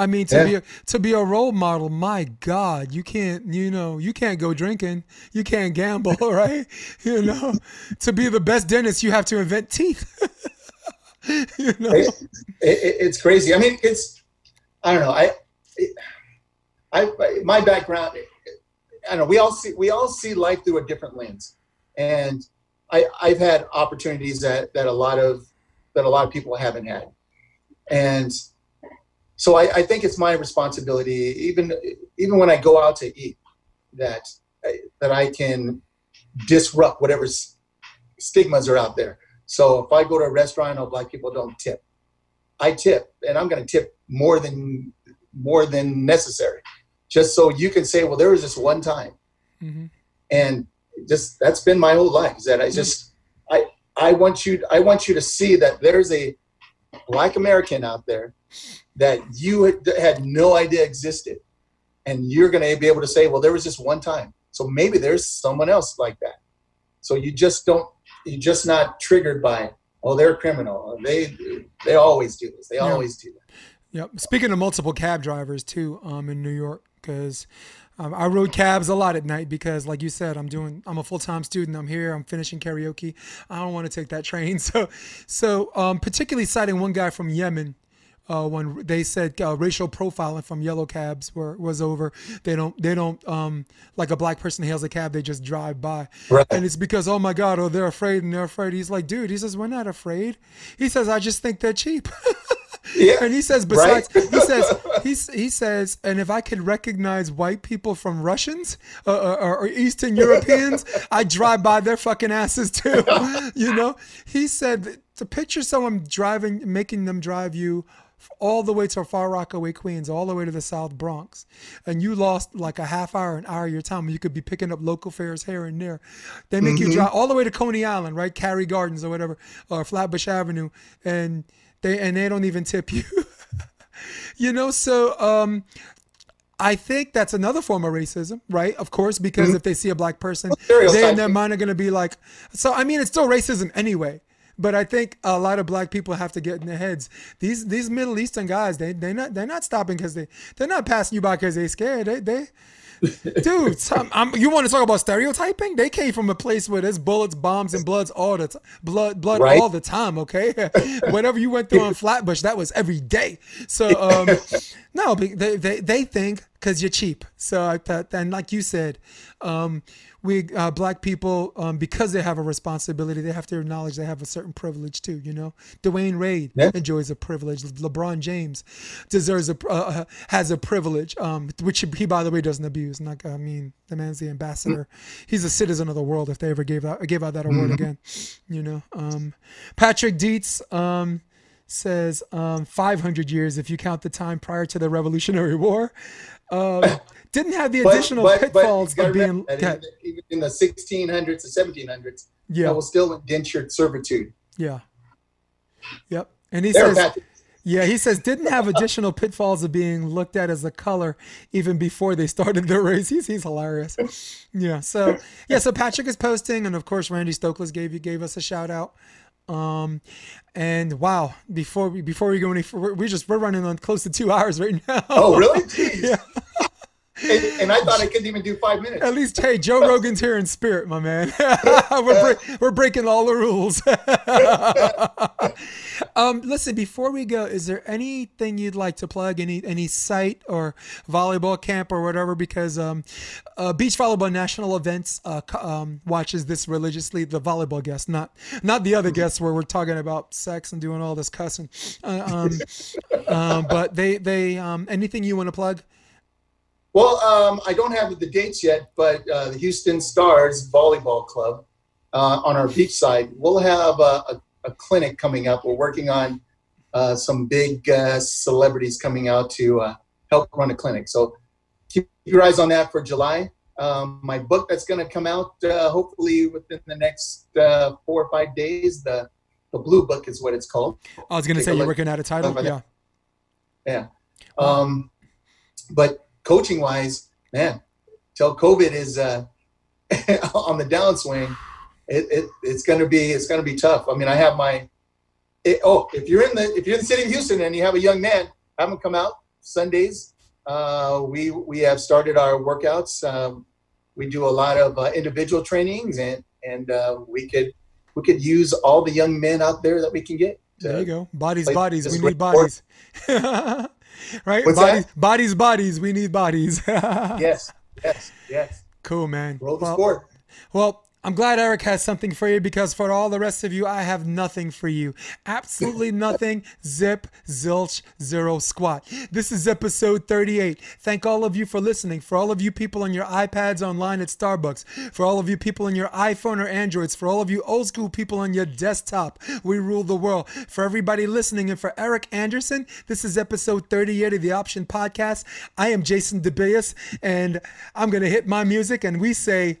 I mean, to yeah. be a, to be a role model, my God, you can't, you know, you can't go drinking, you can't gamble, right? You know, to be the best dentist, you have to invent teeth. you know, it, it, it's crazy. I mean, it's, I don't know, I, it, I, my background, I don't know. We all see we all see life through a different lens, and I, I've had opportunities that that a lot of that a lot of people haven't had, and so I, I, think it's my responsibility, even even when I go out to eat, that that I can disrupt whatever stigmas are out there. So if I go to a restaurant, oh, black people don't tip. I tip, and I'm going to tip more than more than necessary, just so you can say, well, there was this one time, mm-hmm. and just that's been my whole life. Is that I just I I want you I want you to see that there's a black American out there that you had no idea existed. And you're going to be able to say, well, there was just one time. So maybe there's someone else like that. So you just don't, you're just not triggered by, oh, they're a criminal. They, they always do this. They yeah. always do that. Yep. Speaking of multiple cab drivers too, um, in New York, because um, I rode cabs a lot at night because, like you said, I'm doing. I'm a full time student. I'm here. I'm finishing karaoke. I don't want to take that train. So, so um, particularly citing one guy from Yemen uh, when they said uh, racial profiling from yellow cabs were, was over. They don't they don't um, like a black person hails a cab, they just drive by, right. and it's because oh my god, oh they're afraid and they're afraid. He's like, dude, he says we're not afraid. He says I just think they're cheap. Yeah, and he says besides right? he says he's, he says and if I could recognize white people from Russians uh, or, uh, or Eastern Europeans, I drive by their fucking asses too. you know, he said to picture someone driving, making them drive you all the way to Far Rockaway, Queens, all the way to the South Bronx, and you lost like a half hour, an hour of your time, you could be picking up local fares here and there. They make mm-hmm. you drive all the way to Coney Island, right, Carroll Gardens or whatever, or Flatbush Avenue, and they and they don't even tip you. you know, so um, I think that's another form of racism, right? Of course, because mm-hmm. if they see a black person, they in their mind are going to be like, so I mean, it's still racism anyway. But I think a lot of black people have to get in their heads. These these Middle Eastern guys, they they not they're not stopping because they they're not passing you by because they scared. They they dude, some, you want to talk about stereotyping? They came from a place where there's bullets, bombs, and bloods all the time, blood, blood right? all the time. Okay, whatever you went through on Flatbush, that was every day. So um, no, they they they think because you're cheap. So I thought, and like you said, um, we uh, black people um, because they have a responsibility they have to acknowledge they have a certain privilege too you know dwyane wade yeah. enjoys a privilege lebron james deserves a uh, uh, has a privilege um, which he by the way doesn't abuse not i mean the man's the ambassador he's a citizen of the world if they ever gave out gave out that award mm-hmm. again you know um, patrick dietz um, says um, 500 years if you count the time prior to the Revolutionary War. Didn't have the additional but, but, pitfalls but of being in, even in the 1600s to 1700s. Yeah, that was still indentured servitude. Yeah. Yep. And he there says, yeah, he says didn't have additional pitfalls of being looked at as a color even before they started the race. He's he's hilarious. Yeah. So yeah, so Patrick is posting, and of course Randy Stoklos gave you gave us a shout out. Um, and wow, before we before we go any, further, we just we're running on close to two hours right now. Oh, really? yeah. And, and, I thought I couldn't even do five minutes. At least, hey, Joe Rogan's here in spirit, my man. we're, we're breaking all the rules. um, listen, before we go, is there anything you'd like to plug? Any any site or volleyball camp or whatever? Because um, uh, Beach Volleyball National Events uh, um, watches this religiously. The volleyball guests, not not the other guests, where we're talking about sex and doing all this cussing. Uh, um, um, but they they um, anything you want to plug? Well, um, I don't have the dates yet, but uh, the Houston Stars Volleyball Club uh, on our beach side, we'll have a, a, a clinic coming up. We're working on uh, some big uh, celebrities coming out to uh, help run a clinic. So keep your eyes on that for July. Um, my book that's going to come out uh, hopefully within the next four or five days. The the blue book is what it's called. I was going to say you're working out a title. Yeah. Yeah. Um, but coaching wise, man, till COVID is uh, on the downswing, it, it it's gonna be it's gonna be tough. I mean, I have my it, oh, if you're in the if you're in the city of Houston and you have a young man, have him come out Sundays. Uh, we we have started our workouts. Um, we do a lot of uh, individual trainings, and and uh, we could we could use all the young men out there that we can get. There you go. Bodies, bodies. We need bodies. right? What's bodies, that? bodies, bodies. We need bodies. yes, yes, yes. Cool, man. Roll the well, sport. Well, I'm glad Aric has something for you because for all the rest of you, I have nothing for you. Absolutely nothing. Zip, zilch, zero, squat. This is episode 38. Thank all of you for listening. For all of you people on your iPads online at Starbucks. For all of you people on your iPhone or Androids. For all of you old school people on your desktop. We rule the world. For everybody listening and for Aric Anderson, this is episode 38 of the Option Podcast. I am Jason DeBias and I'm going to hit my music and we say,